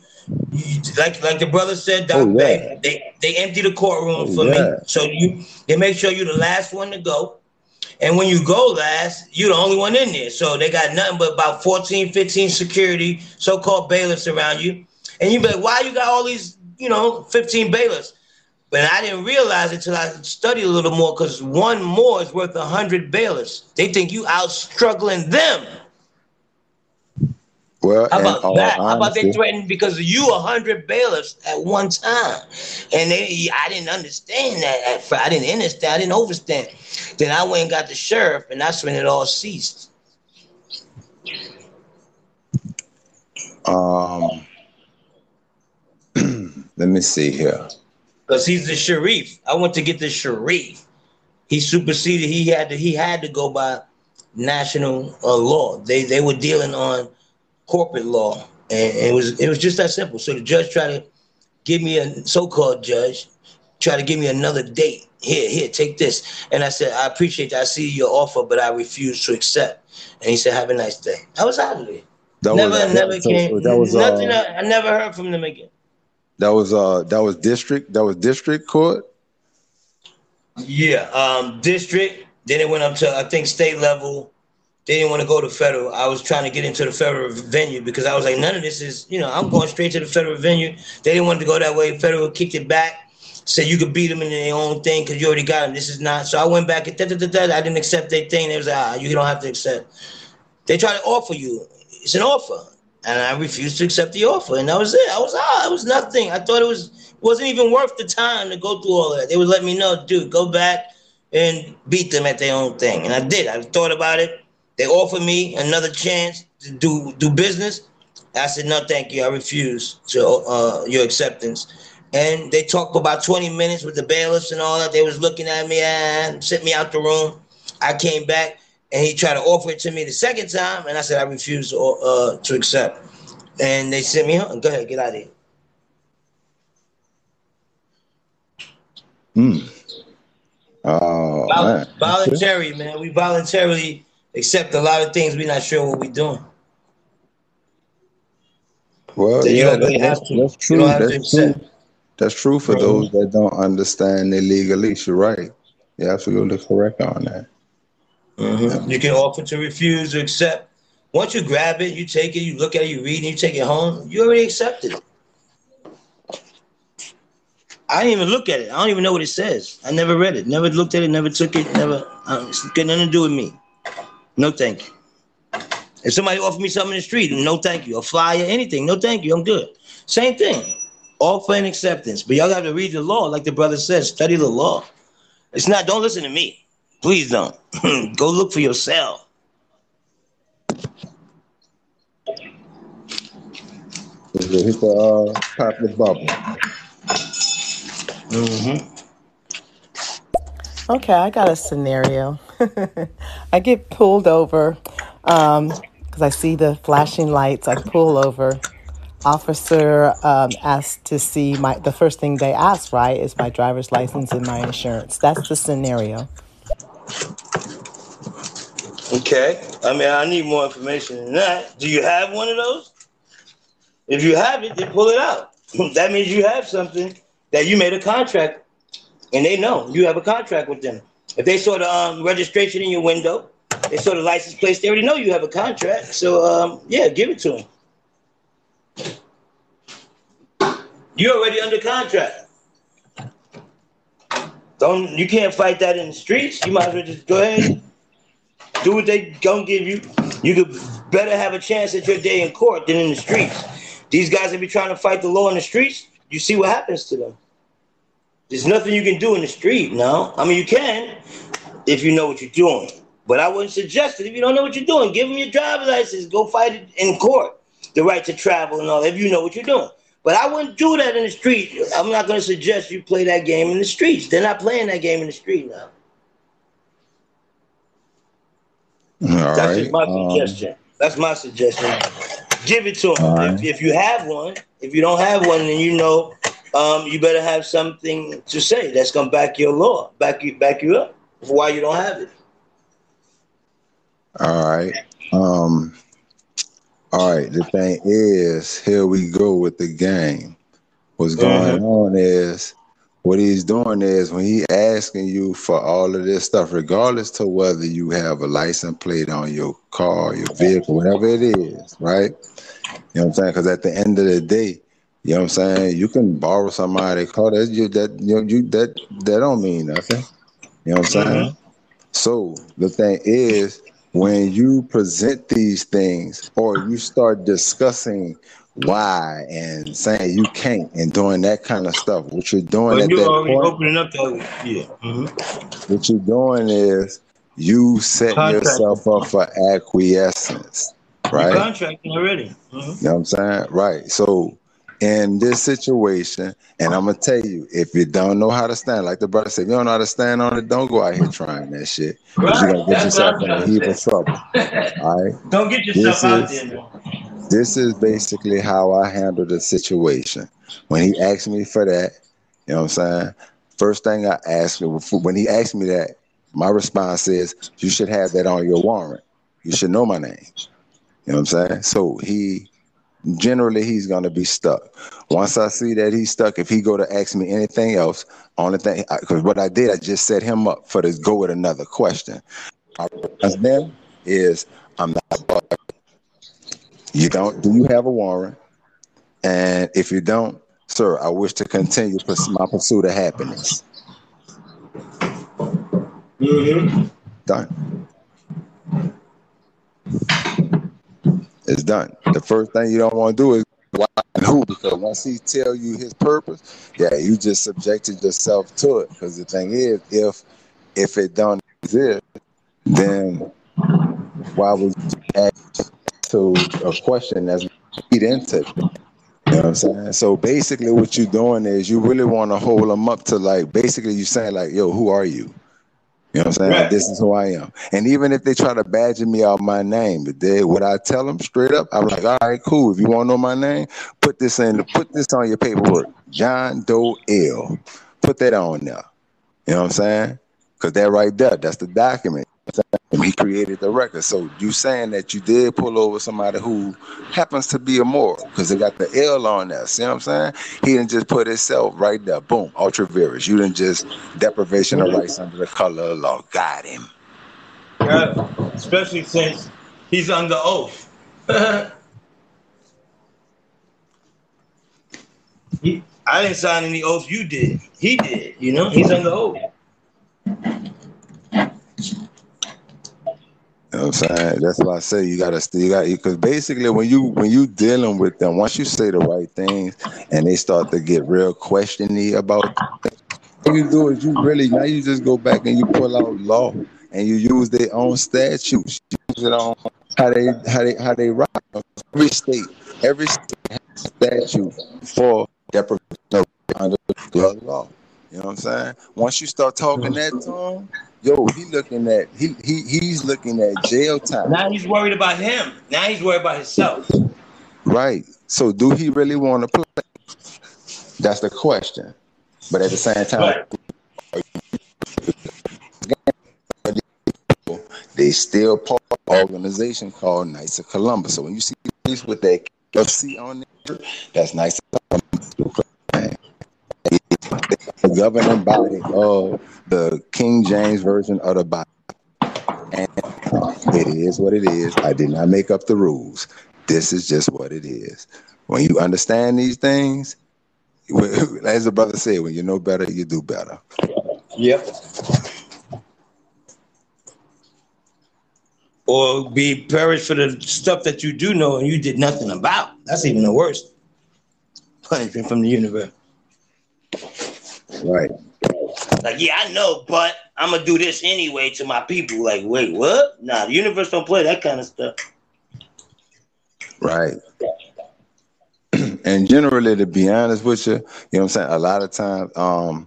you, like like the brother said, oh, Doc Oh yeah. Bey, they they empty the courtroom Oh for me. So you they make sure you're the last one to go. And when you go last, you're the only one in there. So they got nothing but about 14, 15 security, so-called bailiffs around you. And you be like, why you got all these, you know, 15 bailiffs? But I didn't realize it until I studied a little Moor because one more is worth a hundred bailiffs. They think you out struggling them. Well, How about that? How about they honesty, threatened because of you a hundred bailiffs at one time? And they, I didn't understand that at first. I didn't understand. I didn't understand. Then I went and got the sheriff, and that's when it all ceased. um, let me see here. Because he's the sheriff. I went to get the sheriff. He superseded. He had to. He had to go by national uh, law. They they were dealing on corporate law, and it was it was just that simple. So the judge tried to give me a so-called judge try to give me another date. Here, here, take this. And I said, I appreciate that. I see your offer, but I refuse to accept. And he said, Have a nice day. I was out of there. That never, was that, never so, came. that was nothing. uh I never heard from them again. That was uh that was district that was district court. Yeah, um, district. Then it went up to I think state level. They didn't want to go to federal. I was trying to get into the federal venue because I was like, none of this is, you know, I'm going straight to the federal venue. They didn't want to go that way. Federal kicked it back, said you could beat them in their own thing because you already got them. This is not. So I went back and I didn't accept their thing. They was like, ah, you don't have to accept. They try to offer you. It's an offer, and I refused to accept the offer, and that was it. I was ah, it was nothing. I thought it was wasn't even worth the time to go through all that. They would let me know, dude, go back and beat them at their own thing, and I did. I thought about it. They offered me another chance to do do business. I said no, thank you. I refuse to uh, your acceptance. And they talked for about 20 minutes with the bailiffs and all that. They was looking at me and sent me out the room. I came back and he tried to offer it to me the second time, and I said I refused to, uh, to accept. And they sent me home. Go ahead, get out of here. Hmm. Oh Vol- man. voluntary, man. We voluntarily accept a lot of things. We're not sure what we're doing. Well, So you yeah, don't really that's, to. that's You true. don't have to That's true. accept. That's true for those that don't understand legalese. You're right. You're absolutely correct on that. Mhm. You can offer to refuse or accept. Once you grab it, you take it, you look at it, you read it, you take it home, you already accepted it. I didn't even look at it. I don't even know what it says. I never read it, never looked at it, never took it, never. Uh, it's got nothing to do with me. No, thank you. If somebody offered me something in the street, no, thank you. A flyer, anything, no, thank you. I'm good. Same thing. Offer and acceptance. But y'all got to read the law, like the brother says. Study the law. It's not. Don't listen to me. Please don't. [CLEARS THROAT] Go look for yourself. Hit the uh, pop the bubble. Mm-hmm. Okay, I got a scenario. [LAUGHS] I get pulled over because I see the flashing lights. I pull over. Officer um, asks to see my. The first thing they ask, right, is my driver's license and my insurance. That's the scenario. Okay. I mean, I need more information than that. Do you have one of those? If you have it, then pull it out. [CLEARS THROAT] that means you have something that you made a contract, and they know you have a contract with them. If they saw the um, registration in your window, they saw the license plate, they already know you have a contract. So, um, yeah, give it to them. You're already under contract. Don't you can't fight that in the streets. You might as well just go ahead, do what they gonna give you. You could better have a chance at your day in court than in the streets. These guys that be trying to fight the law in the streets, you see what happens to them. There's nothing you can do in the street, no. I mean, you can if you know what you're doing. But I wouldn't suggest it if you don't know what you're doing. Give them your driver's license. Go fight it in court. The right to travel and all if you know what you're doing. But I wouldn't do that in the street. I'm not going to suggest you play that game in the streets. They're not playing that game in the street now. All That's right. just my Um, suggestion. That's my suggestion. Give it to them. all If, if you have one, if you don't have one, then you know um, you better have something to say that's gonna back your law, back you back you up for why you don't have it. All right. Um. All right. The thing is, here we go with the game. What's going Mhm. on is what he's doing is when he asking you for all of this stuff, regardless to whether you have a license plate on your car, your vehicle, whatever it is, right? You know what I'm saying? Because at the end of the day, you know what I'm saying, you can borrow somebody's car. That you that you, know, you that that don't mean nothing. You know what I'm saying? So the thing is, when you present these things or you start discussing why and saying you can't and doing that kind of stuff, what you're doing But at you're that already point, opening up that yeah. mhm. what you're doing is you Contract. yourself up for acquiescence, You're right? contracting already. Mhm. You know what I'm saying? Right. So in this situation, and I'm gonna tell you, if you don't know how to stand, like the brother said, if you don't know how to stand on it, don't go out here trying that shit. Because you're gonna get That's yourself in a heap of trouble. All right. [LAUGHS] Don't get yourself This out is there. this is basically how I handle the situation. When he asked me for that, you know what I'm saying? First thing I asked him when he asked me that, my response is, you should have that on your warrant. You should know my name. You know what I'm saying? So he generally he's gonna be stuck. Once I see that he's stuck, if he go to ask me anything else, only thing because what I did, I just set him up for this go with another question. Then is I'm not. You don't? Do you have a warrant? And if you don't, sir, I wish to continue my pursuit of happiness. Mm-hmm. Done. It's done. The first thing you don't want to do is why and who, because once he tell you his purpose, yeah, you just subjected yourself to it. Because the thing is, if if it don't exist, then why would you ask to a question that's feed into it? You know what I'm saying? So basically, what you're doing is you really want to hold them up to like basically you saying like, "Yo, who are you?" You know what I'm saying? Right. This is who I am. And even if they try to badger me out my name, they what I tell them straight up, I'm like, all right, cool. If you want to know my name, put this in put this on your paperwork. John Doe L. Put that on there. You know what I'm saying? Because that right there, that's the document. And he created the record. So you saying that you did pull over somebody who happens to be immoral because they got the L on there. See what I'm saying? He didn't just put himself right there. Boom, ultra vires. You didn't just deprivation of rights under the color of law. Got him. Especially since he's under oath. [LAUGHS] he, I didn't sign any oath. You did. He did. You know, he's under oath. You know I'm saying? That's why I say you gotta you got because basically when you when you dealing with them, once you say the right things and they start to get real questiony about what you do is you really now you just go back and you pull out law and you use their own statutes. You use it on how they how they how they rock. Every state, every state has a statute for deprivation of law. You know what I'm saying? Once you start talking mm-hmm. that to him, yo, he looking at he he he's looking at jail time. Now he's worried about him. Now he's worried about himself. Right. So do he really want to play? That's the question. But at the same time, they still part of an organization called Knights of Columbus. So when you see these with that FC on there, that's Knights of Columbus. The governing body of the King James version of the Bible. And it is what it is. I did not make up the rules. This is just what it is. When you understand these things, [LAUGHS] as the brother said, when you know better, you do better. Yep. Or be perished for the stuff that you do know and you did nothing about. That's even the worst punishment from the universe. Right. Like, yeah, I know, but I'm gonna do this anyway to my people. Like, wait, what? Nah, the universe don't play that kind of stuff. Right. [CLEARS THROAT] and generally, to be honest with you, you know what I'm saying. A lot of times, um,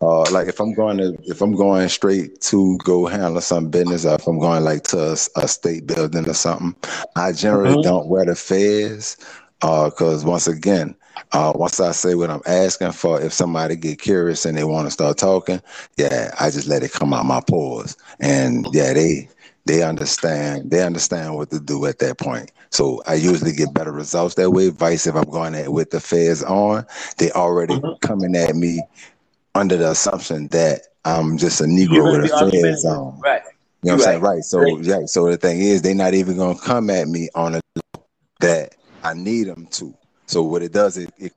uh, like if I'm going to, if I'm going straight to go handle some business, or if I'm going like to a, a state building or something, I generally Mhm. don't wear the fez, uh, because once again, uh, once I say what I'm asking for, if somebody get curious and they want to start talking, yeah, I just let it come out my pores, and yeah, they they understand they understand what to do at that point. So I usually get better results that way. Vice if I'm going at with the fez on, they already coming at me under the assumption that I'm just a Negro with a fez on. Right. You know what I'm saying? Right. Right. So yeah. So the thing is, they're not even gonna come at me on a that I need them to. So what it does, it, it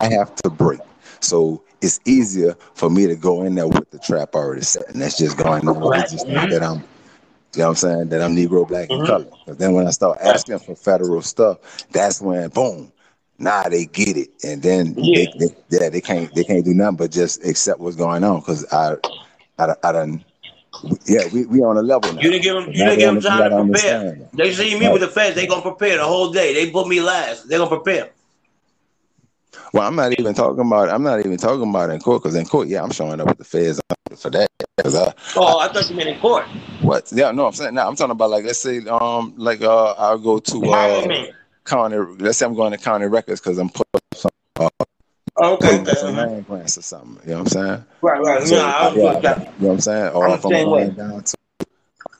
I have to break. So it's easier for me to go in there with the trap already set, and that's just going on. It's just not that I'm, you know what I'm saying, that I'm Negro, black, and Mhm. color. But then when I start asking for federal stuff, that's when boom, now they get it, and then Yeah. they, they yeah they can't they can't do nothing but just accept what's going on because I I I done yeah we we on a level now. You didn't give them. You didn't give them time to prepare. They see me Right. with the fez. They gonna prepare the whole day. They put me last. They gonna prepare. Well, I'm not even talking about. I'm not even talking about in court because in court, yeah, I'm showing up with the fez for that. I, Oh, I thought you meant in court. what? Yeah, no, I'm saying now. I'm talking about like let's say, um, like uh, I'll go to uh, county. Let's say I'm going to county records because I'm putting some uh, Okay. putting some land grants or something. You know what I'm saying? Right. Right. So No, was yeah, that. you know what I'm saying. Or I'm if I'm going down to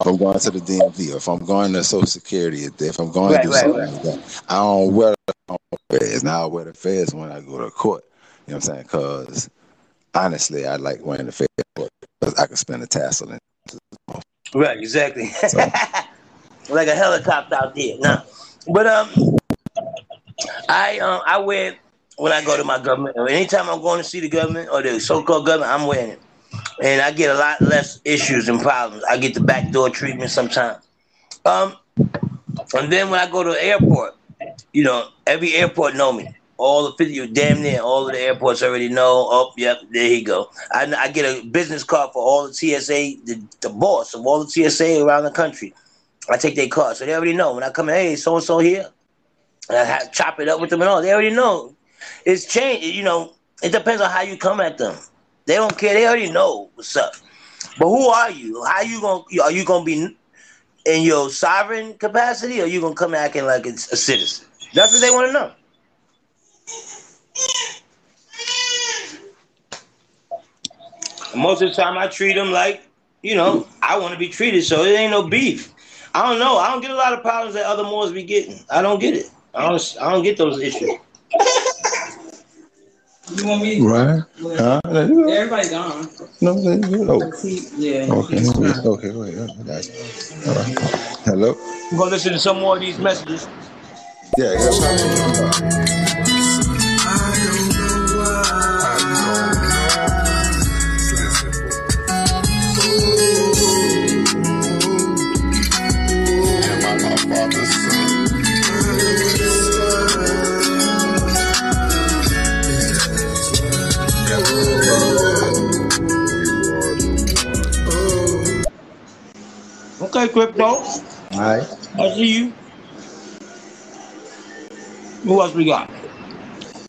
if I'm going to the DMV, if I'm going to Social Security, if I'm going Right, to do right, something right. like that, I don't wear the fez. Now I wear the fez when I go to court. You know what I'm saying? Because honestly, I like wearing the fez because I can spend a tassel in. Right, exactly. [LAUGHS] So [LAUGHS] like a helicopter out there. Nah. But um I um I wear when I go to my government anytime I'm going to see the government or the so called government, I'm wearing it. And I get a lot less issues and problems. I get the backdoor treatment sometimes. Um and then when I go to the airport, you know, every airport know me. All the 50, damn near all of the airports already know. Oh, yep, there you go. I, I get a business card for all the TSA, the, the boss of all the TSA around the country. I take their card, so they already know. When I come in, hey, so and so here, and I have, chop it up with them and all. They already know. It's changed. You know, it depends on how you come at them. They don't care. They already know what's up. But who are you? How you gonna? Are you gonna be in your sovereign capacity, or you gonna come acting like it's a citizen? That's what they want to know. Most of the time, I treat them like, you know, I want to be treated. So it ain't no beef. I don't know. I don't get a lot of problems that other Moors be getting. I don't get it. I don't. I don't get those issues. You want me? right? Huh? Everybody gone. No, no, oh. no. Yeah. Okay, okay, wait. I got you. All right. Hello. I'm gonna listen to some more of these messages. Yeah, yeah. Okay, crypto. All right. I see you. Who else we got?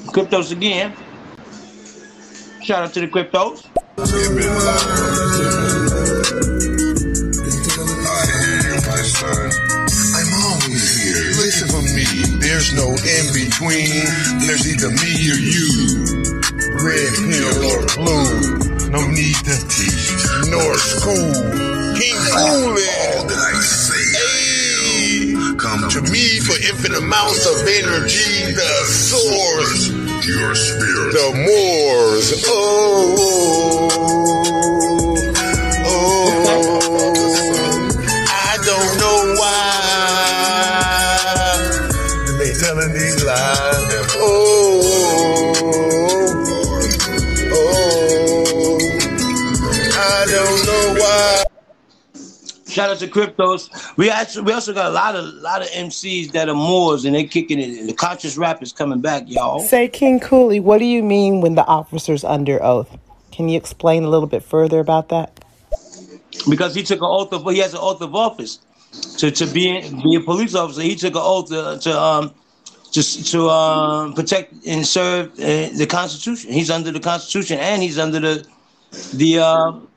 Cryptos again. Shout out to the cryptos. I'm always here. Listen for me. There's no in between. There's either me or you. Red pill or blue. No need to teach nor school. King Cooley. Hey. Come to me for infinite amounts of energy. The source. Your spirit. The Moors. Oh. Oh. I don't know why they telling these lies. Shout out to cryptos. We actually we also got a lot of lot of MCs that are Moors and they're kicking it. The conscious rap is coming back, y'all. Say, King Cooley, what do you mean when the officer's under oath? Can you explain a little bit further about that? Because he took an oath of he has an oath of office to to be be a police officer. He took an oath to, to um to to um protect and serve uh, the Constitution. He's under the Constitution and he's under the the um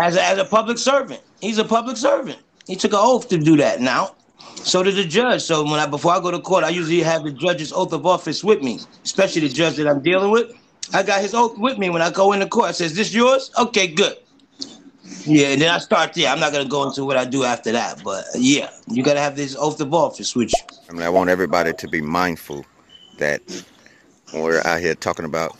as a, as a public servant. He's a public servant. He took an oath to do that. Now, so did the judge. So when I before I go to court, I usually have the judge's oath of office with me, especially the judge that I'm dealing with. I got his oath with me when I go into court. I says, "This yours? Okay, good." Yeah, and then I start there. I'm not gonna go into what I do after that, but yeah, you gotta have this oath of office you. I mean, I want everybody to be mindful that when we're out here talking about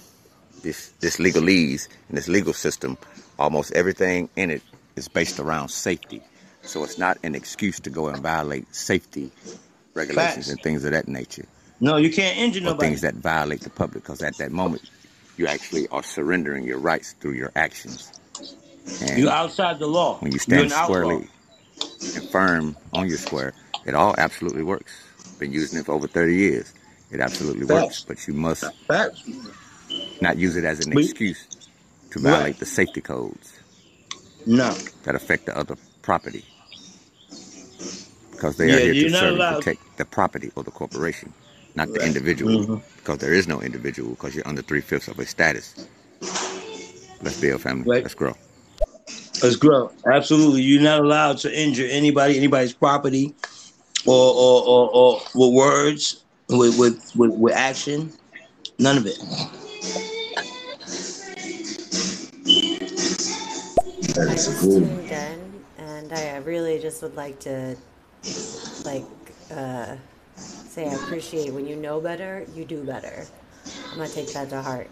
this this legalese and this legal system, almost everything in it is based around safety. So it's not an excuse to go and violate safety regulations Facts. and things of that nature, No, you can't injure or nobody. things that violate the public, because at that moment you actually are surrendering your rights through your actions. And You're outside the law. when you You're stand an outlaw. squarely and firm on your square, it all absolutely works. Been using it for over 30 years. It absolutely works, but you must Facts. not use it as an excuse to Right. violate the safety codes No. that affect the other property. Because they Yeah, are here to serve and protect the property or the corporation, not the Right. individual. Mhm. Because there is no individual because you're under three fifths of a status. Let's build family. Right. Let's grow. Let's grow. Absolutely. You're not allowed to injure anybody, anybody's property, or or or, or with words, with, with with with action. None of it. That is Just good. tuned. And I really just would like to, like, uh, say I appreciate when you know better, you do better. I'm gonna take that to heart.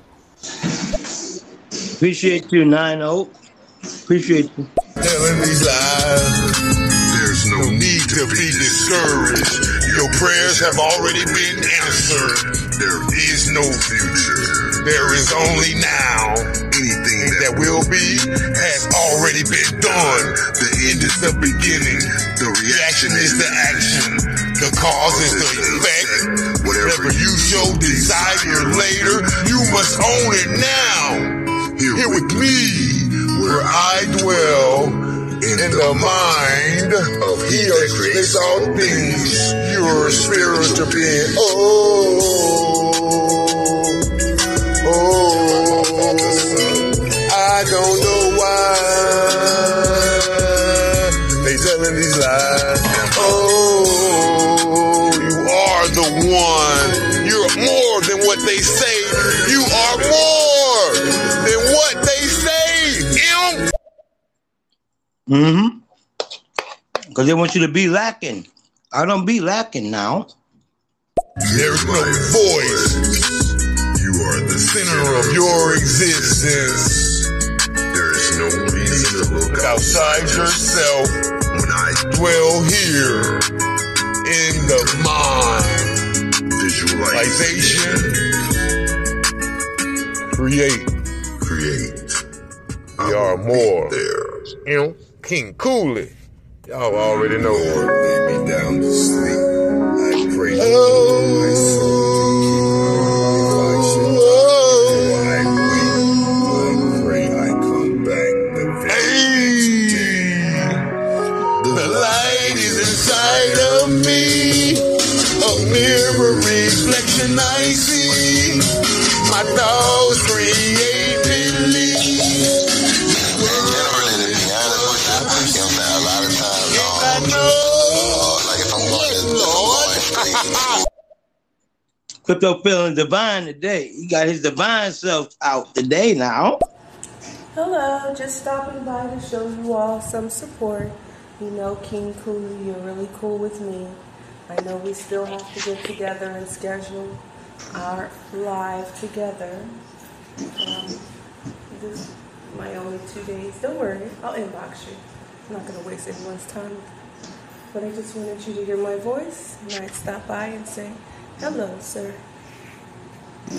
Appreciate you, 9 Appreciate you. telling these lies. There's no need to be discouraged. Your prayers have already been answered. There is no future. There is only now. Will be has already been done. The end is the beginning. The reaction is the action. The cause is the effect. Whatever you show desire later, you must own it now. Here with me, where I dwell in the mind of He that creates all things. Your spiritual being. Oh, I don't know why they telling these lies. Oh, you are the one. You're more than what they say. You are more than what they say. Mm-hmm. Because they want you to be lacking. I don't be lacking now. There's no voice. You are the center of your existence. Outside yourself. When I dwell here in the mind, visualization, create, create. We are more. You know, King Cooley. Y'all already know. Lay me down to sleep. I pray you oh, reflection I see. My thoughts create belief. [LAUGHS] Crypto feeling divine today. He got his divine self out today now. Hello, just stopping by to show you all some support. You know, King Cooley, you're really cool with me. I know we still have to get together and schedule our live together. Um, this is my only two days. Don't worry, I'll inbox you. I'm not going to waste anyone's time. But I just wanted you to hear my voice, and I'd stop by and say, hello, sir.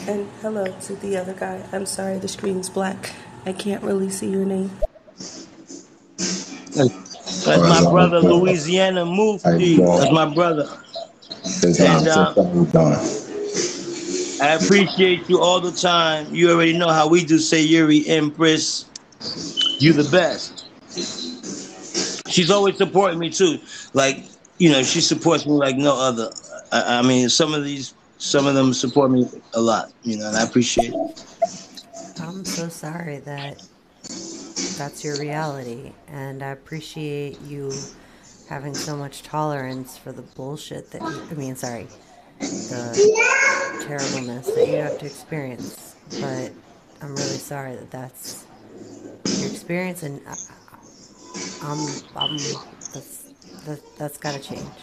And hello to the other guy. I'm sorry, the screen's black. I can't really see your name. That's my brother Louisiana Mufti. That's my brother. And uh, I appreciate you all the time. You already know how we do say Yuri Empress. You the best. She's always supporting me too. Like, you know, she supports me like no other. I, I mean, some of these, some of them support me a lot, you know, and I appreciate it. I'm so sorry that that's your reality, and I appreciate you having so much tolerance for the bullshit that you, I mean, sorry, the terribleness that you have to experience. But I'm really sorry that that's your experience, and I, I'm, I'm, that's, that, that's got to change.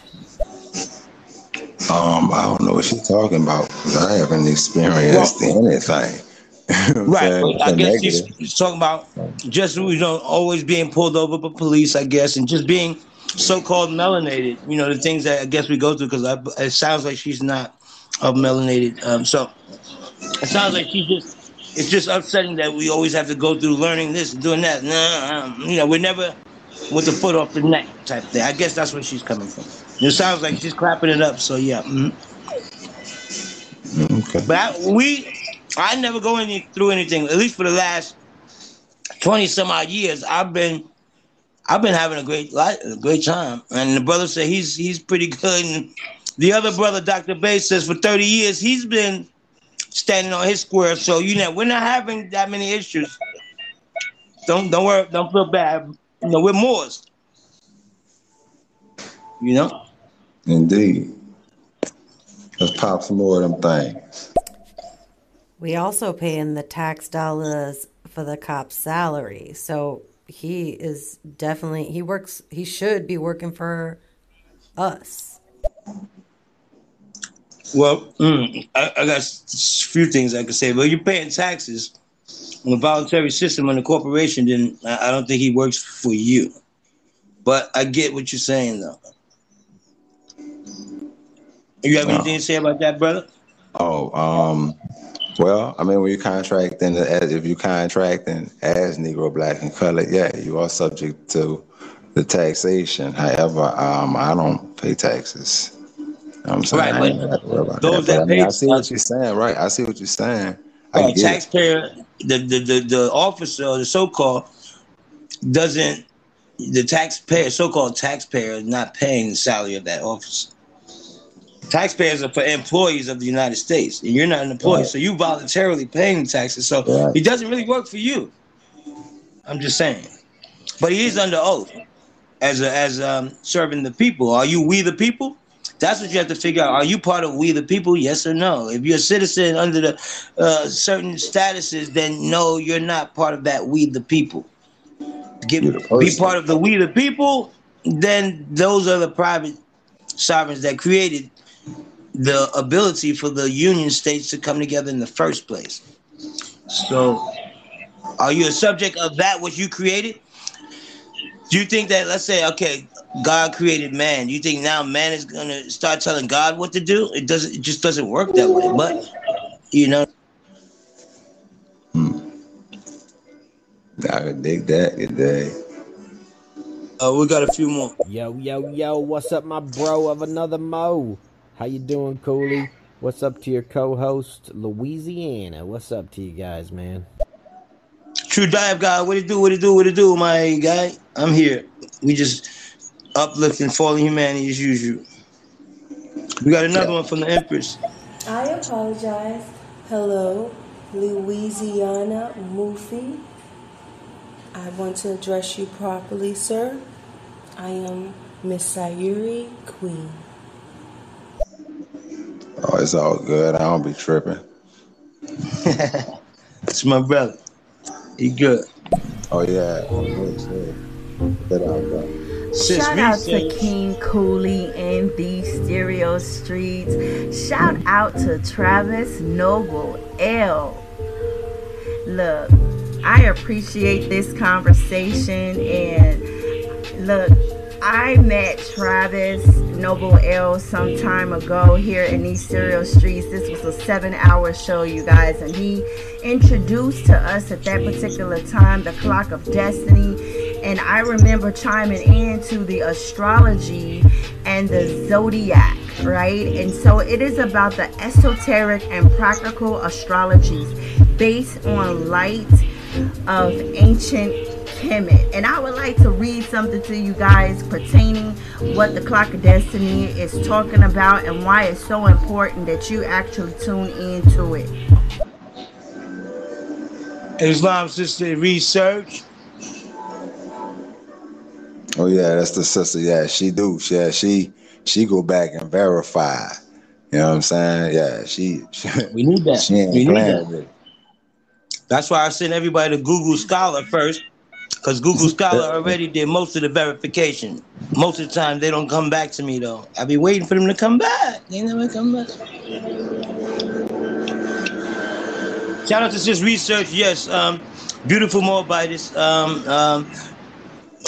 Um, I don't know what she's talking about 'cause I haven't experienced anything. [LAUGHS] Right. Saying I guess she's, negative. she's talking about just you know always being pulled over by police, I guess, and just being so-called melanated. You know the things that I guess we go through because it sounds like she's not of melanated. Um, so it sounds like she's just. It's just upsetting that we always have to go through learning this and doing that. Nah, um, you know, we're never with the foot off the neck type thing. I guess that's where she's coming from. It sounds like she's clapping it up. So yeah. mhm. Okay. But I, we, I never go any through anything. At least for the last twenty some odd years, I've been, I've been having a great life, a great time. And the brother said he's he's pretty good. And the other brother, Doctor Bey, says for thirty years he's been standing on his square. So you know we're not having that many issues. Don't don't worry, don't feel bad. You know we're Moors. You know. Indeed. Let's pop some more of them things. We also pay in the tax dollars for the cop's salary. So he is definitely he works he should be working for us. Well, mm, I, I got a few things I could say. Well, you're paying taxes on a voluntary system on a corporation, then I I don't think he works for you. But I get what you're saying, though. You have anything to say about that, brother? Oh, um, well, I mean, when you contracting, as if you contract contracting as Negro, Black, and Colored, yeah, you are subject to the taxation. However, um, I don't pay taxes. You know I'm saying Right, I but got to worry about those that. But I mean, pay I see what you're saying, right? I see what you're saying. I get it. taxpayer, the, the, the, the officer, the so-called, doesn't, the taxpayer, so-called taxpayer, is not paying the salary of that officer. Taxpayers are for employees of the United States, and you're not an employee, Right. so you voluntarily paying the taxes. So Right. it doesn't really work for you. I'm just saying, but he is under oath as a, as um, serving the people. Are you we the people? That's what you have to figure out. Are you part of we the people? Yes or no. If you're a citizen under the uh, certain statuses, then no, you're not part of that we the people. Get, be part of the we the people, then those are the private sovereigns that created the ability for the union states to come together in the first place. So, are you a subject of that which you created? Do you think that let's say, okay, God created man. Do you think now man is gonna start telling God what to do? It doesn't. It just doesn't work that way. But you know, I can dig that. Good day. uh, we got a few more. Yo, yo, yo, what's up, my bro of another Mo? How you doing, Cooley? What's up to your co-host, Louisiana? What's up to you guys, man? True dive guy, what it do? What it do? What it do, my guy? I'm here. We just uplifting fallen humanity as usual. We got another one from the Empress. I apologize. Hello, Louisiana Mufti. I want to address you properly, sir. I am Miss Sayuri Queen. Oh, it's all good. I don't be tripping. [LAUGHS] it's my brother. He good. Oh yeah. Oh, good, good. Put out, Shout out to research. King Cooley in the Stereo Streets. Shout out to Travis Noble El. Look, I appreciate this conversation and look, I met Travis Noble El some time ago here in these stereo streets. This was a seven hour show, you guys, and he introduced to us at that particular time the clock of destiny. And I remember chiming into the astrology and the zodiac, right? And so it is about the esoteric and practical astrologies based on light of ancient Kemet. And I would like to read something to you guys pertaining what the clock of destiny is talking about and why it's so important that you actually tune into it. Islam Sister Research. Oh yeah, that's the sister. Yeah, she do. Yeah, she she go back and verify. You know what I'm saying? Yeah, she. she We need that. She ain't We need that. That's why I sent everybody to Google Scholar first, because Google Scholar already did most of the verification. Most of the time, they don't come back to me though. I be waiting for them to come back. They never come back. Shout out to Sis Research. Yes, um, beautiful Moabites. Um, um,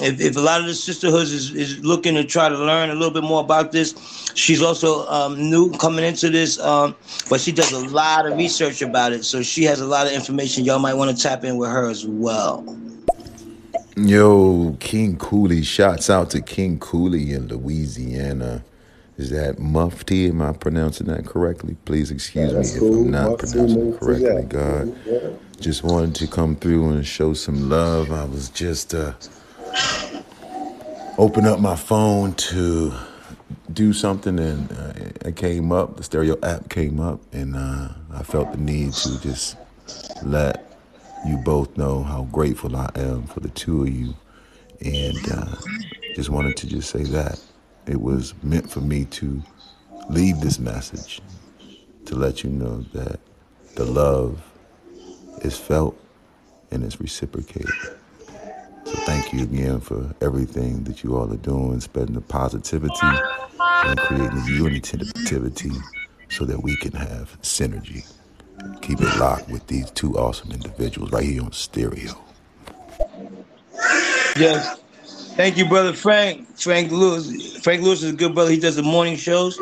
if, if a lot of the sisterhoods is, is looking to try to learn a little bit more about this, she's also um, new coming into this, um, but she does a lot of research about it. So she has a lot of information. Y'all might want to tap in with her as well. Yo, King Cooley. Shouts out to King Cooley in Louisiana. Is that Mufti? Am I pronouncing that correctly? Please excuse me that's if cool. I'm not Mufti, pronouncing it correctly, yeah. God. Yeah. Just wanted to come through and show some love. I was just uh open up my phone to do something and uh, it came up, the stereo app came up and uh, I felt the need to just let you both know how grateful I am for the two of you and uh, just wanted to just say that it was meant for me to leave this message to let you know that the love is felt and is reciprocated. So thank you again for everything that you all are doing, spreading the positivity and creating the unity so that we can have synergy. Keep it locked with these two awesome individuals right here on stereo. Yes. Thank you, brother Frank. Frank Lewis. Frank Lewis is a good brother. He does the morning shows.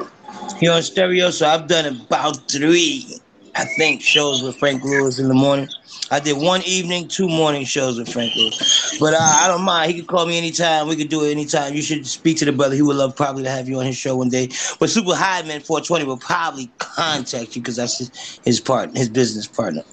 He on stereo, so I've done about three, I think, shows with Frank Lewis in the morning. I did one evening, two morning shows with Frank Lewis. But uh, I don't mind. He could call me anytime. We could do it anytime. You should speak to the brother. He would love probably to have you on his show one day. But Super High Man 420 will probably contact you because that's his, his part, his business partner.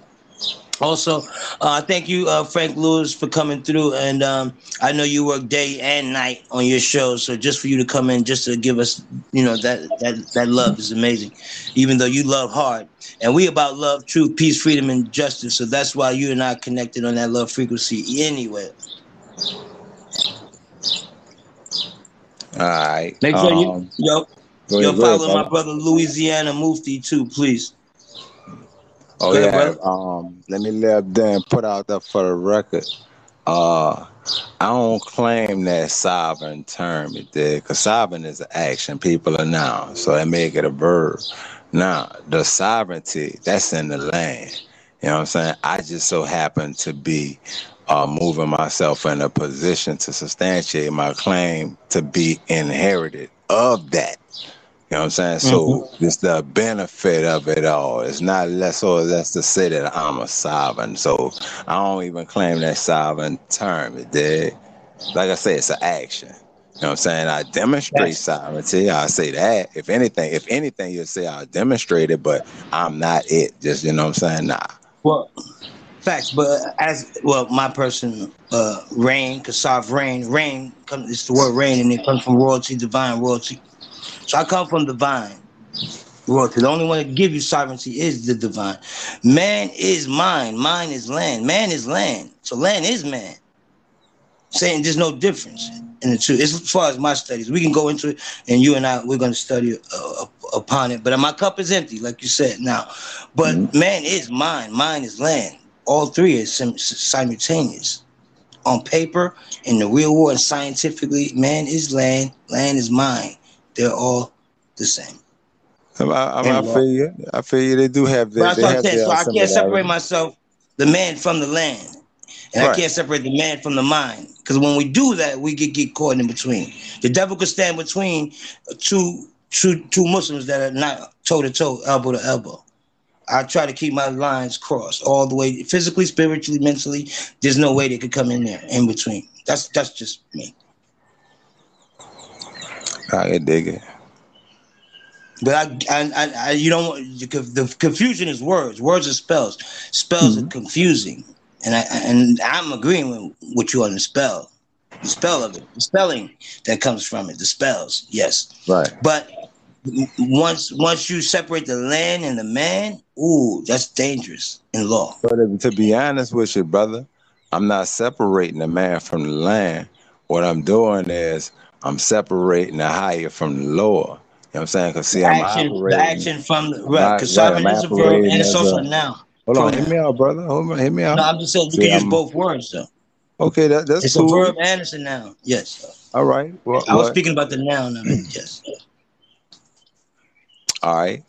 Also, uh, thank you, uh, Frank Lewis, for coming through. And um, I know you work day and night on your show, so just for you to come in, just to give us, you know, that that that love is amazing. Even though you love hard, and we about love, truth, peace, freedom, and justice. So that's why you and I connected on that love frequency anyway. All right. Make sure you um, yo go yo ahead, ahead, follow my brother. brother Louisiana Mufti too, please. Oh yeah. Um, let me let them put out that for the record. Uh, I don't claim that sovereign term it did, because sovereign is an action. People are noun, so they make it a verb. Now, the sovereignty that's in the land. You know what I'm saying? I just so happen to be uh, moving myself in a position to substantiate my claim to be inherited of that. You know what I'm saying? So it's the benefit of it all. It's not less or less to say that I'm a sovereign. So I don't even claim that sovereign term. It did. Like I say, it's an action. You know what I'm saying? I demonstrate sovereignty. I say that. If anything, if anything, you'll say I demonstrate it, but I'm not it. Just you know what I'm saying? Nah. Well, facts, but as well, my person, uh, rain, Kasav rain, rain, come, it's the word reign, and it comes from royalty, divine royalty. So I come from divine royalty. The only one that give you sovereignty is the divine. Man is mine, mine is land. Man is land, so land is man. Saying there's no difference in the two. As far as my studies, we can go into it, and you and I, we're going to study uh, upon it. But my cup is empty, like you said now. But man is mine, mine is land. All three is sim- simultaneous. On paper, in the real world, scientifically, man is land, land is mine. They're all the same. I, I, I uh, feel you. I feel you. They do have their. They have saying. their So I can't separate myself, the man from the land. And I can't separate the man from the mind. Because when we do that, we get, get caught in between. The devil could stand between two, two, two Muslims that are not toe to toe, elbow to elbow. I try to keep my lines crossed all the way, physically, spiritually, mentally. There's no way they could come in there in between. That's that's just me. I dig it. But I, I, I, you don't. The confusion is words. Words are spells. Spells Mm-hmm. are confusing, and I and I'm agreeing with, with you on the spell, the spell of it, the spelling that comes from it, the spells. Yes, Right. but once once you separate the land and the man, ooh, that's dangerous in law. But to be honest with you, brother, I'm not separating the man from the land. What I'm doing is I'm separating the higher from the lower. You know what I'm saying? Because see, The I'm action, operating. the action from the Right, because right, sovereign I'm is a verb and it's also a- noun. Hold on, hear me out, brother. Hold on, hear me out. No, I'm just saying you See, can use I'm- both words though. Okay, that, that's It's cool. a verb and it's a noun. Yes. All right. Well, I was what- speaking about the noun of it. [CLEARS THROAT] Yes. All right.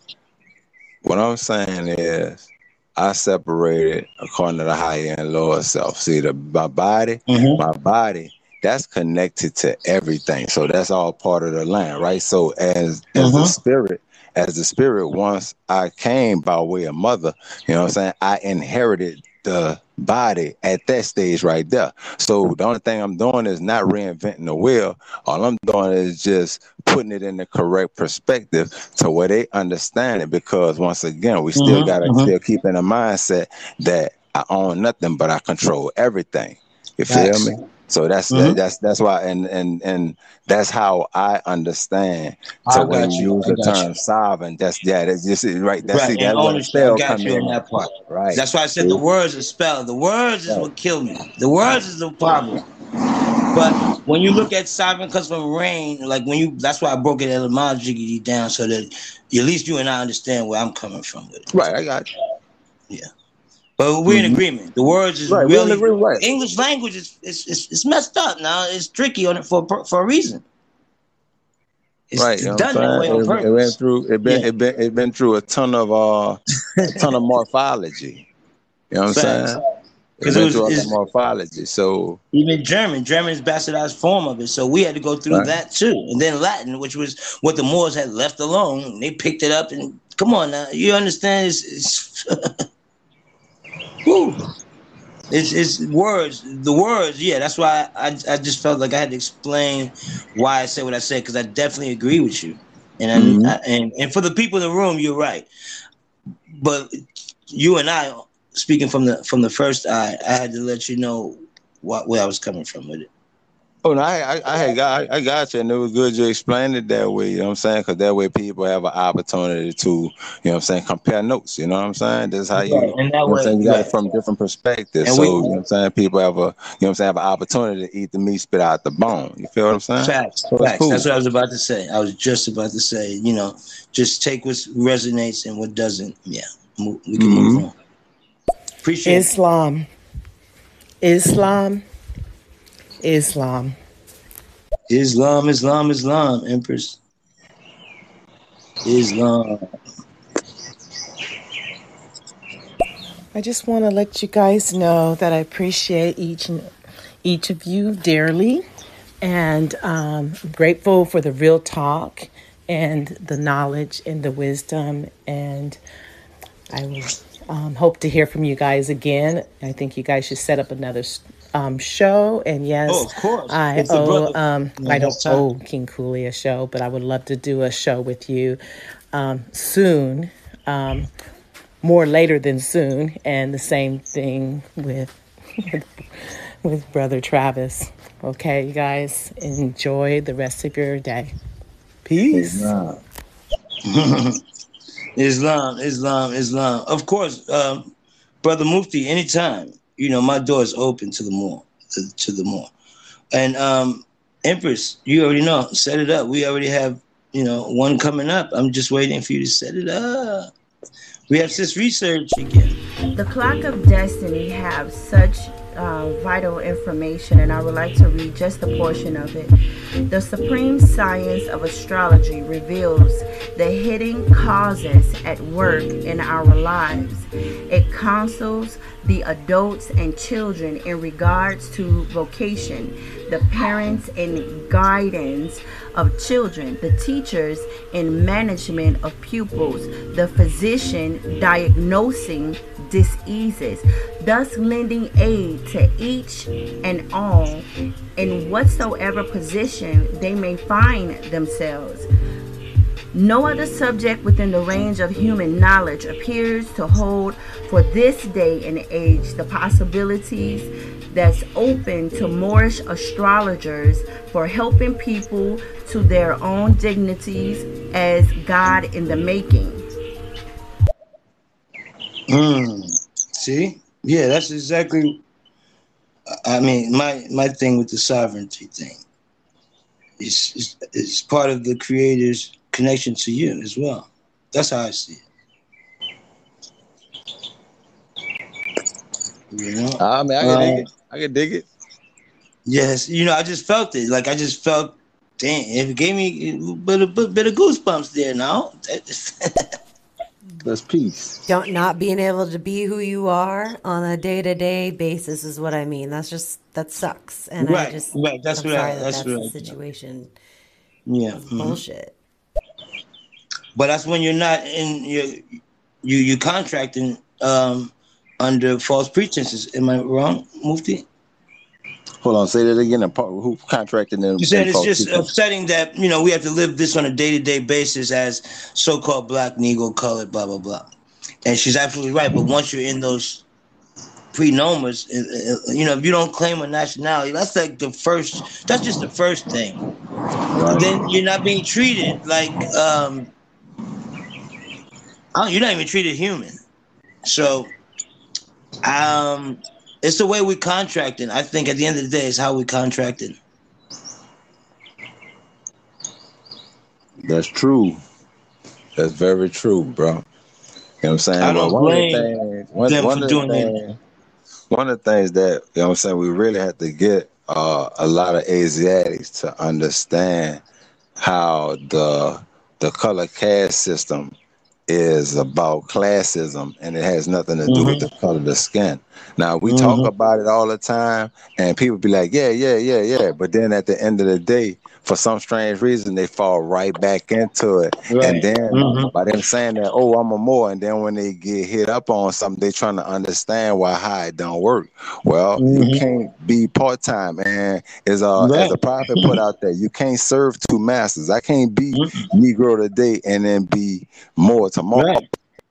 What I'm saying is, I separated according to the higher and lower self. See, the my body, Mm-hmm. my body, that's connected to everything. So that's all part of the land, right? So as as the Mhm. spirit, as the spirit, once I came by way of mother, you know what I'm saying? I inherited the body at that stage right there. So the only thing I'm doing is not reinventing the wheel. All I'm doing is just putting it in the correct perspective to where they understand it. Because once again, we still Mhm, gotta mhm. still keep in the mindset that I own nothing, but I control everything. You feel me? So that's Mhm. that's that's why, and and and that's how I understand. So I when you use the term you. sovereign, that's yeah, that's just right. That's Right, see, that's spell got you in. that part. Right. That's why I said See? the words are spell. The words is what kill me. The words is the problem. But when you look at sovereign comes from rain, like when you that's why I broke it etymologically down so that at least you and I understand where I'm coming from with it. Right, I got you. Yeah. But we're in Mhm. agreement. The words is Right, we're in really agreement, right. English language is it's, it's, it's messed up now. It's tricky on it for for a reason. It's right, done that way on It, it went through it been Yeah. it been it been through a ton of uh a ton of morphology. You know what I'm saying? It 'Cause it was- through a lot it's- of morphology. So Even German, German is bastardized form of it. So we had to go through Right. that too. And then Latin, which was what the Moors had left alone. They picked it up and come on now. You understand? It's, it's [LAUGHS] Whew. It's, it's words. The words, yeah. That's why I, I just felt like I had to explain why I said what I said because I definitely agree with you. And I, Mhm. I- and and for the people in the room, you're right. But you and I, speaking from the from the first eye, I had to let you know what where I was coming from with it. Oh no, I I, I had got I got you, and it was good you explained it that way. You know what I'm saying? Because that way people have an opportunity to, you know what I'm saying, compare notes. You know what I'm saying? That's how you, Right, you and that know what way- I'm saying, you got it from different perspectives. And so we- you know what I'm saying? People have a, you know what I'm saying, have an opportunity to eat the meat, spit out the bone. You feel what I'm saying? Facts, So facts. cool. That's what I was about to say. I was just about to say, you know, just take what resonates and what doesn't. Yeah, we can move Mhm. on. Appreciate it. Islam. Islam. Islam. Islam. Islam, Islam, Empress. Islam. I just want to let you guys know that I appreciate each and each of you dearly, and um, I'm grateful for the real talk and the knowledge and the wisdom. And I will um, hope to hear from you guys again. I think you guys should set up another um, show. And yes, Oh, of course. I It's owe um, I don't owe King Cooley a show, but I would love to do a show with you um, soon. Um, more later than soon, and the same thing with [LAUGHS] with brother Travis. Okay, you guys, enjoy the rest of your day. Peace. Islam, [LAUGHS] Islam, Islam, Islam. Of course, um, brother Mufti. Anytime, you know, my door is open to the Moor, to, to the Moor. And um, Empress, you already know. Set it up. We already have, you know, one coming up. I'm just waiting for you to set it up. We have sis research again. The Clock of Destiny have such uh, vital information, and I would like to read just a portion of it. The supreme science of astrology reveals the hidden causes at work in our lives. It counsels the adults and children in regards to vocation, the parents in guidance of children, the teachers in management of pupils, the physician diagnosing diseases, thus lending aid to each and all in whatsoever position they may find themselves. No other subject within the range of human knowledge appears to hold for this day and age the possibilities that's open to Moorish astrologers for helping people to their own dignities as God in the making. Mm. See? Yeah, that's exactly. I mean, my my thing with the sovereignty thing is is, part of the creator's connection to you as well. That's how I see it. You know? I mean, I can dig Um, it. I can dig it. Yes, you know, I just felt it. Like I just felt, damn, it gave me a bit of, bit of goosebumps there. Now, That's peace. Don't not being able to be who you are on a day to day basis is what I mean. That's just that sucks, and I just right, that's I'm what sorry that that's that's what the I- situation. yeah, It's mhm. bullshit. But that's when you're not in you you you contracting um under false pretenses. Am I wrong, Mufti? Hold on, say that again. Who contracted them? You said it's just upsetting that you know we have to live this on a day to day basis as so called black, Negro, colored, blah blah blah. And she's absolutely right. But once you're in those pre-nomas, uh, uh, you know, if you don't claim a nationality, that's like the first. That's just the first thing. Then you're not being treated like um, oh, you're not even treated human. So, um, it's the way we contracting. I think at the end of the day, it's how we contracted. That's true. That's very true, bro. You know what I'm saying? I don't one of the blame things, one, them one for doing that. things, one of the things that you know what I'm saying we really have to get uh, a lot of Asiatics to understand how the the color caste system is about classism and it has nothing to do with Mm-hmm. the color of the skin. Now we talk Mhm. about it all the time and people be like, Yeah, yeah, yeah, yeah. But then at the end of the day, for some strange reason they fall right back into it. And Right. then Mhm. by them saying that, oh, I'm a Moor, and then when they get hit up on something, they trying to understand why how it don't work. Well, you Mhm. can't be part time, and as a as a prophet put out there, you can't serve two masters. I can't be Negro today and then be Moor tomorrow. Right.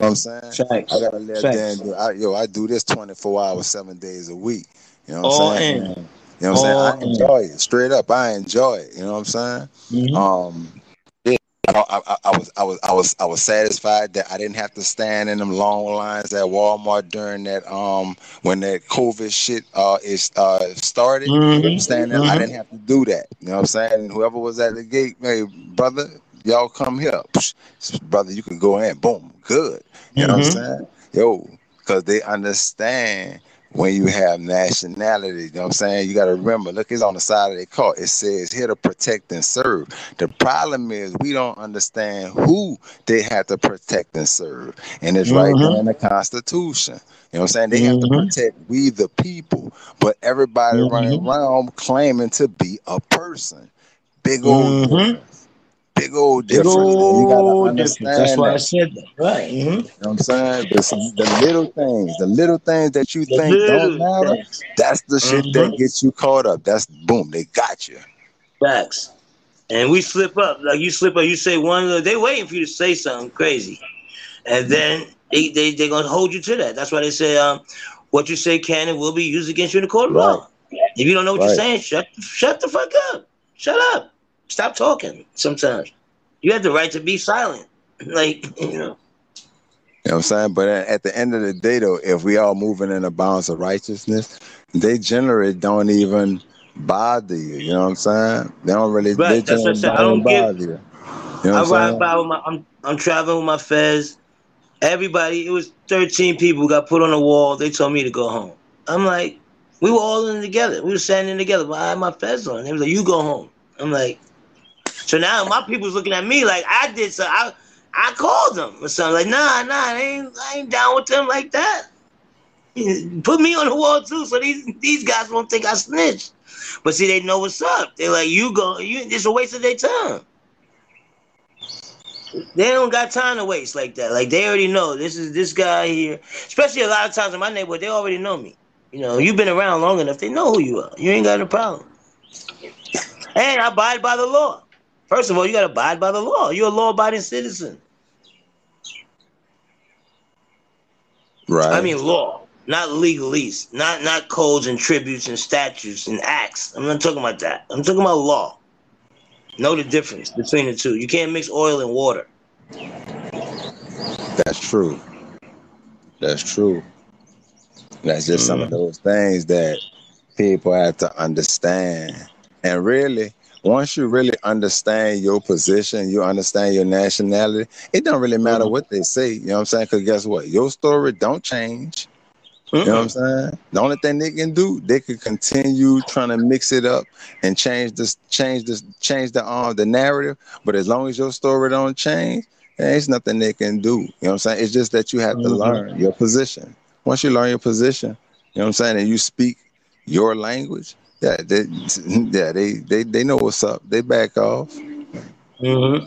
You know what I'm saying? Facts. I gotta let. Dan do. I, yo, I do this 24 hours, seven days a week. You know what All I'm saying? in. You know what I'm saying? I enjoy it. Straight up, I enjoy it. You know what I'm saying? Mhm. Um, yeah, I, I, I was, I was, I was, I was satisfied that I didn't have to stand in them long lines at Walmart during that um when that COVID shit uh is uh started. Mhm. Standing, I Mhm. didn't have to do that. You know what I'm saying? And whoever was at the gate, hey brother, y'all come here, Psh, brother, you can go in. Boom, good. You know what I'm Mhm. saying? Yo, because they understand when you have nationality. You know what I'm saying? You got to remember, look, it's on the side of the car. It says here to protect and serve. The problem is we don't understand who they have to protect and serve. And it's right there in the Constitution. You know what I'm saying? They have to Mhm. protect we the people, but everybody running Mhm. around claiming to be a person. Big old Mhm. difference. Big old Big difference. Gotta old difference. That's why I said that. Right. Mhm. You know what I'm saying? The, the little things, the little things that you The think don't matter, things. that's the shit that Mhm. gets you caught up. That's boom, they got you. Facts. And we slip up. Like you slip up, you say one the, they waiting for you to say something crazy. And then they, they, they're going to hold you to that. That's why they say, um, what you say can and will be used against you in the court of Right. law. If you don't know what you're saying, shut, shut the fuck up. Shut up. Stop talking sometimes. You have the right to be silent. [CLEARS THROAT] Like, you know. You know what I'm saying? But at the end of the day, though, if we all moving in the bounds of righteousness, they generally don't even bother you. You know what I'm saying? They don't really, they Right. That's what I said. I don't give. bother you. You know I ride by with my. I'm I'm traveling with my fez. Everybody, it was 13 people got put on the wall. They told me to go home. I'm like, we were all in together. We were standing together. But I had my fez on. They was like, you go home. I'm like, so now my people's looking at me like I did so. I I called them or something. Like, nah, nah, I ain't I ain't down with them like that. Put me on the wall too, so these these guys won't think I snitched. But see, they know what's up. They're like, you go, you. It's a waste of their time. They don't got time to waste like that. Like they already know this is this guy here. Especially a lot of times in my neighborhood, they already know me. You know, you've been around long enough. They know who you are. You ain't got a problem. And I abide by the law. First of all, you got to abide by the law. You're a law-abiding citizen. Right. I mean law, not legalese, not not codes and tributes and statutes and acts. I'm not talking about that. I'm talking about law. Know the difference between the two. You can't mix oil and water. That's true. That's true. That's just some of Mm-hmm. those things that people have to understand. And really, once you really understand your position, you understand your nationality, it don't really matter Mm-hmm. what they say. You know what I'm saying? Because guess what? Your story don't change. You know what I'm saying? The only thing they can do, they could continue trying to mix it up and change this, change this, change the um the narrative. But as long as your story don't change, there's nothing they can do. You know what I'm saying? It's just that you have to Mhm. learn your position. Once you learn your position, you know what I'm saying, and you speak your language, yeah, they, yeah, they they they know what's up. They back off. Mm-hmm.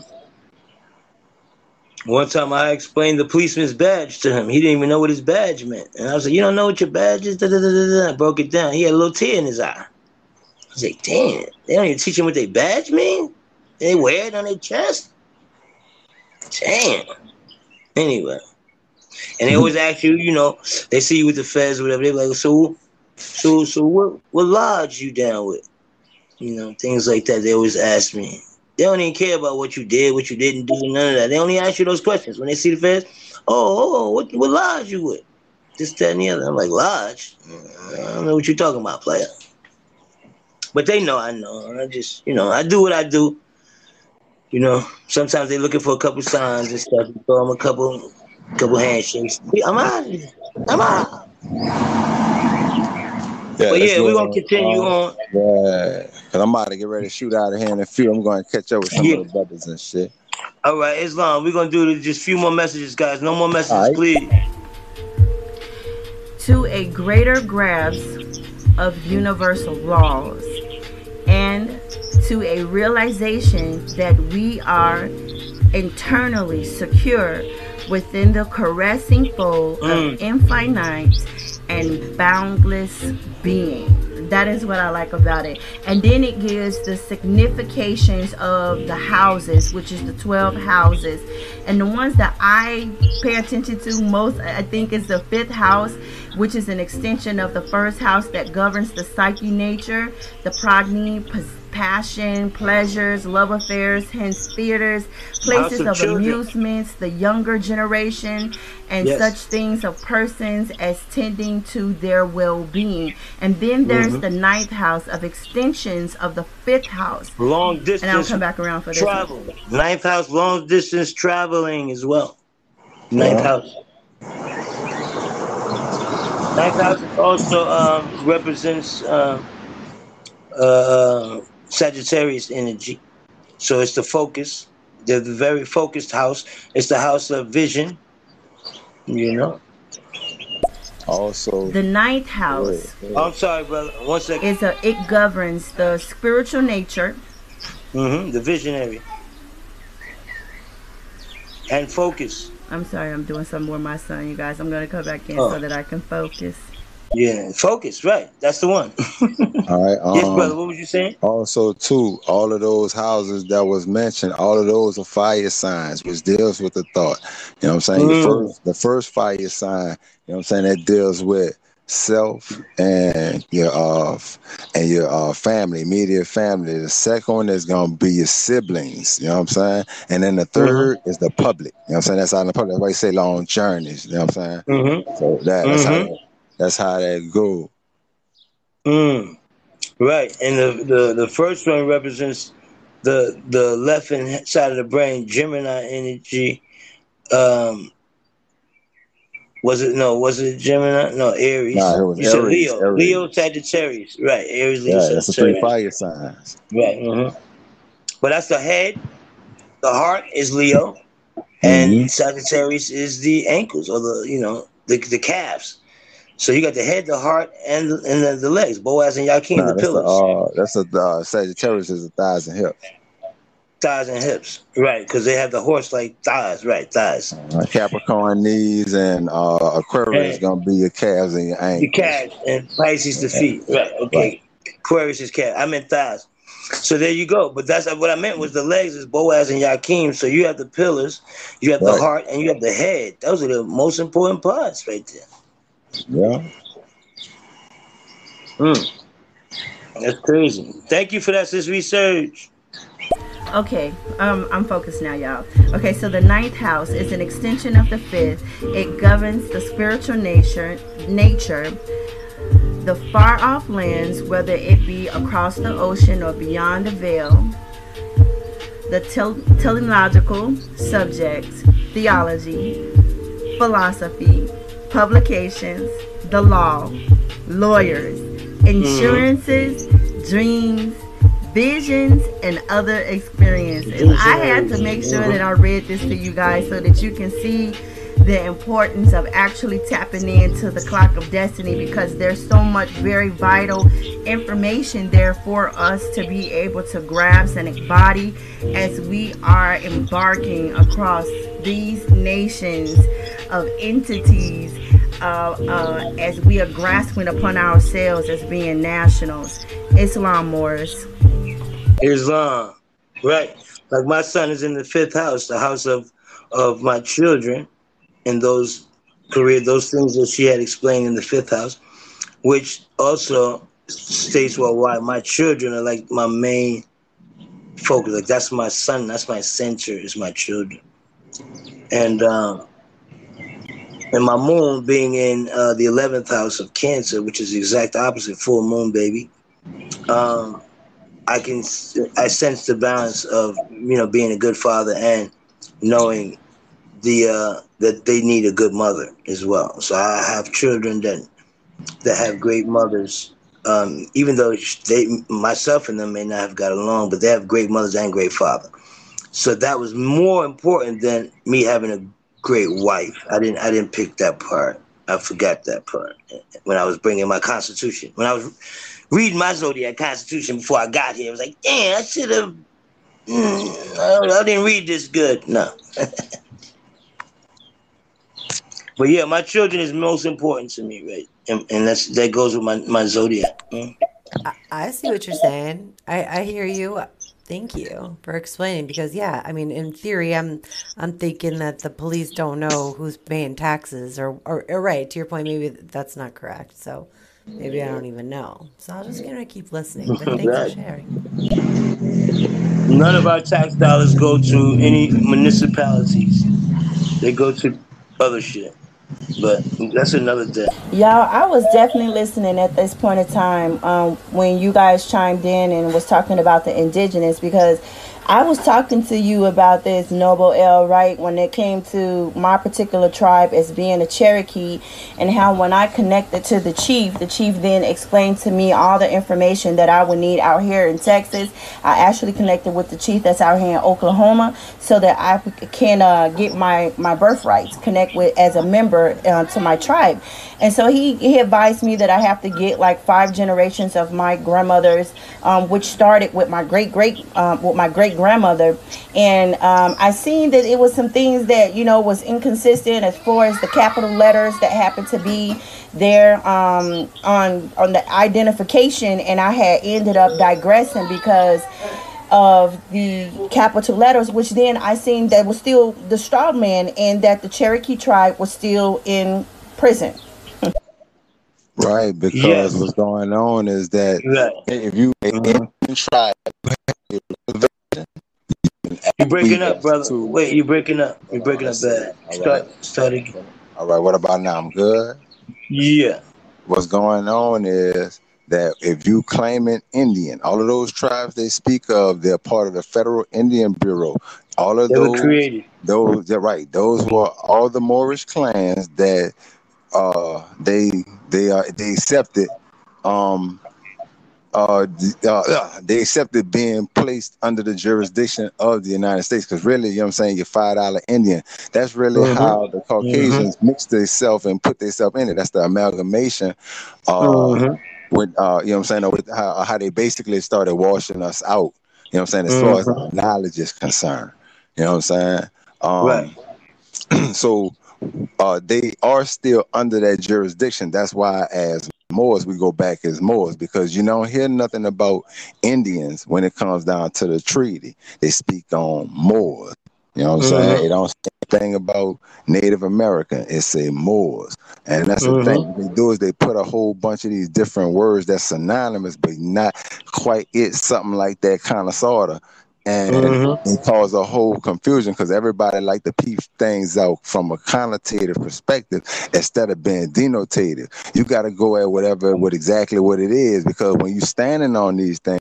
One time I explained the policeman's badge to him. He didn't even know what his badge meant. And I was like, You don't know what your badge is? Da, da, da, da, da. I broke it down. He had a little tear in his eye. I was like, Damn, they don't even teach him what their badge mean? They wear it on their chest? Damn. Anyway. And they always ask you, you know, they see you with the feds or whatever. They're like, So, so, so what, what lodge you down with? You know, things like that. They always ask me. They don't even care about what you did, what you didn't do, none of that. They only ask you those questions when they see the feds. Oh, oh, oh what what lodge you with? This, that, and the other. I'm like, lodge? I don't know what you're talking about, player. But they know I know. I just, you know, I do what I do. You know, sometimes they're looking for a couple signs and stuff. You throw them a couple Couple handshakes. I'm out. I'm out. Yeah, But yeah, we're gonna continue uh, on. Yeah, cause I'm about to get ready to shoot out of here in a few. I'm going to catch up with some Yeah. of the brothers and shit. All right, Islam. We're gonna do just a few more messages, guys. No more messages, All right. please. to a greater grasp of universal laws and to a realization that we are internally secure within the caressing fold of infinite and boundless being. That is what I like about it. And then it gives the significations of the houses, which is the 12 houses. And the ones that I pay attention to most, I think, is the fifth house, which is an extension of the first house that governs the psyche nature, the progeny, passion, pleasures, love affairs, hence theaters, places of of, children. amusements, the younger generation, and Yes. such things of persons as tending to their well-being. And then there's Mhm. the ninth house of extensions of the fifth house. Long distance. And I'll come back around for this. one. travel. Ninth house, long distance traveling as well. Ninth Yeah. house. Ninth house also um, represents uh, uh, Sagittarius energy. So it's the focus. They're the very focused house. It's the house of vision. You know. Also, The ninth house I'm sorry, brother. One second. is a it governs the spiritual nature, Mm-hmm. The visionary. And focus. I'm sorry, I'm doing something with my son, you guys. I'm gonna come back in Oh. so that I can focus. Yeah, focus. Right. That's the one. [LAUGHS] all right. Um, yes, brother. What was you saying? Also, too, all of those houses that was mentioned, all of those are fire signs, which deals with the thought. You know what I'm saying? Mm. The first, the first fire sign, you know what I'm saying, that deals with self and your uh and your uh family, immediate family. The second one is gonna be your siblings, you know what I'm saying? And then the 3rd is the public. You know what I'm saying? That's out in the public. That's why you say long journeys, you know what I'm saying? Mm-hmm. So that, that's how Mhm. that, that's how that go. Mm. Right, and the, the the first one represents the the left hand side of the brain, Gemini energy. Um, was it no? Was it Gemini? No, Aries. Nah, it was you Aries, Leo, Aries. Leo, Sagittarius. Right, Aries, Leo, Yeah, that's the three fire signs. Right. mhm. But that's the head. The heart is Leo, and Mm-hmm. Sagittarius is the ankles or the you know the the calves. So you got the head, the heart, and the, and the, the legs. Boaz and Yakin, Nah, the pillars, uh, that's a uh, Sagittarius is the thighs and hips. thighs and hips. Right, because they have the horse-like thighs. Right, thighs. Uh, Capricorn knees and uh, Aquarius Yeah. gonna be your calves and your ankles. Your calves and Pisces the feet. Right. Okay. Aquarius is calf. I meant thighs. So there you go. But that's what I meant was the legs is Boaz and Yakim. So you have the pillars, you have the heart, and you have the head. Those are the most important parts right there. Yeah. Mm. That's crazy. Thank you for that, sis research. Okay, um, I'm focused now, y'all. Okay, so the ninth house is an extension of the fifth. It governs the spiritual nature, nature, the far off lands, whether it be across the ocean or beyond the veil, the tel- teleological subjects, theology, philosophy, publications, the law, lawyers, insurances, dreams, visions, and other experiences. I had to make sure that I read this to you guys so that you can see the importance of actually tapping into the clock of destiny because there's so much very vital information there for us to be able to grasp and embody as we are embarking across these nations of entities uh, uh, as we are grasping upon ourselves as being nationals. Islam Morris. Islam. Right. Like my son is in the fifth house, the house of of my children, and those career, those things that she had explained in the fifth house, which also states well why my children are like my main focus. Like that's my son, that's my center, is my children. And um and my moon being in uh, the eleventh house of Cancer, which is the exact opposite, full moon, baby. Um, I can I sense the balance of you know being a good father and knowing the uh, that they need a good mother as well. So I have children that that have great mothers. Um, even though they, myself and them may not have got along, but they have great mothers and great father. So that was more important than me having a great wife. I didn't, I didn't pick that part. I forgot that part when I was bringing my constitution. When I was reading my zodiac constitution before I got here, I was like, damn, I should have. Mm, I, I didn't read this good. No. [LAUGHS] but yeah, my children is most important to me, right? And, and that's that goes with my my zodiac. Mm. I, I see what you're saying. I, I hear you. Thank you for explaining because yeah, I mean in theory I'm I'm thinking that the police don't know who's paying taxes or or, or right, to your point maybe that's not correct. So maybe I don't even know. So I'll just gonna keep listening. But thanks Right. for sharing. None of our tax dollars go to any municipalities. They go to other shit. But that's another thing. Y'all, I was definitely listening at this point in time um, when you guys chimed in and was talking about the indigenous because I was talking to you about this Noble El, right? When it came to my particular tribe as being a Cherokee, and how when I connected to the chief, the chief then explained to me all the information that I would need out here in Texas. I actually connected with the chief that's out here in Oklahoma so that I can uh, get my, my birthrights, connect with as a member uh, to my tribe. And so he, he advised me that I have to get like five generations of my grandmothers, um, which started with my great great um, with my great grandmother. And um, I seen that it was some things that you know was inconsistent as far as the capital letters that happened to be there um, on on the identification, and I had ended up digressing because of the capital letters, which then I seen that was still the straw man and that the Cherokee tribe was still in prison. Right, because Yes. what's going on is that Right. if you Mhm. try You breaking up, brother. Wait, you're breaking up. You're breaking up bad. Start start again. All right, what about now? I'm good. Yeah. What's going on is that if you claim an Indian, all of those tribes they speak of, they're part of the Federal Indian Bureau. All of They were those, created. those, they're right. Those were all the Moorish clans that uh they they are they accepted um uh, uh, uh, they accepted being placed under the jurisdiction of the United States because really, you know what I'm saying, you're five dollar Indian. That's really Mhm. how the Caucasians mix themselves and put themselves in it. That's the amalgamation uh Mhm. with uh you know what I'm saying, with how, how they basically started washing us out, you know what I'm saying, as far as Mhm. knowledge is concerned. You know what I'm saying? Um Right. [CLEARS THROAT] so uh, they are still under that jurisdiction. That's why, as Moors, we go back as Moors because you don't hear nothing about Indians when it comes down to the treaty. They speak on Moors. You know what I'm saying? Mhm. They don't say anything about Native American. It's say Moors. And that's the thing. They do is they put a whole bunch of these different words that's synonymous, but not quite it, something like that kind of sorta. And Mhm. it caused a whole confusion because everybody like to peep things out from a connotative perspective instead of being denotative. You got to go at whatever, what exactly what it is, because when you're standing on these things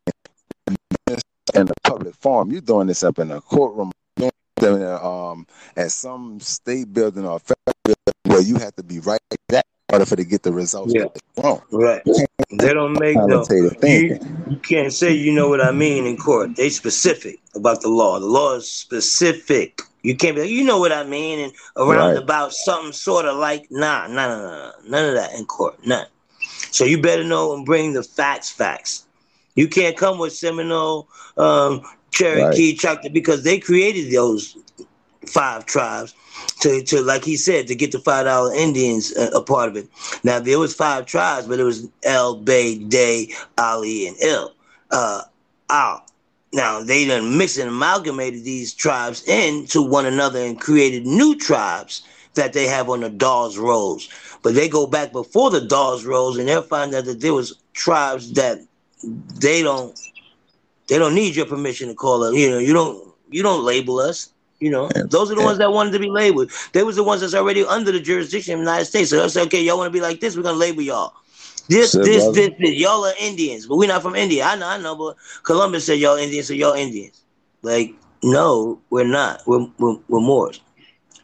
in a public forum, you're doing this up in a courtroom, you're doing it, um, at some state building or federal building where you have to be right that order for to get the results Yeah. that they want. Right. They don't make no. You, you can't say you know what I mean in court. They specific about the law. The law is specific. You can't be like, you know what I mean, and around Right. about something sort of like nah, nah, nah, nah, none of that in court, none. So you better know and bring the facts, facts. You can't come with Seminole, um, Cherokee, Choctaw because they created those five tribes to, to like he said to get the five dollar Indians a, a part of it. Now there was five tribes, but it was El, Bey, Day, Ali, and Il. Uh, Al. Now they done mixed and amalgamated these tribes into one another and created new tribes that they have on the Dawes Rolls. But they go back before the Dawes Rolls and they'll find out that there was tribes that they don't they don't need your permission to call us. You know, you don't you don't label us. You know, those are the ones that wanted to be labeled. They was the ones that's already under the jurisdiction of the United States. So they'll say, okay, y'all want to be like this, we're gonna label y'all. This, Shit, this, this, this. Y'all are Indians, but we're not from India. I know, I know, but Columbus said y'all Indians, so y'all Indians. Like, no, we're not. We're we're, we're Moors.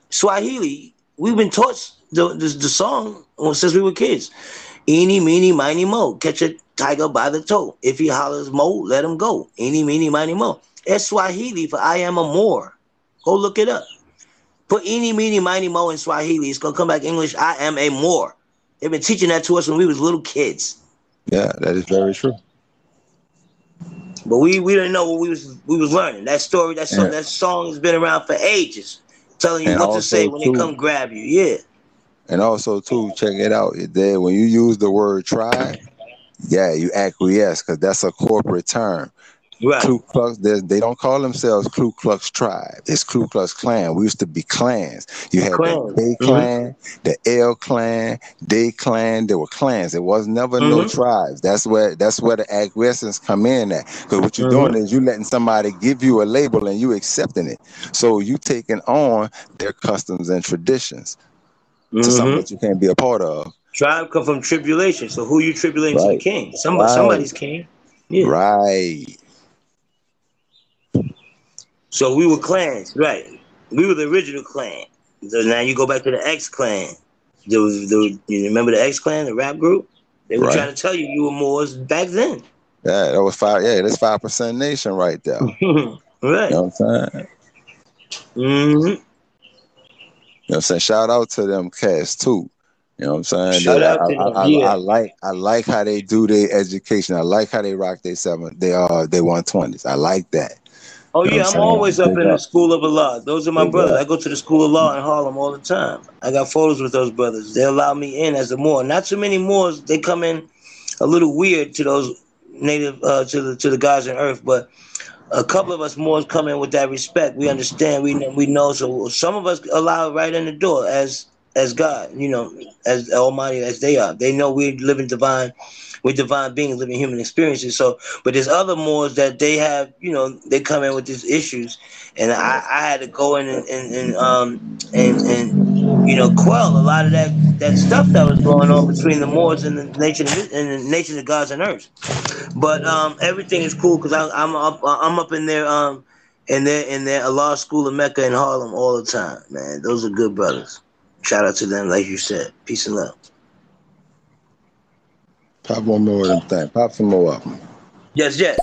Swahili. We've been taught the, the, the song since we were kids. Eeny, meeny, miny, mo. Catch a tiger by the toe. If he hollers mo, let him go. Eeny, meeny, miny, mo. It's Swahili for I am a Moor. Go look it up. Put eeny, meeny, miny, mo in Swahili. It's gonna come back English. I am a Moor. They've been teaching that to us when we was little kids. Yeah, that is very true. But we we didn't know what we was we was learning. That story, that song, Yeah. that song has been around for ages, telling you And what to say when too- they come grab you. Yeah. And also too, check it out. There, when you use the word tribe, yeah, you acquiesce because that's a corporate term. Right. Ku Klux, they, don't call themselves Ku Klux Tribe. It's Ku Klux Klan. We used to be clans. You had the Bey Mhm. Clan, the El Clan, Day Clan. There were clans. It was never no Mhm. tribes. That's where that's where the acquiescence come in at. Because what you're Mhm. doing is you letting somebody give you a label and you accepting it. So you taking on their customs and traditions to something Mhm. that you can't be a part of. Tribe come from tribulation. So who you tribulating to the king? Somebody, Right. somebody's king. Yeah. Right. So we were clans, right? We were the original clan. So now you go back to the X clan. There was you remember the X clan, the rap group? They were Right. trying to tell you you were Moors back then. Yeah, that was five. Yeah, that's five percent nation right there. [LAUGHS] Right. You know what I'm saying? Mm-hmm. You know what I'm saying? Shout out to them cats too. You know what I'm saying? Shout out I, to them, I, I, yeah. I like I like how they do their education. I like how they rock their seven they uh they one twenties. I like that. Oh You know yeah, I'm always up in the school of Allah. Those are my Big brothers. I go to the school of law in Harlem all the time. I got photos with those brothers. They allow me in as a Moor. Not too many Moors. They come in a little weird to those native uh, to the to the gods on earth, but a couple of us Moors come in with that respect. We understand. We know, we know. So some of us allow right in the door as as God. You know, as Almighty as they are. They know we live in divine. We're divine beings living human experiences. So, but there's other Moors that they have, you know, they come in with these issues, and I, I had to go in and, and, and um and and you know quell a lot of that that stuff that was going on between the Moors and the nation and the nation of gods and earth. But um, everything is cool because I'm up I'm up in there um their in their Allah School of Mecca in Harlem all the time, man. Those are good brothers. Shout out to them, like you said. Peace and love. Pop one more of them things. Pop some more of them. Yes, yes.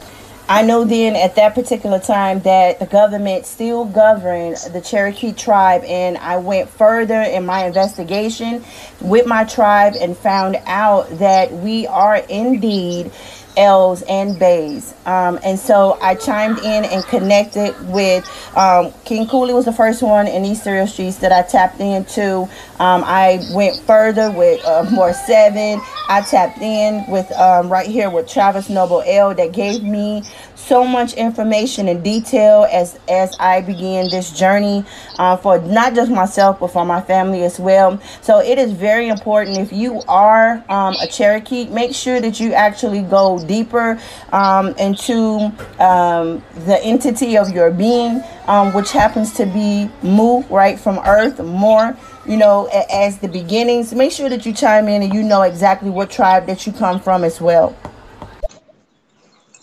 I know then at that particular time that the government still governed the Cherokee tribe, and I went further in my investigation with my tribe and found out that we are indeed El's and Beys. Um, and so I chimed in and connected with um, King Cooley was the first one in East Stereo Streets that I tapped into. Um, I went further with uh, more seven. I tapped in with um, right here with Travis Noble El that gave me so much information and detail as as I began this journey uh, for not just myself but for my family as well. So it is very important if you are um, a Cherokee, make sure that you actually go deeper um, into um, the entity of your being, um, which happens to be Mu, right from Earth, more. You know, as the beginnings, make sure that you chime in and you know exactly what tribe that you come from as well.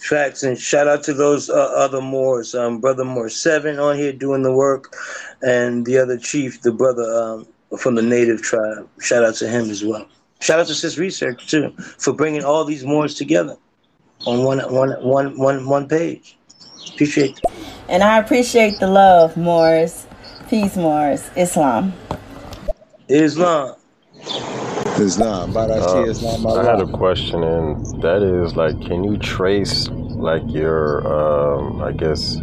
Facts and shout out to those uh, other Moors, um, brother Moore Seven on here doing the work, and the other chief, the brother um, from the native tribe. Shout out to him as well. Shout out to Sis Research too for bringing all these Moors together on one one one one one page. Appreciate. That. And I appreciate the love, Moors. Peace, Moors. Islam. Islam. Islam. Barachi Islam. Uh, I had a question, and that is like, can you trace like your, um, I guess,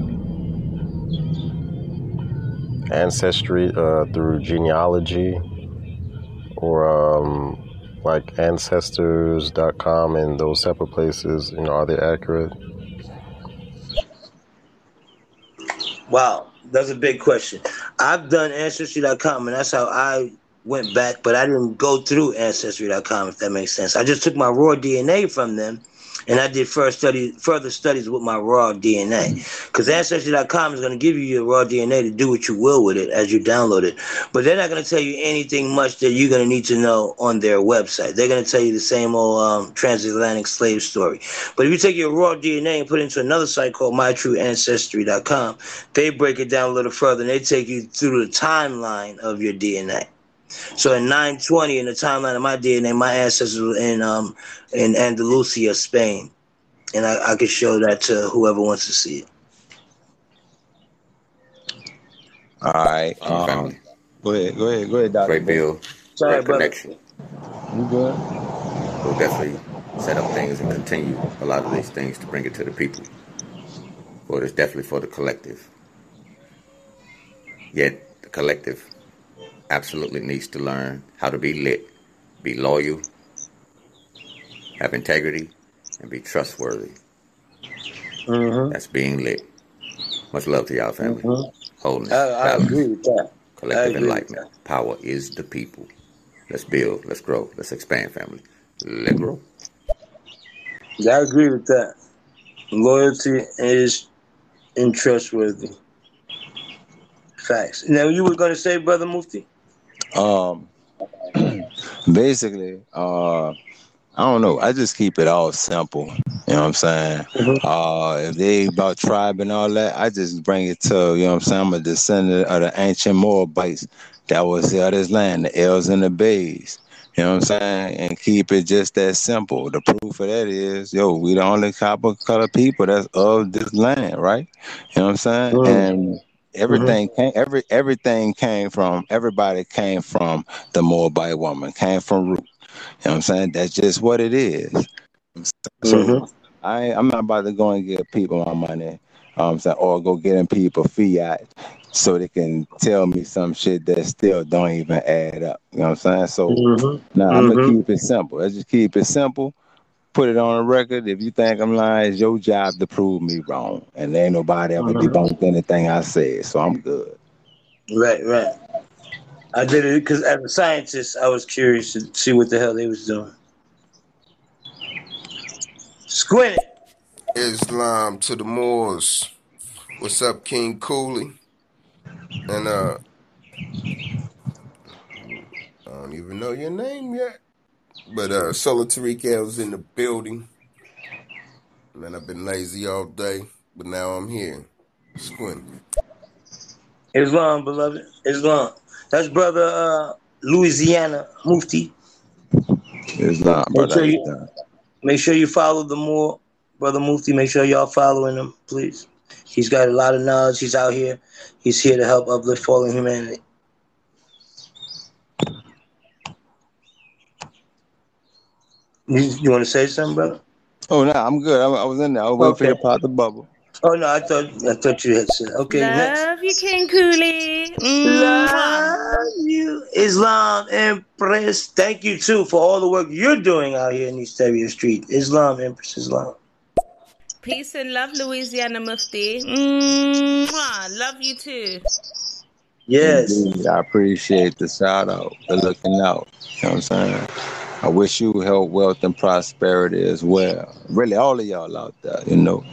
ancestry uh, through genealogy or um, like ancestors.com and those separate places? You know, are they accurate? Wow, that's a big question. I've done Ancestry.com, and that's how I went back, but I didn't go through Ancestry.com, if that makes sense. I just took my raw DNA from them and I did first study, further studies with my raw DNA. Because Ancestry.com is going to give you your raw DNA to do what you will with it as you download it. But they're not going to tell you anything much that you're going to need to know on their website. They're going to tell you the same old um, transatlantic slave story. But if you take your raw DNA and put it into another site called MyTrueAncestry.com, they break it down a little further and they take you through the timeline of your DNA. So in 920, in the timeline of my DNA, my ancestors were in um in Andalusia, Spain, and I, I could show that to whoever wants to see it. All right. Our Um, go ahead. Go ahead. Go ahead, Doctor. Great build. Sorry, great brother. connection. You good? We'll definitely set up things and continue a lot of these things to bring it to the people. But it's definitely for the collective. Yet the collective absolutely needs to learn how to be lit, be loyal, have integrity, and be trustworthy. Mm-hmm. That's being lit. Much love to y'all, family. Mhm. Wholeness, I, I balance, agree with that. Collective agree with enlightenment. Power is the people. Let's build, let's grow, let's expand, family. Let grow. Yeah, I agree with that. Loyalty is untrustworthy. Facts. Now, you were going to say, Brother Mufti? Um, [CLEARS THROAT] basically, uh, I don't know. I just keep it all simple. You know what I'm saying? Uh, if they about tribe and all that, I just bring it to, you know what I'm saying? I'm a descendant of the ancient Moabites that was here this land, the El's and the Beys. You know what I'm saying? And keep it just that simple. The proof of that is, yo, we the only copper color people that's of this land, right? You know what I'm saying? Mm. And everything came every everything came from everybody came from the Moabite woman, came from Ruth. You know what I'm saying? That's just what it is. So Mhm. I I'm not about to go and give people my money. Um so, or go getting people fiat so they can tell me some shit that still don't even add up. You know what I'm saying? So Mhm. now I'm gonna Mhm. keep it simple. Let's just keep it simple. Put it on a record. If you think I'm lying, it's your job to prove me wrong. And ain't nobody ever Mhm. debunked anything I said. So I'm good. Right, right. I did it because as a scientist, I was curious to see what the hell they was doing. Squint it. Islam to the Moors. What's up, King Cooley? And uh I don't even know your name yet. But uh Solar Tariq was in the building. Man, I've been lazy all day, but now I'm here. Squint. Islam, beloved. Islam. That's brother uh, Louisiana Mufti. Islam, Make brother. sure you make sure you follow the more brother Mufti. Make sure y'all following him, please. He's got a lot of knowledge. He's out here. He's here to help uplift fallen humanity. You, you want to say something, brother? Oh no, I'm good. I, I was in there. I was waiting for you to pop the bubble. Oh no, I thought I thought you had said. Okay, next. Love you, King Cooley. Love you, Islam Empress. Thank you too for all the work you're doing out here in East Area Street. Islam Empress, Islam. Peace and love, Louisiana Mufti. Mwah. Love you too. Yes. Indeed, I appreciate the shout out, the looking out. You know what I'm saying? I wish you health, wealth, and prosperity as well. Really, all of y'all out there, you know.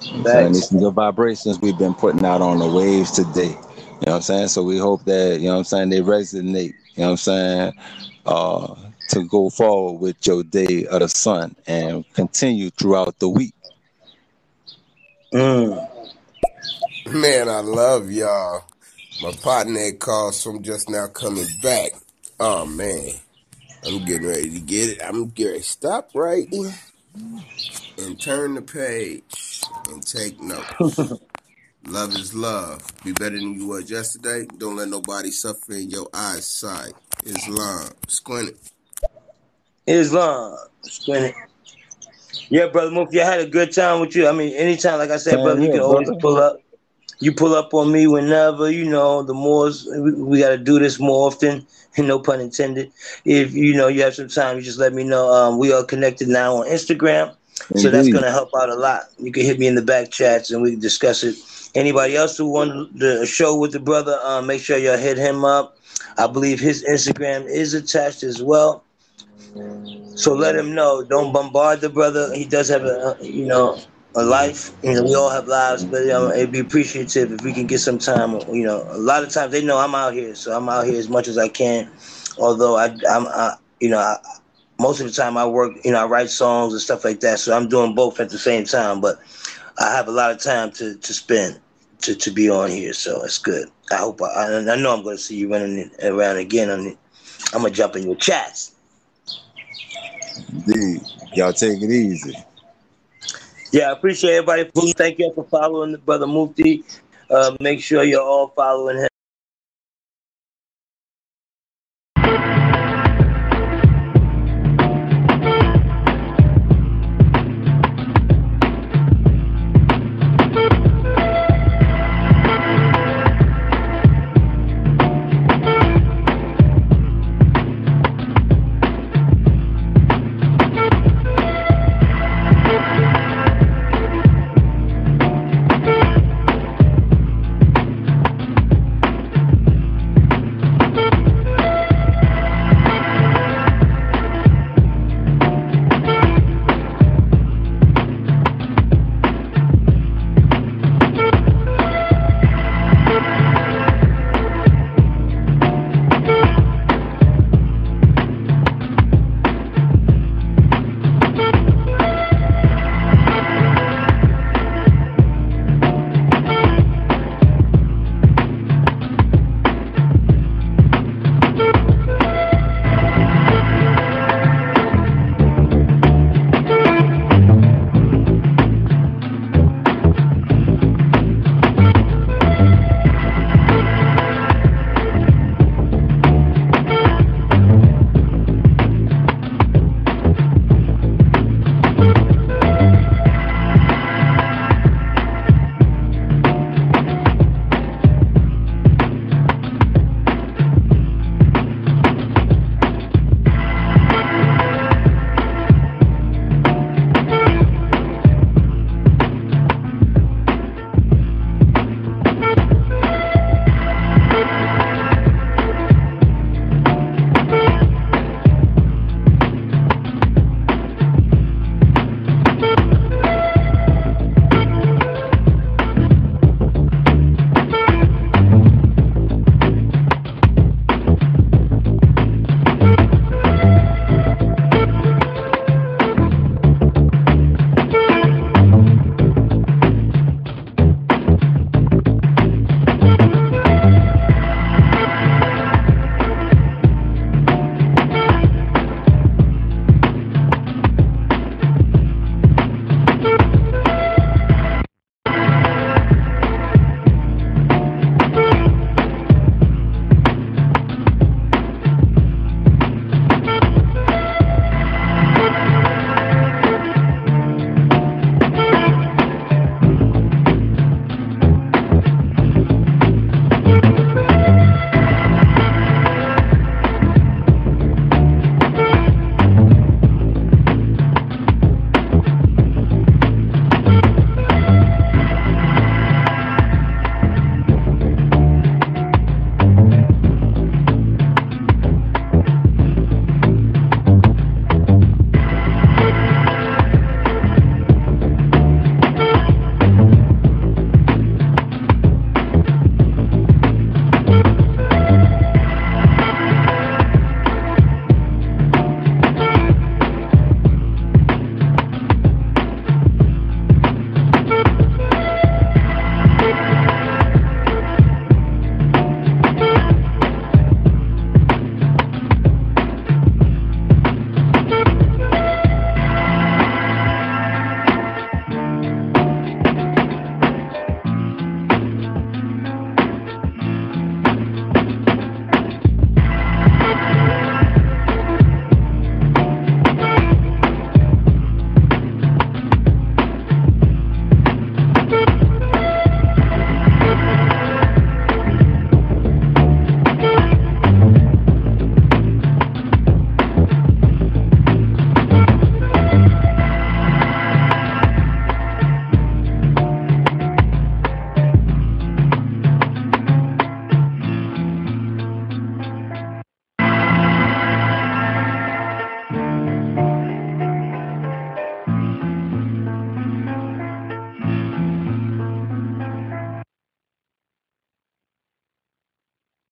You know what I'm saying? These are the vibrations we've been putting out on the waves today. You know what I'm saying? So we hope that, you know what I'm saying, they resonate, you know what I'm saying, uh, to go forward with your day of the sun and continue throughout the week. Mm. Man, I love y'all. My partner called, so I'm just now coming back. Oh man. I'm getting ready to get it. I'm getting ready to stop right here and turn the page and take notes. love is love. Be better than you was yesterday. Don't let nobody suffer in your eyesight. Islam. Squint it. Islam. Squint it. Yeah, brother Mufti, I had a good time with you. I mean, anytime, like I said, Same brother, you here, can always pull up. You pull up on me whenever, you know, the more we, we got to do this more often, [LAUGHS] no pun intended. If, you know, you have some time, you just let me know. Um, we are connected now on Instagram, so that's going to help out a lot. You can hit me in the back chats and we can discuss it. Anybody else who want the show with the brother, um, make sure y'all hit him up. I believe his Instagram is attached as well. So let him know. Don't bombard the brother. He does have a, you know, a life. You know, we all have lives, but um, it'd be appreciative if we can get some time. You know, a lot of times they know I'm out here, so I'm out here as much as I can. Although I, I'm, I, you know, I, most of the time I work. You know, I write songs and stuff like that. So I'm doing both at the same time. But I have a lot of time to to spend to to be on here. So it's good. I hope I, I, know I'm going to see you running around again. On the, I'm gonna jump in your chats. Indeed. Y'all take it easy. Yeah, I appreciate everybody. Thank you for following the brother Mufti. Uh, make sure you're all following him.